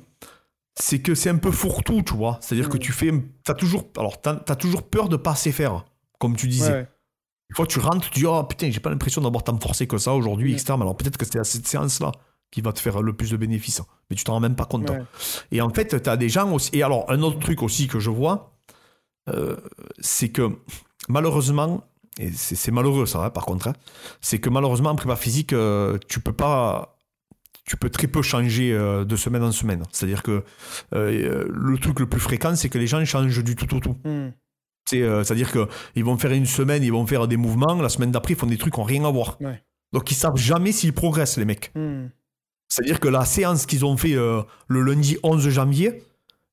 c'est que c'est un peu fourre-tout, tu vois. C'est-à-dire que Mm. tu fais, t'as toujours, alors t'as as toujours peur de pas assez faire, comme tu disais. Ouais, ouais. Une fois que tu rentres, tu dis oh putain, j'ai pas l'impression d'avoir tant forcé que ça aujourd'hui, Ouais. etc. Mais alors peut-être que c'est à cette séance-là qui va te faire le plus de bénéfices, mais tu t'en rends même pas compte. Ouais. Et en fait, tu as des gens aussi. Et alors, un autre truc aussi que je vois, euh, c'est que malheureusement, et c'est malheureux ça, hein, par contre, hein, c'est que malheureusement, en prépa physique, euh, tu peux pas. Tu peux très peu changer euh, de semaine en semaine. C'est-à-dire que le truc le plus fréquent, c'est que les gens changent du tout au tout. Hmm. C'est, euh, C'est-à-dire qu'ils vont faire une semaine, ils vont faire des mouvements, la semaine d'après, ils font des trucs qui n'ont rien à voir. Ouais. Donc ils savent jamais s'ils progressent, les mecs. Hmm. C'est-à-dire que la séance qu'ils ont fait euh, le lundi 11 janvier,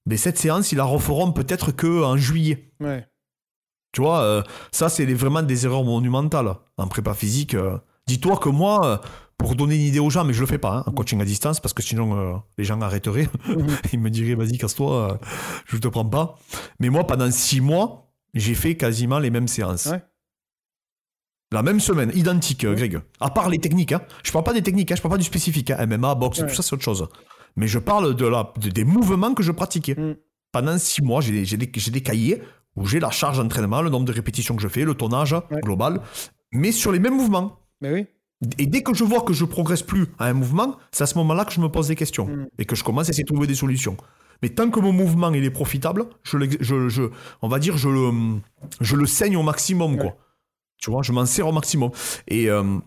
mais cette séance, ils la referont peut-être qu'en juillet. Ouais. Tu vois, euh, ça, c'est vraiment des erreurs monumentales en prépa physique. Dis-toi que moi, pour donner une idée aux gens, mais je le fais pas hein, en coaching à distance, parce que sinon, euh, les gens arrêteraient. Ils me diraient, vas-y, casse-toi, euh, je te prends pas. Mais moi, pendant six mois, j'ai fait quasiment les mêmes séances. Ouais. La même semaine, identique, Ouais. Greg. À part les techniques. Hein. Je parle pas des techniques, hein, je parle pas du spécifique. hein. MMA, boxe, Ouais. tout ça, c'est autre chose. Mais je parle de la, de- des mouvements que je pratiquais. Mm. Pendant six mois, j'ai des, j'ai des, cahiers où j'ai la charge d'entraînement, le nombre de répétitions que je fais, le tonnage global, mais sur les mêmes mouvements. Mais oui. Et dès que je vois que je progresse plus à un mouvement, c'est à ce moment-là que je me pose des questions Mm. et que je commence à essayer de trouver des solutions. Mais tant que mon mouvement il est profitable, je, l'ex- je, je- on va dire je le, je le saigne au maximum quoi. Ouais. Tu vois, je m'en sers au maximum. Et euh,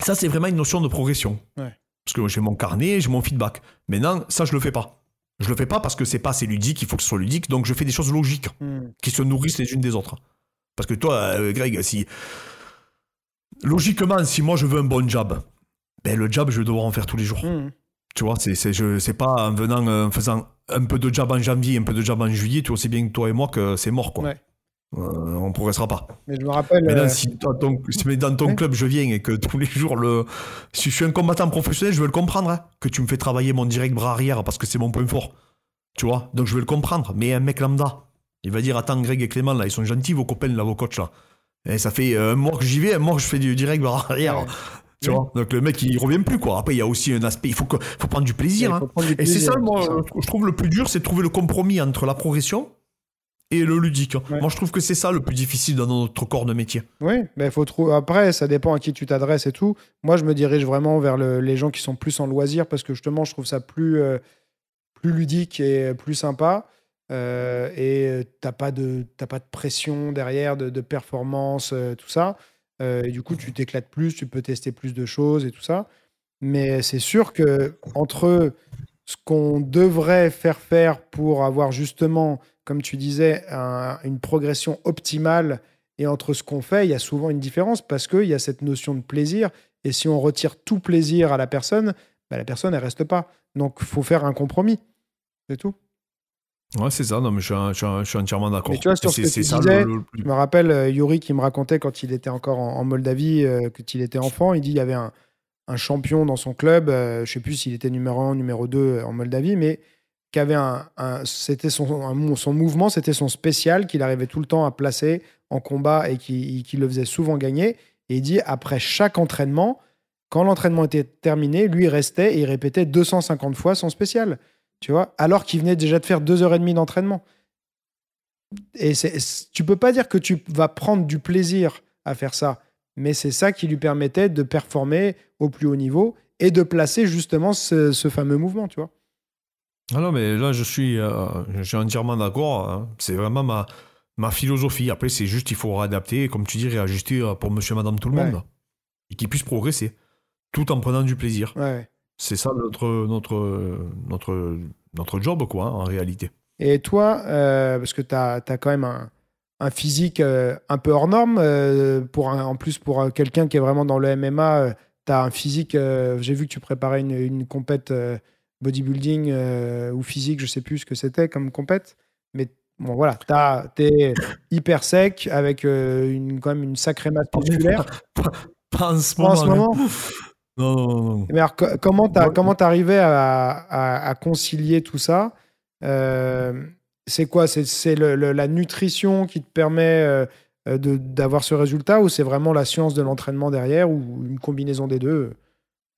ça c'est vraiment une notion de progression. Ouais. Parce que j'ai mon carnet, j'ai mon feedback. Maintenant, ça je le fais pas. Je le fais pas parce que c'est pas assez ludique, il faut que ce soit ludique, donc je fais des choses logiques Hmm. qui se nourrissent les unes des autres. Parce que toi, euh, Greg, si. Logiquement, si moi je veux un bon job, ben le job, je vais devoir en faire tous les jours. Hmm. Tu vois, c'est, c'est, je, c'est pas en venant, euh, en faisant un peu de job en janvier, un peu de job en juillet, tu vois aussi bien que toi et moi que c'est mort, quoi. Ouais. Euh, on progressera pas. Mais je me rappelle. Si dans ton, si dans ton Ouais. club je viens et que tous les jours, le, si je suis un combattant professionnel, je veux le comprendre, hein, que tu me fais travailler mon direct bras arrière parce que c'est mon point fort. Tu vois, donc je vais le comprendre. Mais un mec lambda, il va dire Attends, Greg et Clément, là, ils sont gentils, vos copains, là, vos coachs, là. Et ça fait un mois que j'y vais, un mois que je fais du direct bras arrière. Ouais. Tu Oui. vois, donc le mec, il revient plus, quoi. Après, il y a aussi un aspect, il faut, que, faut prendre du plaisir. hein. faut prendre du Et c'est ça, moi, je trouve le plus dur, c'est de trouver le compromis entre la progression et le ludique. Ouais. Moi, je trouve que c'est ça le plus difficile dans notre corps de métier. Oui, mais faut trouver. Après, ça dépend à qui tu t'adresses et tout. Moi, je me dirige vraiment vers le- les gens qui sont plus en loisir parce que justement, je trouve ça plus, euh, plus ludique et plus sympa. Euh, et t'as pas de t'as pas de pression derrière de, de performance, euh, tout ça. Euh, du coup, tu t'éclates plus, tu peux tester plus de choses et tout ça. Mais c'est sûr que entre ce qu'on devrait faire faire pour avoir justement, comme tu disais, une progression optimale et entre ce qu'on fait, il y a souvent une différence parce qu'il y a cette notion de plaisir. Et si on retire tout plaisir à la personne, bah, la personne, elle reste pas. Donc, faut faire un compromis. C'est tout. Ouais, c'est ça. Non, mais je suis, entièrement d'accord. Mais tu vois, sur ce que tu disais, je me rappelle euh, Yuri qui me racontait quand il était encore en, Moldavie, euh, quand il était enfant, il dit il y avait un, champion dans son club, euh, je sais plus s'il était numéro 1, numéro 2 en Moldavie, mais qui avait un, c'était son, son mouvement, c'était son spécial qu'il arrivait tout le temps à placer en combat et qui, qui le faisait souvent gagner. Et il dit après chaque entraînement, quand l'entraînement était terminé, lui restait et il répétait 250 fois son spécial tu vois, alors qu'il venait déjà de faire deux heures et demie d'entraînement. Et tu peux pas dire que tu vas prendre du plaisir à faire ça, mais c'est ça qui lui permettait de performer au plus haut niveau et de placer justement ce, fameux mouvement, tu vois. Ah non, mais là, je suis, euh, entièrement d'accord. Hein. C'est vraiment ma, ma philosophie. Après, c'est juste, il faut réadapter, comme tu dis, réajuster euh, pour monsieur, madame, tout le monde. Et qu'il puisse progresser, tout en prenant du plaisir. Ouais. C'est ça notre, notre, notre, notre job, quoi, en réalité. Et toi, euh, parce que tu as, quand même un, un physique euh, un peu hors norme, euh, pour en plus pour quelqu'un qui est vraiment dans le MMA, tu as un physique, j'ai vu que tu préparais une, une compète bodybuilding ou physique, je sais plus ce que c'était comme compète, mais bon voilà, tu es hyper sec avec une, quand même une sacrée masse musculaire. Pas, en ce moment. Non, Mais alors, comment tu comment arrivé à, à, concilier tout ça euh, C'est quoi? C'est la nutrition qui te permet euh, d'avoir ce résultat ou c'est vraiment la science de l'entraînement derrière ou une combinaison des deux?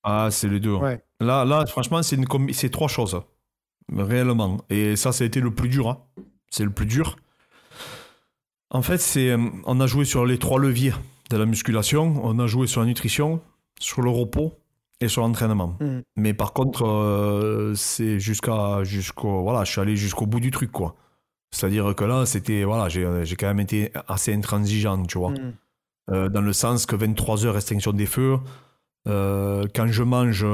Ah, c'est les deux. Là, là, franchement, c'est trois choses, réellement. Et ça, ça a été le plus dur. Hein. C'est le plus dur. En fait, c'est on a joué sur les trois leviers de la musculation. On a joué sur la nutrition, sur le repos et sur l'entraînement. Mm. Mais par contre, euh, c'est jusqu'à jusqu'au voilà, je suis allé jusqu'au bout du truc quoi. C'est-à-dire que là, c'était voilà, j'ai quand même été assez intransigeant, tu vois. Mm. Euh, dans le sens que 23 heures extinction des feux, euh, quand je mange,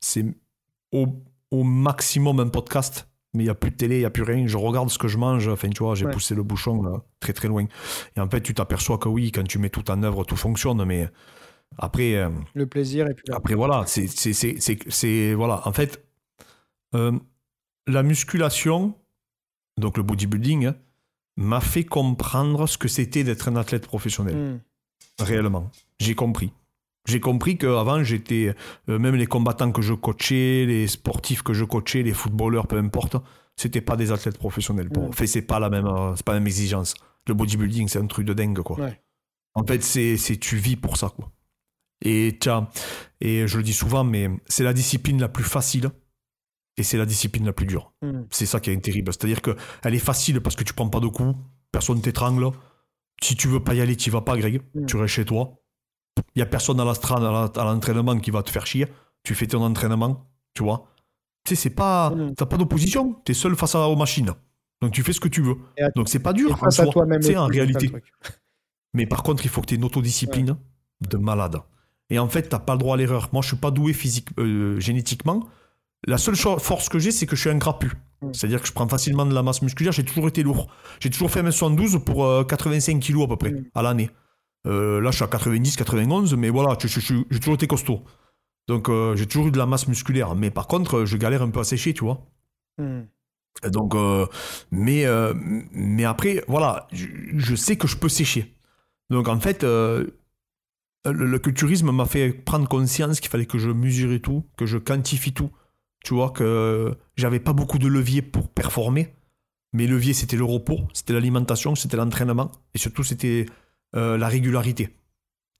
c'est au, au, maximum un podcast, mais il n'y a plus de télé, il n'y a plus rien. Je regarde ce que je mange, enfin, tu vois, j'ai poussé le bouchon très très loin. Et en fait, tu t'aperçois que oui, quand tu mets tout en œuvre, tout fonctionne, mais après. Euh, le plaisir et puis. Après, voilà, c'est. Voilà, en fait, euh, la musculation, donc le bodybuilding, hein, m'a fait comprendre ce que c'était d'être un athlète professionnel. Hmm. Réellement. J'ai compris. J'ai compris qu'avant, j'étais. Euh, même les combattants que je coachais, les sportifs que je coachais, les footballeurs, peu importe, c'était pas des athlètes professionnels. Bon, fait, c'est pas la même, c'est pas la même exigence. Le bodybuilding, c'est un truc de dingue, quoi. En fait, c'est, tu vis pour ça, quoi. Et, et je le dis souvent, mais c'est la discipline la plus facile et c'est la discipline la plus dure. Mm. C'est ça qui est terrible. C'est-à-dire qu'elle est facile parce que tu prends pas de coups, personne t'étrangle. Si tu veux pas y aller, tu vas pas, Greg. Mm. Tu restes chez toi. Il y a personne à la strade, à l'entraînement qui va te faire chier. Tu fais ton entraînement, tu vois. Tu sais, c'est pas. Mm. T'as pas d'opposition. Tu es seul face aux machines. Donc tu fais ce que tu veux. Donc c'est pas dur. Face à toi-même. C'est en réalité. Mais par contre, il faut que tu aies une autodiscipline de malade. Et en fait, t'as pas le droit à l'erreur. Moi, je suis pas doué physique, euh, génétiquement. La seule force que j'ai, c'est que je suis un grappu. Mm. C'est-à-dire que je prends facilement de la masse musculaire. J'ai toujours été lourd. J'ai toujours fait 1m72 pour 85 euh, kilos à peu près, mm. à l'année. Euh, là, je suis à 90, 91, mais voilà, j'ai toujours été costaud. Donc, j'ai toujours eu de la masse musculaire. Mais par contre, je galère un peu à sécher, tu vois. Mm. Donc, mais, mais après, voilà, je, je, sais que je peux sécher. Donc, en fait, le, culturisme m'a fait prendre conscience qu'il fallait que je mesurais tout, que je quantifie tout. Tu vois, que j'avais pas beaucoup de leviers pour performer. Mes leviers, c'était le repos, c'était l'alimentation, c'était l'entraînement, et surtout, c'était euh, la régularité.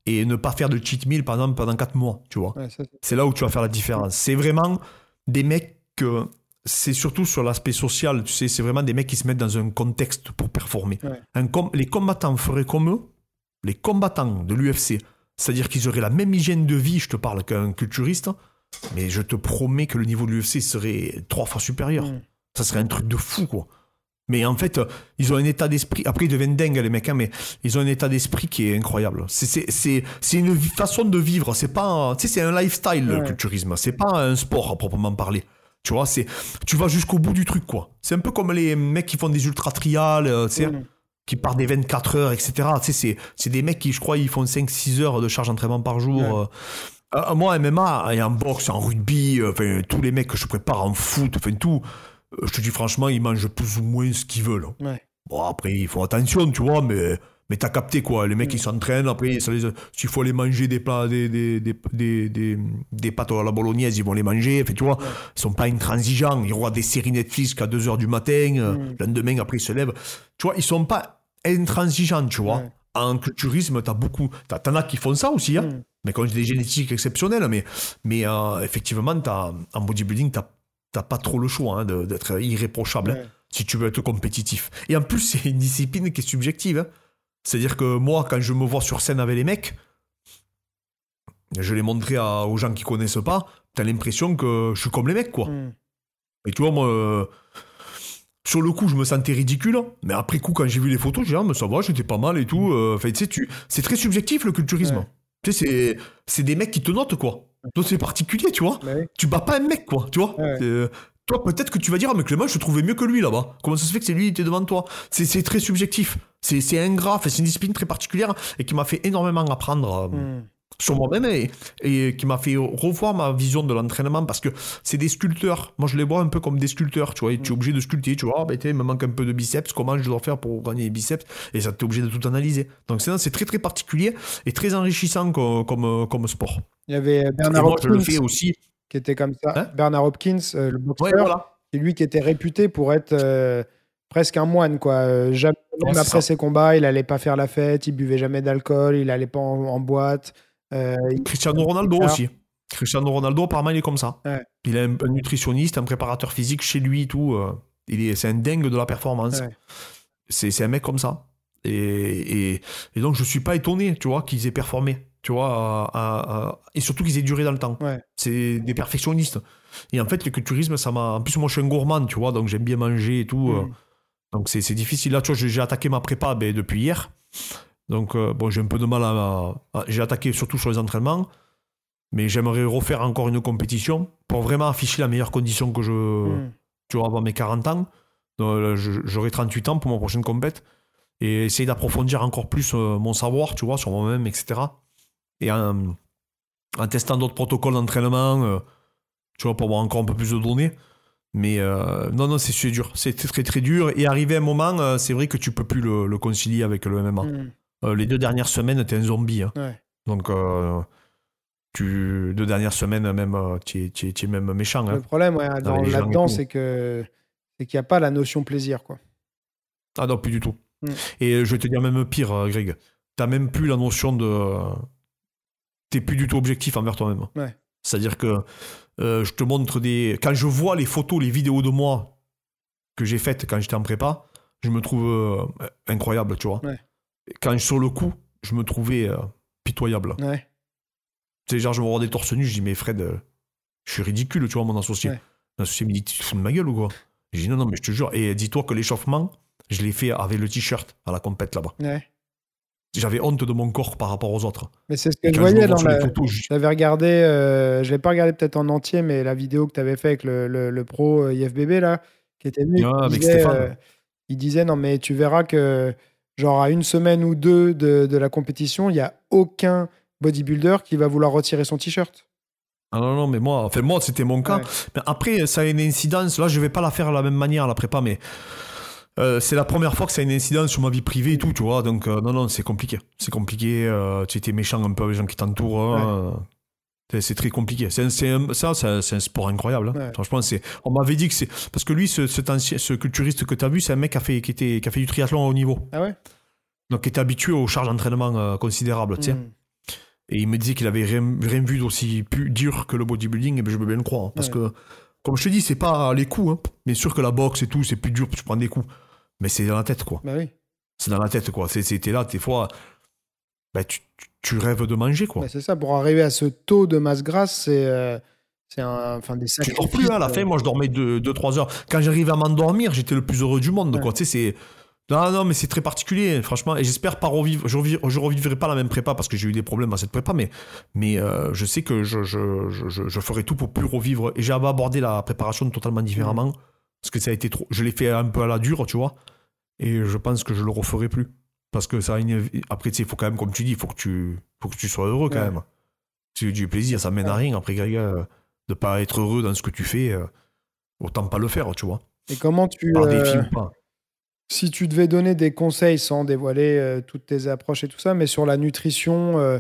Et ne pas faire de cheat meal, par exemple, pendant 4 mois, tu vois. c'est là où tu vas faire la différence. C'est vraiment des mecs que. C'est surtout sur l'aspect social, tu sais, c'est vraiment des mecs qui se mettent dans un contexte pour performer. les combattants feraient comme eux, les combattants de l'UFC c'est-à-dire qu'ils auraient la même hygiène de vie, je te parle, qu'un culturiste, mais je te promets que le niveau de l'UFC serait trois fois supérieur. Mm. Ça serait un truc de fou, quoi. Mais en fait, ils ont un état d'esprit. Après, ils deviennent dingues, les mecs, hein, mais ils ont un état d'esprit qui est incroyable. C'est une façon de vivre. C'est pas, tu sais, c'est un lifestyle, le culturisme. C'est pas un sport à proprement parler. Tu vois, c'est, tu vas jusqu'au bout du truc, quoi. C'est un peu comme les mecs qui font des ultra trials, euh, tu sais, qui partent des 24 heures, etc. Tu sais, c'est des mecs qui, je crois, ils font 5-6 heures de charge d'entraînement par jour. Euh. Euh, moi, MMA, et en boxe, en rugby, enfin, tous les mecs que je prépare en foot, enfin, tout je te dis franchement, ils mangent plus ou moins ce qu'ils veulent. Bon, après, ils font attention, tu vois, mais, mais t'as capté quoi. Les mecs, ils s'entraînent, après, s'il faut aller manger des plats, des, des, des, des, des, pâtes à la bolognaise, ils vont les manger. Fait, tu vois, ils sont pas intransigeants. Ils regardent des séries Netflix qu'à 2h du matin, euh, mm. le lendemain, après, ils se lèvent. Tu vois, ils sont pas intransigeants, tu vois. En culturisme, t'as beaucoup. T'en as qui font ça aussi, hein. Mm. Mais quand j'ai des génétiques exceptionnelles, mais, mais euh, effectivement, en bodybuilding, t'as t'as pas trop le choix hein, d'être irréprochable hein, si tu veux être compétitif. Et en plus, c'est une discipline qui est subjective. C'est-à-dire que moi, quand je me vois sur scène avec les mecs, je l'ai montré aux gens qui connaissent pas, t'as l'impression que je suis comme les mecs, quoi. Mm. Et tu vois, moi, euh, sur le coup, je me sentais ridicule, mais après coup, quand j'ai vu les photos, j'ai dit, ah, mais ça va, j'étais pas mal et tout. Euh, enfin, tu sais, tu... c'est très subjectif le culturisme. Tu sais, c'est des mecs qui te notent, quoi. Donc c'est particulier, tu vois. Bah tu bats pas un mec, quoi, tu vois. Toi, peut-être que tu vas dire, ah, mais Clément, je te trouvais mieux que lui là-bas. Comment ça se fait que c'est lui qui était devant toi? C'est très subjectif. C'est ingrat, c'est une discipline très particulière et qui m'a fait énormément apprendre. Euh, hmm sur moi-même et, qui m'a fait revoir ma vision de l'entraînement parce que c'est des sculpteurs. Moi, je les vois un peu comme des sculpteurs, tu vois. tu es obligé de sculpter, tu vois. Ah, ben, il me manque un peu de biceps. Comment je dois faire pour gagner les biceps? Et ça, tu es obligé de tout analyser. Donc, c'est très, très particulier et très enrichissant comme, comme, sport. Il y avait Bernard Hopkins aussi. Qui était comme ça. Hein Bernard Hopkins, euh, le boxeur, c'est lui qui était réputé pour être euh, presque un moine, quoi. Euh, jamais, même après ses combats, il allait pas faire la fête, il buvait jamais d'alcool, il allait pas en boîte. Cristiano Ronaldo aussi. Cristiano Ronaldo, apparemment, il est comme ça. Il a un, nutritionniste, un préparateur physique chez lui, tout. Il est, c'est un dingue de la performance. C'est un mec comme ça. Et, et, et, donc, je suis pas étonné, tu vois, qu'ils aient performé, tu vois, et surtout qu'ils aient duré dans le temps. C'est des perfectionnistes. Et en fait, le culturisme, ça m'a. En plus, moi, je suis un gourmand, tu vois, donc j'aime bien manger et tout. Euh. Mm. donc, c'est, difficile. Là, tu vois, j'ai attaqué ma prépa ben, depuis hier. Donc, euh, bon, j'ai un peu de mal à. j'ai attaqué surtout sur les entraînements, mais j'aimerais refaire encore une compétition pour vraiment afficher la meilleure condition que je. Hmm. Tu vois, avant mes 40 ans. J'aurai 38 ans pour mon prochaine compète. Et essayer d'approfondir encore plus euh, mon savoir, tu vois, sur moi-même, etc. Et en, testant d'autres protocoles d'entraînement, euh, tu vois, pour avoir encore un peu plus de données. Mais non, non, c'est dur. C'est très, très, dur. Et arrivé à un moment, c'est vrai que tu peux plus le, concilier avec le MMA. Euh, les deux dernières semaines, t'es un zombie. Hein. Donc, euh, tu, deux dernières semaines, même, euh, tu es, même méchant. Hein. Le problème là-dedans, c'est que c'est qu'il n'y a pas la notion plaisir. quoi. Ah non, plus du tout. Mm. Et je vais te dire même pire, Greg. T'as même plus la notion de. T'es plus du tout objectif envers toi-même. C'est-à-dire que je te montre des. Quand je vois les photos, les vidéos de moi que j'ai faites quand j'étais en prépa, je me trouve incroyable, tu vois quand sur le coup, je me trouvais euh, pitoyable. Ouais. Tu sais, genre, je me rendais torse nu, je dis, mais Fred, euh, je suis ridicule, tu vois, mon associé. Mon associé me dit, tu te fous de ma gueule ou quoi? Je dis, non, non, mais je te jure. Et dis-toi que l'échauffement, je l'ai fait avec le t-shirt à la compète là-bas. Ouais. J'avais honte de mon corps par rapport aux autres. Mais c'est ce que je voyais dans la. J'avais regardé, euh, je l'ai pas regardé peut-être en entier, mais la vidéo que tu avais fait avec le, le, pro IFBB là, qui était venu. Ah, avec Stéphane. il disait, non, mais tu verras que genre à une semaine ou deux de, la compétition, il n'y a aucun bodybuilder qui va vouloir retirer son t-shirt. Ah non, non, mais moi, enfin, moi c'était mon cas. Mais après, ça a une incidence. Là, je vais pas la faire de la même manière, la prépa, mais euh, c'est la première fois que ça a une incidence sur ma vie privée et tout, tu vois. Donc, euh, non, non, c'est compliqué. C'est compliqué. Euh, tu étais méchant un peu avec les gens qui t'entourent. Hein. C'est très compliqué. C'est ça, c'est un sport incroyable. Hein. Franchement, c'est. On m'avait dit que c'est parce que lui, ce, ce culturiste que tu as vu, c'est un mec qui a fait, qui était, qui a fait du triathlon à haut niveau. Ah ouais? Donc, qui était habitué aux charges d'entraînement considérables, tu sais. Hmm. Et il me disait qu'il avait rien, rien vu d'aussi dur que le bodybuilding, et ben, je veux bien le croire. Hein, parce que, comme je te dis, c'est pas les coups. Bien sûr que la boxe et tout, c'est plus dur, tu prends des coups. Mais c'est dans la tête, quoi. Bah oui. C'est dans la tête, quoi. C'était là, des fois, bah, tu, tu rêves de manger, quoi. c'est ça, pour arriver à ce taux de masse grasse, c'est. Euh, C'est un, enfin des Tu dors plus hein, à la fin. Moi, je dormais 2-3 heures. Quand j'arrivais à m'endormir, j'étais le plus heureux du monde. Quoi. Tu sais, c'est. Non, non, mais c'est très particulier, franchement. Et j'espère pas revivre. Je, je revivrai pas la même prépa parce que j'ai eu des problèmes à cette prépa, mais, mais euh, je sais que je, je, je, je, ferai tout pour plus revivre. Et j'avais abordé la préparation totalement différemment. Parce que ça a été trop. Je l'ai fait un peu à la dure, tu vois. Et je pense que je le referai plus. Parce que ça Après, tu sais, il faut quand même, comme tu dis, il faut que tu, faut que tu sois heureux quand même. Si du plaisir, ça mène à rien. Après, Greg, euh, de pas être heureux dans ce que tu fais, euh, autant pas le faire, tu vois. Et comment tu. Par pas. Si tu devais donner des conseils sans dévoiler euh, toutes tes approches et tout ça, mais sur la nutrition, euh,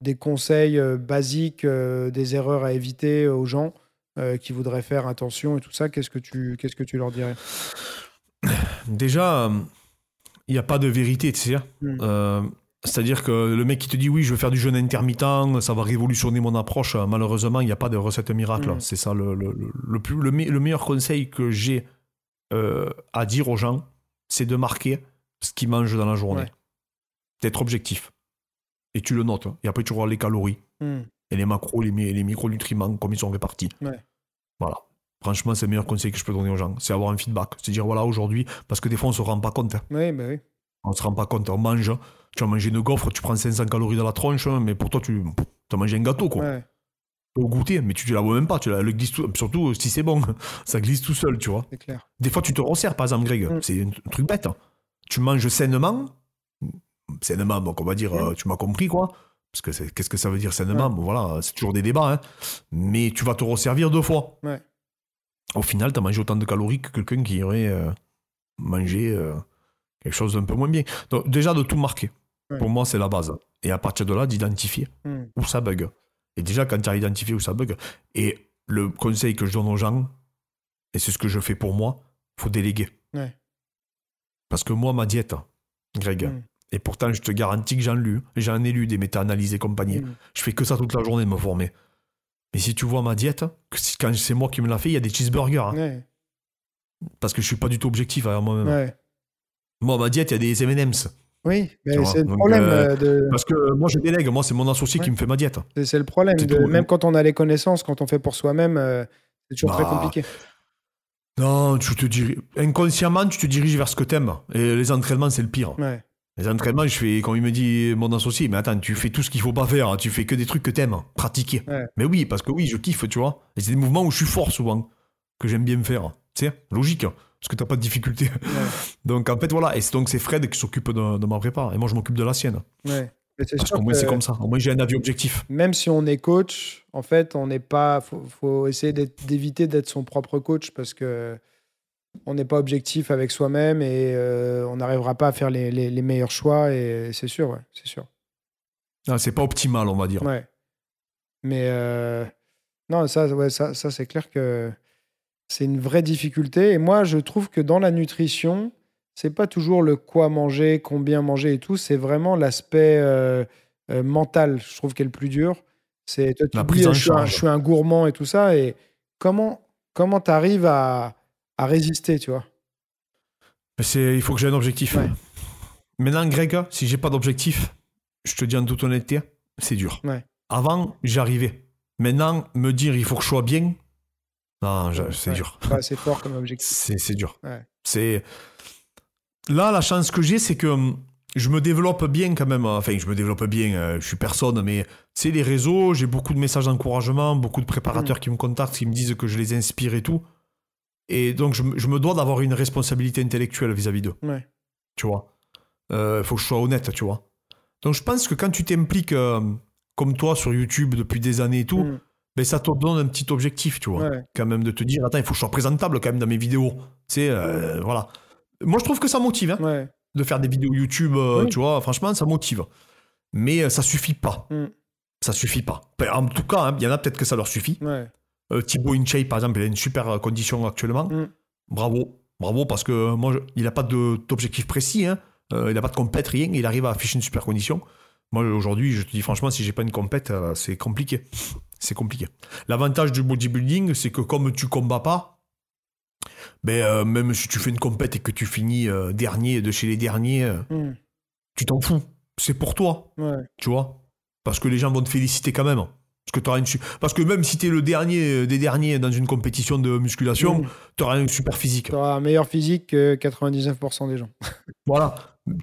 des conseils euh, basiques, des erreurs à éviter aux gens qui voudraient faire attention et tout ça, qu'est-ce que tu, qu'est-ce que tu leur dirais? Déjà, il n'y a pas de vérité, tu sais. Hmm. C'est-à-dire que le mec qui te dit oui, je veux faire du jeûne intermittent, ça va révolutionner mon approche. Malheureusement, il n'y a pas de recette miracle. Hmm. C'est ça le, le, le, plus, le, meilleur conseil que j'ai à dire aux gens c'est de marquer ce qu'ils mangent dans la journée. D'être objectif. Et tu le notes. Hein. Et après, tu vois les calories. Hmm. Et les macros, les, les, micronutriments, comme ils sont répartis. Voilà. Franchement, c'est le meilleur conseil que je peux donner aux gens. C'est avoir un feedback. C'est dire, voilà, aujourd'hui, parce que des fois, on se rend pas compte. Hein. Oui, bah oui. On se rend pas compte. On mange. Tu as mangé une gaufre, tu prends 500 calories dans la tronche, hein, mais pour toi, tu as mangé un gâteau, quoi. Au goûter, mais tu ne la vois même pas. Tu la, le tout, surtout si c'est bon, ça glisse tout seul, tu vois. C'est clair. Des fois, tu te resserres, par exemple, Greg. Mm. C'est un truc bête. Hein. Tu manges sainement. Sainement, donc on va dire, mm. euh, tu m'as compris, quoi. Parce que qu'est-ce que ça veut dire sainement Voilà, c'est toujours des débats. Hein. Mais tu vas te resservir deux fois. Au final, tu as mangé autant de calories que quelqu'un qui aurait euh, mangé euh, quelque chose d'un peu moins bien. Donc, déjà, de tout marquer. Pour moi, c'est la base. Et à partir de là, d'identifier mm. où ça bug. Et déjà, quand tu as identifié où ça bug, et le conseil que je donne aux gens, et c'est ce que je fais pour moi, faut déléguer. Parce que moi, ma diète, Greg, mm. Et pourtant, je te garantis que j'en lu, j'en ai lu des méta-analyses et compagnie. Mm. Je fais que ça toute la journée de me former. Mais si tu vois ma diète, quand c'est moi qui me l'a fait, il y a des cheeseburgers. Hein. Parce que je suis pas du tout objectif avec moi-même. Moi, ma diète, il y a des M&M's. Oui, mais c'est le problème. Euh, de... Parce que moi, je délègue. Moi, c'est mon associé qui me fait ma diète. C'est le problème. même quand on a les connaissances, quand on fait pour soi-même, euh, c'est toujours très bah. compliqué. Non, tu te diriges... inconsciemment, tu te diriges vers ce que t'aimes. Et les entraînements, c'est le pire. Les entraînements, je fais, quand il me dit mon associé, mais attends, tu fais tout ce qu'il faut pas faire, tu fais que des trucs que t'aimes, pratiquer. Mais oui, parce que oui, je kiffe, tu vois. Et c'est des mouvements où je suis fort souvent, que j'aime bien me faire. C'est logique parce que t'as pas de difficulté. donc en fait voilà, et donc c'est Fred qui s'occupe de, ma prépa et moi je m'occupe de la sienne. Ouais. Parce qu'au moins c'est comme ça. Au moins j'ai un avis objectif. Même si on est coach, en fait on n'est pas, faut, faut essayer d'éviter d'être son propre coach parce que on n'est pas objectif avec soi-même et euh, on n'arrivera pas à faire les, les, meilleurs choix et c'est sûr, ouais, c'est sûr. Ah, c'est pas optimal, on va dire. Ouais. Mais euh, non, ça, ouais, ça, ça c'est clair que c'est une vraie difficulté. Et moi, je trouve que dans la nutrition, c'est pas toujours le quoi manger, combien manger et tout. C'est vraiment l'aspect euh, mental, je trouve, qui est le plus dur. C'est je, suis un, je suis un gourmand et tout ça. Et comment comment tu arrives à, à, résister, tu vois c'est, Il faut que j'ai un objectif. Maintenant, Greg, si j'ai pas d'objectif, je te dis en toute honnêteté, c'est dur. Avant, j'arrivais. Maintenant, me dire il faut que je sois bien, non, c'est dur. c'est fort comme objectif. C'est dur. C'est là la chance que j'ai, c'est que hum, je me développe bien quand même. Enfin, je me développe bien. Euh, je suis personne, mais c'est les réseaux. J'ai beaucoup de messages d'encouragement, beaucoup de préparateurs mm. qui me contactent, qui me disent que je les inspire et tout. Et donc, je, me dois d'avoir une responsabilité intellectuelle vis-à-vis d'eux. Tu vois. Il euh, faut que je sois honnête, tu vois. Donc, je pense que quand tu t'impliques euh, comme toi sur YouTube depuis des années et tout. Mm mais ça te donne un petit objectif, tu vois. Quand même, de te dire, attends, il faut que je sois présentable quand même dans mes vidéos. Tu sais, euh, voilà. Moi, je trouve que ça motive, hein, de faire des vidéos YouTube, tu vois. Franchement, ça motive. Mais ça suffit pas. Mm. Ça suffit pas. En tout cas, hein, il y en a peut-être que ça leur suffit. Thibaut InShape, par exemple, il a une super condition actuellement. Mm. Bravo. Bravo, parce que moi, il n'a pas d'objectif précis. Hein. il n'a pas de compète, rien. Il arrive à afficher une super condition. Moi, aujourd'hui, je te dis franchement, si j'ai pas une compète, c'est compliqué c'est compliqué. L'avantage du bodybuilding, c'est que comme tu combats pas, ben, euh, même si tu fais une compète et que tu finis euh, dernier de chez les derniers, euh, hmm. tu t'en fous. C'est pour toi. Tu vois Parce que les gens vont te féliciter quand même. Parce que, auras une Parce que même si tu es le dernier des derniers dans une compétition de musculation, tu auras un super physique. Tu auras un meilleur physique que 99% des gens. voilà.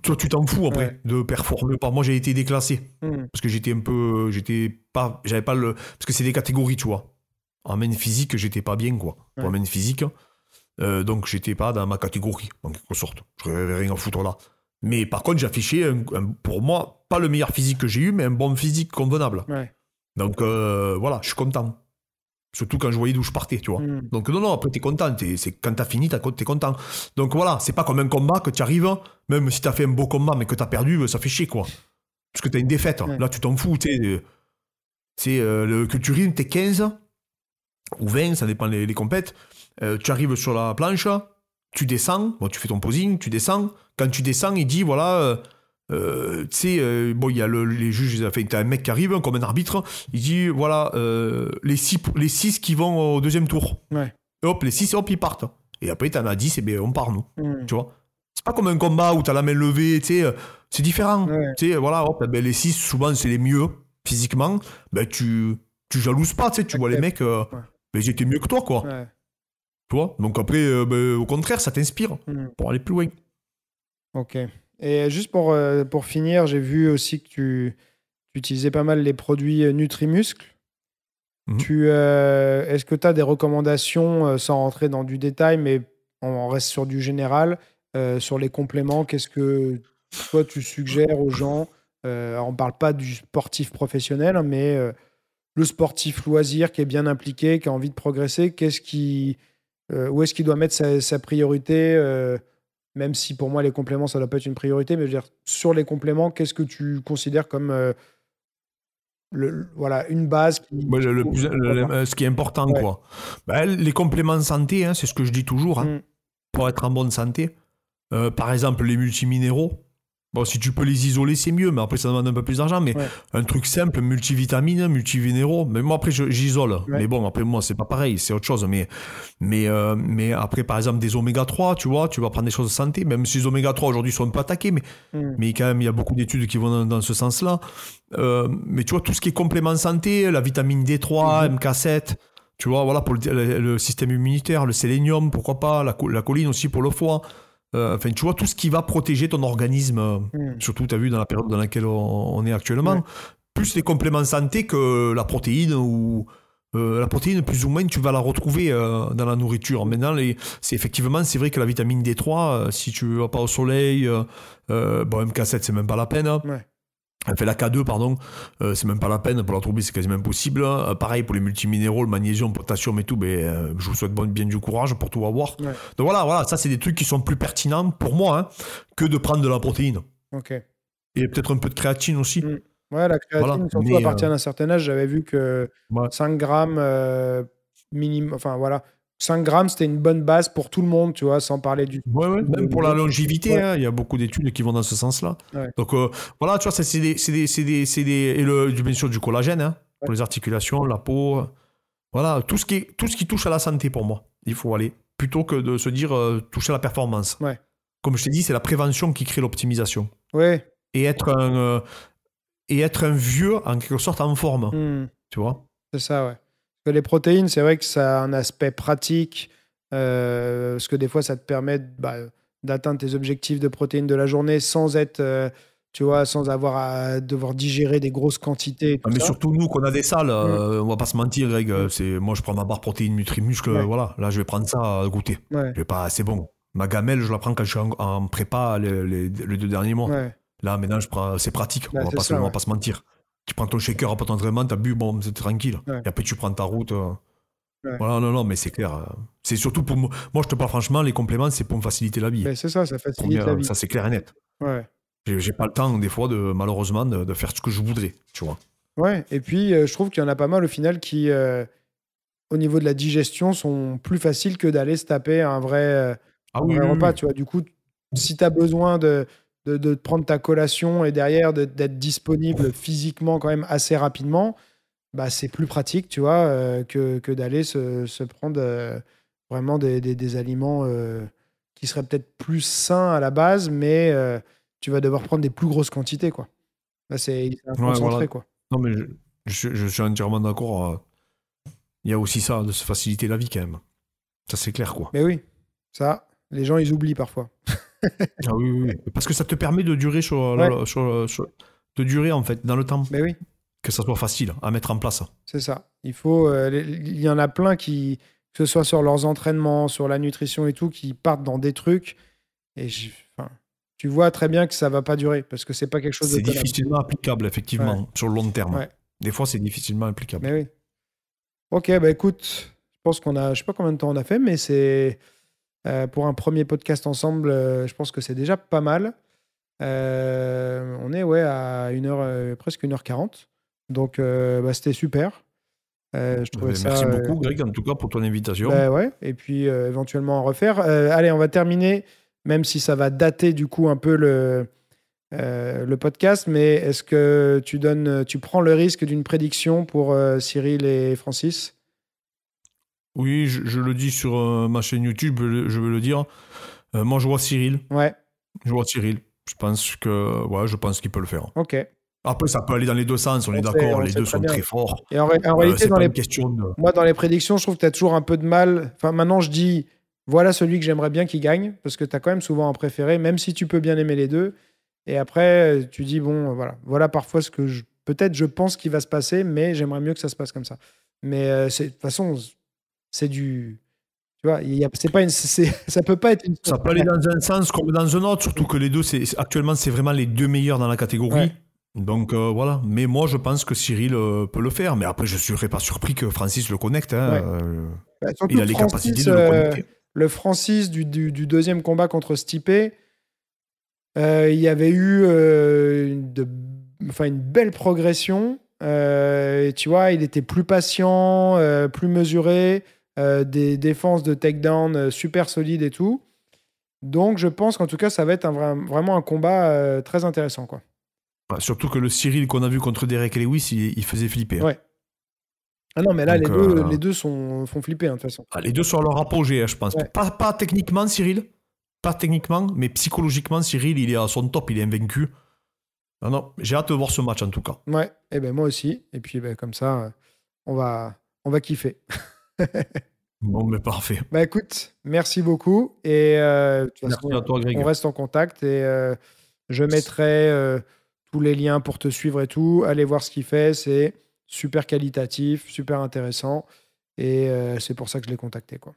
Toi, tu t'en fous après de performer. Moi, j'ai été déclassé. Hmm. Parce que j'étais un peu. J'étais pas. J'avais pas le. Parce que c'est des catégories, tu vois. En main physique, j'étais pas bien, quoi. Pour main physique. Euh, donc, j'étais pas dans ma catégorie, en quelque sorte. Je n'avais rien à foutre là. Mais par contre, j'affichais, pour moi, pas le meilleur physique que j'ai eu, mais un bon physique convenable. Donc, euh, voilà, je suis content. Surtout quand je voyais d'où je partais, tu vois. Hmm. Donc, non, non, après, t'es content. c'est quand t'as fini, t'es content. Donc, voilà, c'est pas comme un combat que tu arrives, même si t'as fait un beau combat, mais que t'as perdu, ça fait chier, quoi. Parce que t'as une défaite. Là, tu t'en fous, tu sais. C'est euh, le culturisme, t'es 15 ou 20, ça dépend les, les compètes. Euh, tu arrives sur la planche, tu descends, bon, tu fais ton posing, tu descends. Quand tu descends, il dit voilà, euh, tu sais, bon, il y a les juges, enfin, t'as un mec qui arrive, comme un arbitre, il dit voilà, les, six, les six qui vont au deuxième tour. hop, les six, hop, ils partent. Et après, t'en as 10, et bien, on part, nous. Hmm. Tu vois? C'est pas comme un combat où t'as la main levée, tu sais, c'est différent. Tu sais, voilà, hop, ben, les six, souvent, c'est les mieux physiquement. Ben, tu, tu jalouses pas, tu sais, tu vois les mecs, euh, ben, ils étaient mieux que toi, quoi. Tu vois? Donc après, euh, ben, au contraire, ça t'inspire hmm. pour aller plus loin. Ok. Et juste pour, euh, pour finir, j'ai vu aussi que tu, tu, utilisais pas mal les produits Nutrimuscle. Mhm. Tu, Est-ce que tu as des recommandations, sans rentrer dans du détail, mais on reste sur du général euh, sur les compléments, qu'est-ce que toi tu suggères aux gens? Euh, On ne parle pas du sportif professionnel, mais euh, le sportif loisir qui est bien impliqué, qui a envie de progresser, qu'est-ce qui, où est-ce qu'il doit mettre sa, priorité Même si pour moi les compléments ça doit pas être une priorité, mais je veux dire sur les compléments, qu'est-ce que tu considères comme le, voilà, une base. ce qui est important, quoi. Ben, les compléments de santé, hein, c'est ce que je dis toujours. Hein. Mm. Pour être en bonne santé, euh, par exemple, les multiminéraux. Bon, si tu peux les isoler, c'est mieux, mais après, ça demande un peu plus d'argent. Mais un truc simple, multivitamines, multiminéraux. Mais moi, après, j'isole. Mais bon, après, moi, c'est pas pareil, c'est autre chose. Mais, mais, euh, mais après, par exemple, des oméga 3, tu vois, tu vas prendre des choses de santé, même si les oméga 3 aujourd'hui sont un peu attaqués, mais, mm. mais quand même, il y a beaucoup d'études qui vont dans, ce sens-là. Euh, mais tu vois, tout ce qui est complément santé, la vitamine D3, MK7, mm-hmm. tu vois, voilà, pour le, système immunitaire, le sélénium, pourquoi pas, la, la colline aussi pour le foie. Euh, enfin, tu vois, tout ce qui va protéger ton organisme, euh, hmm. surtout, tu as vu, dans la période dans laquelle on, est actuellement, plus les compléments santé que la protéine ou. Euh, la protéine, plus ou moins, tu vas la retrouver dans la nourriture. Maintenant, c'est effectivement, c'est vrai que la vitamine D3, si tu vas pas au soleil, bon, MK7, c'est même pas la peine. Hein. Fait la K2, pardon, euh, c'est même pas la peine, pour la trouver c'est quasiment impossible. Euh, pareil pour les multiminéraux, le magnésium, potassium et tout, ben, euh, je vous souhaite bien du courage pour tout avoir. Donc voilà, voilà, ça c'est des trucs qui sont plus pertinents pour moi hein, que de prendre de la protéine. Ok. Et peut-être un peu de créatine aussi. Mm. Ouais, la créatine, surtout à partir d'un certain âge, j'avais vu que 5 grammes minimum, enfin voilà, 5 grammes, c'était une bonne base pour tout le monde, tu vois, sans parler du. Ouais, ouais, même pour la longévité, hein, il y a beaucoup d'études qui vont dans ce sens-là. Donc euh, voilà, tu vois, c'est des, des, des, des, Et le, bien sûr, du collagène, hein, pour les articulations, la peau. Voilà, tout ce, qui tout ce qui touche à la santé pour moi, il faut aller. Plutôt que de se dire euh, toucher à la performance. Comme je t'ai dit, c'est la prévention qui crée l'optimisation. Ouais. Et être un, euh, et être un vieux, en quelque sorte, en forme. Hmm. Tu vois? C'est ça, ouais les protéines, c'est vrai que ça a un aspect pratique, euh, parce que des fois, ça te permet bah, d'atteindre tes objectifs de protéines de la journée sans être, euh, tu vois, sans avoir à devoir digérer des grosses quantités. Ah, mais surtout nous, qu'on a des salles, euh, mm. on va pas se mentir, Greg. C'est, moi, je prends ma barre protéine Nutrimuscle, voilà. Là, je vais prendre ça à goûter. Je vais pas, c'est bon. Ma gamelle, je la prends quand je suis en, prépa les, deux derniers mois. Là, maintenant, je prends, c'est pratique. on, va pas va pas se mentir tu prends ton shaker après ton entraînement, t'as bu, bon, c'est tranquille. Et après, tu prends ta route. Euh. Voilà, non, non, mais c'est clair. Euh. C'est surtout pour moi. Moi, je te parle franchement, les compléments, c'est pour me faciliter la vie. c'est ça, ça facilite la vie. Ça, c'est clair et net. Ouais. J'ai pas le temps, des fois, de, malheureusement, de, faire ce que je voudrais, tu vois. Ouais, et puis, euh, je trouve qu'il y en a pas mal, au final, qui, au niveau de la digestion, sont plus faciles que d'aller se taper un vrai, ah, oui, repas, tu vois. Du coup, si tu as besoin de de, prendre ta collation et derrière d'être disponible physiquement quand même assez rapidement, bah, c'est plus pratique, tu vois, euh, que, que d'aller se, se, prendre euh, vraiment des, des, aliments euh, qui seraient peut-être plus sains à la base, mais tu vas devoir prendre des plus grosses quantités, quoi. Là, c'est concentré, quoi. Non, mais Je, je suis entièrement d'accord. Il y a aussi ça, de se faciliter la vie quand même. Ça, c'est clair, quoi. Mais oui, ça, les gens, ils oublient parfois. Ah oui, oui. Parce que ça te permet de durer sur, Ouais. sur- sur- de durer, en fait, dans le temps. Mais oui, Que ça soit facile à mettre en place. c'est ça. Il faut. euh, il y en a plein qui, que ce soit sur leurs entraînements, sur la nutrition et tout, qui partent dans des trucs. Et je- enfin, tu vois très bien que ça va pas durer parce que c'est pas quelque chose C'est difficilement applicable, effectivement, sur le long terme. Ouais. Des fois, c'est difficilement applicable. Mais oui. Ok, bah écoute, je pense qu'on a, je sais pas combien de temps on a fait, mais c'est euh, pour un premier podcast ensemble, euh, je pense que c'est déjà pas mal. Euh, on est ouais à une heure, presque 1h40. Donc bah, c'était super. Je trouvais Ben, ça, Merci beaucoup, Greg, en tout cas, pour ton invitation. bah ouais, et puis éventuellement en refaire. Allez, on va terminer, même si ça va dater du coup un peu le, le podcast, mais est-ce que tu donnes, tu prends le risque d'une prédiction pour Cyril et Francis? Oui, je, je le dis sur euh, ma chaîne YouTube, je, veux le dire. Euh, moi, je vois Cyril. Ouais, Je vois Cyril. Je pense que, ouais, je pense qu'il peut le faire. ok. Après, ça peut aller dans les deux sens, on, On est d'accord. Les deux sont bien. très forts. Et en, ré- en Euh, réalité, dans les, de. moi, dans les prédictions, je trouve que tu as toujours un peu de mal. Enfin, maintenant, je dis, voilà celui que j'aimerais bien qu'il gagne, parce que tu as quand même souvent un préféré, même si tu peux bien aimer les deux. Et après, tu dis, bon, voilà, voilà parfois ce que je. Peut-être je pense qu'il va se passer, mais j'aimerais mieux que ça se passe comme ça. Mais euh, de toute façon, c'est du. Tu vois, y a- c'est pas une, c'est- ça peut pas être une. Ça peut aller dans un sens comme dans un autre, surtout que les deux, c'est, actuellement, c'est vraiment les deux meilleurs dans la catégorie. Ouais. Donc euh, voilà. Mais moi, je pense que Cyril euh, peut le faire. Mais après, je ne serais pas surpris que Francis le connecte. hein. Ouais. Euh, Bah, il a les Francis, capacités de le connecter. le Francis du, du- du deuxième combat contre Stipe, il y avait eu une, de- une belle progression. Et tu vois, il était plus patient, plus mesuré, des défenses de takedown euh, super solides et tout. Donc, je pense qu'en tout cas, ça va être un vrai- vraiment un combat euh, très intéressant. Quoi. Surtout que le Cyril qu'on a vu contre Derek Lewis, il, il faisait flipper. hein. Ouais. Ah non, mais là, Donc, les, deux, euh, les deux sont, font flipper, hein, de toute façon. Ah, les deux sont à leur apogée, hein, je pense. Ouais. Pas, pas techniquement, Cyril. Pas techniquement, mais psychologiquement, Cyril, il est à son top, il est invaincu. Non, non, j'ai hâte de voir ce match en tout cas. Ouais, et ben moi aussi. Et puis ben, comme ça, euh, on va, on va kiffer. Bon, mais parfait. Bah écoute, merci beaucoup. Et euh, Merci façon, à toi, Greg. on reste en contact et euh, je mettrai euh, tous les liens pour te suivre et tout. Allez voir ce qu'il fait, c'est super qualitatif, super intéressant. Et c'est pour ça que je l'ai contacté. Quoi.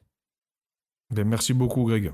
Ben, merci beaucoup, Greg.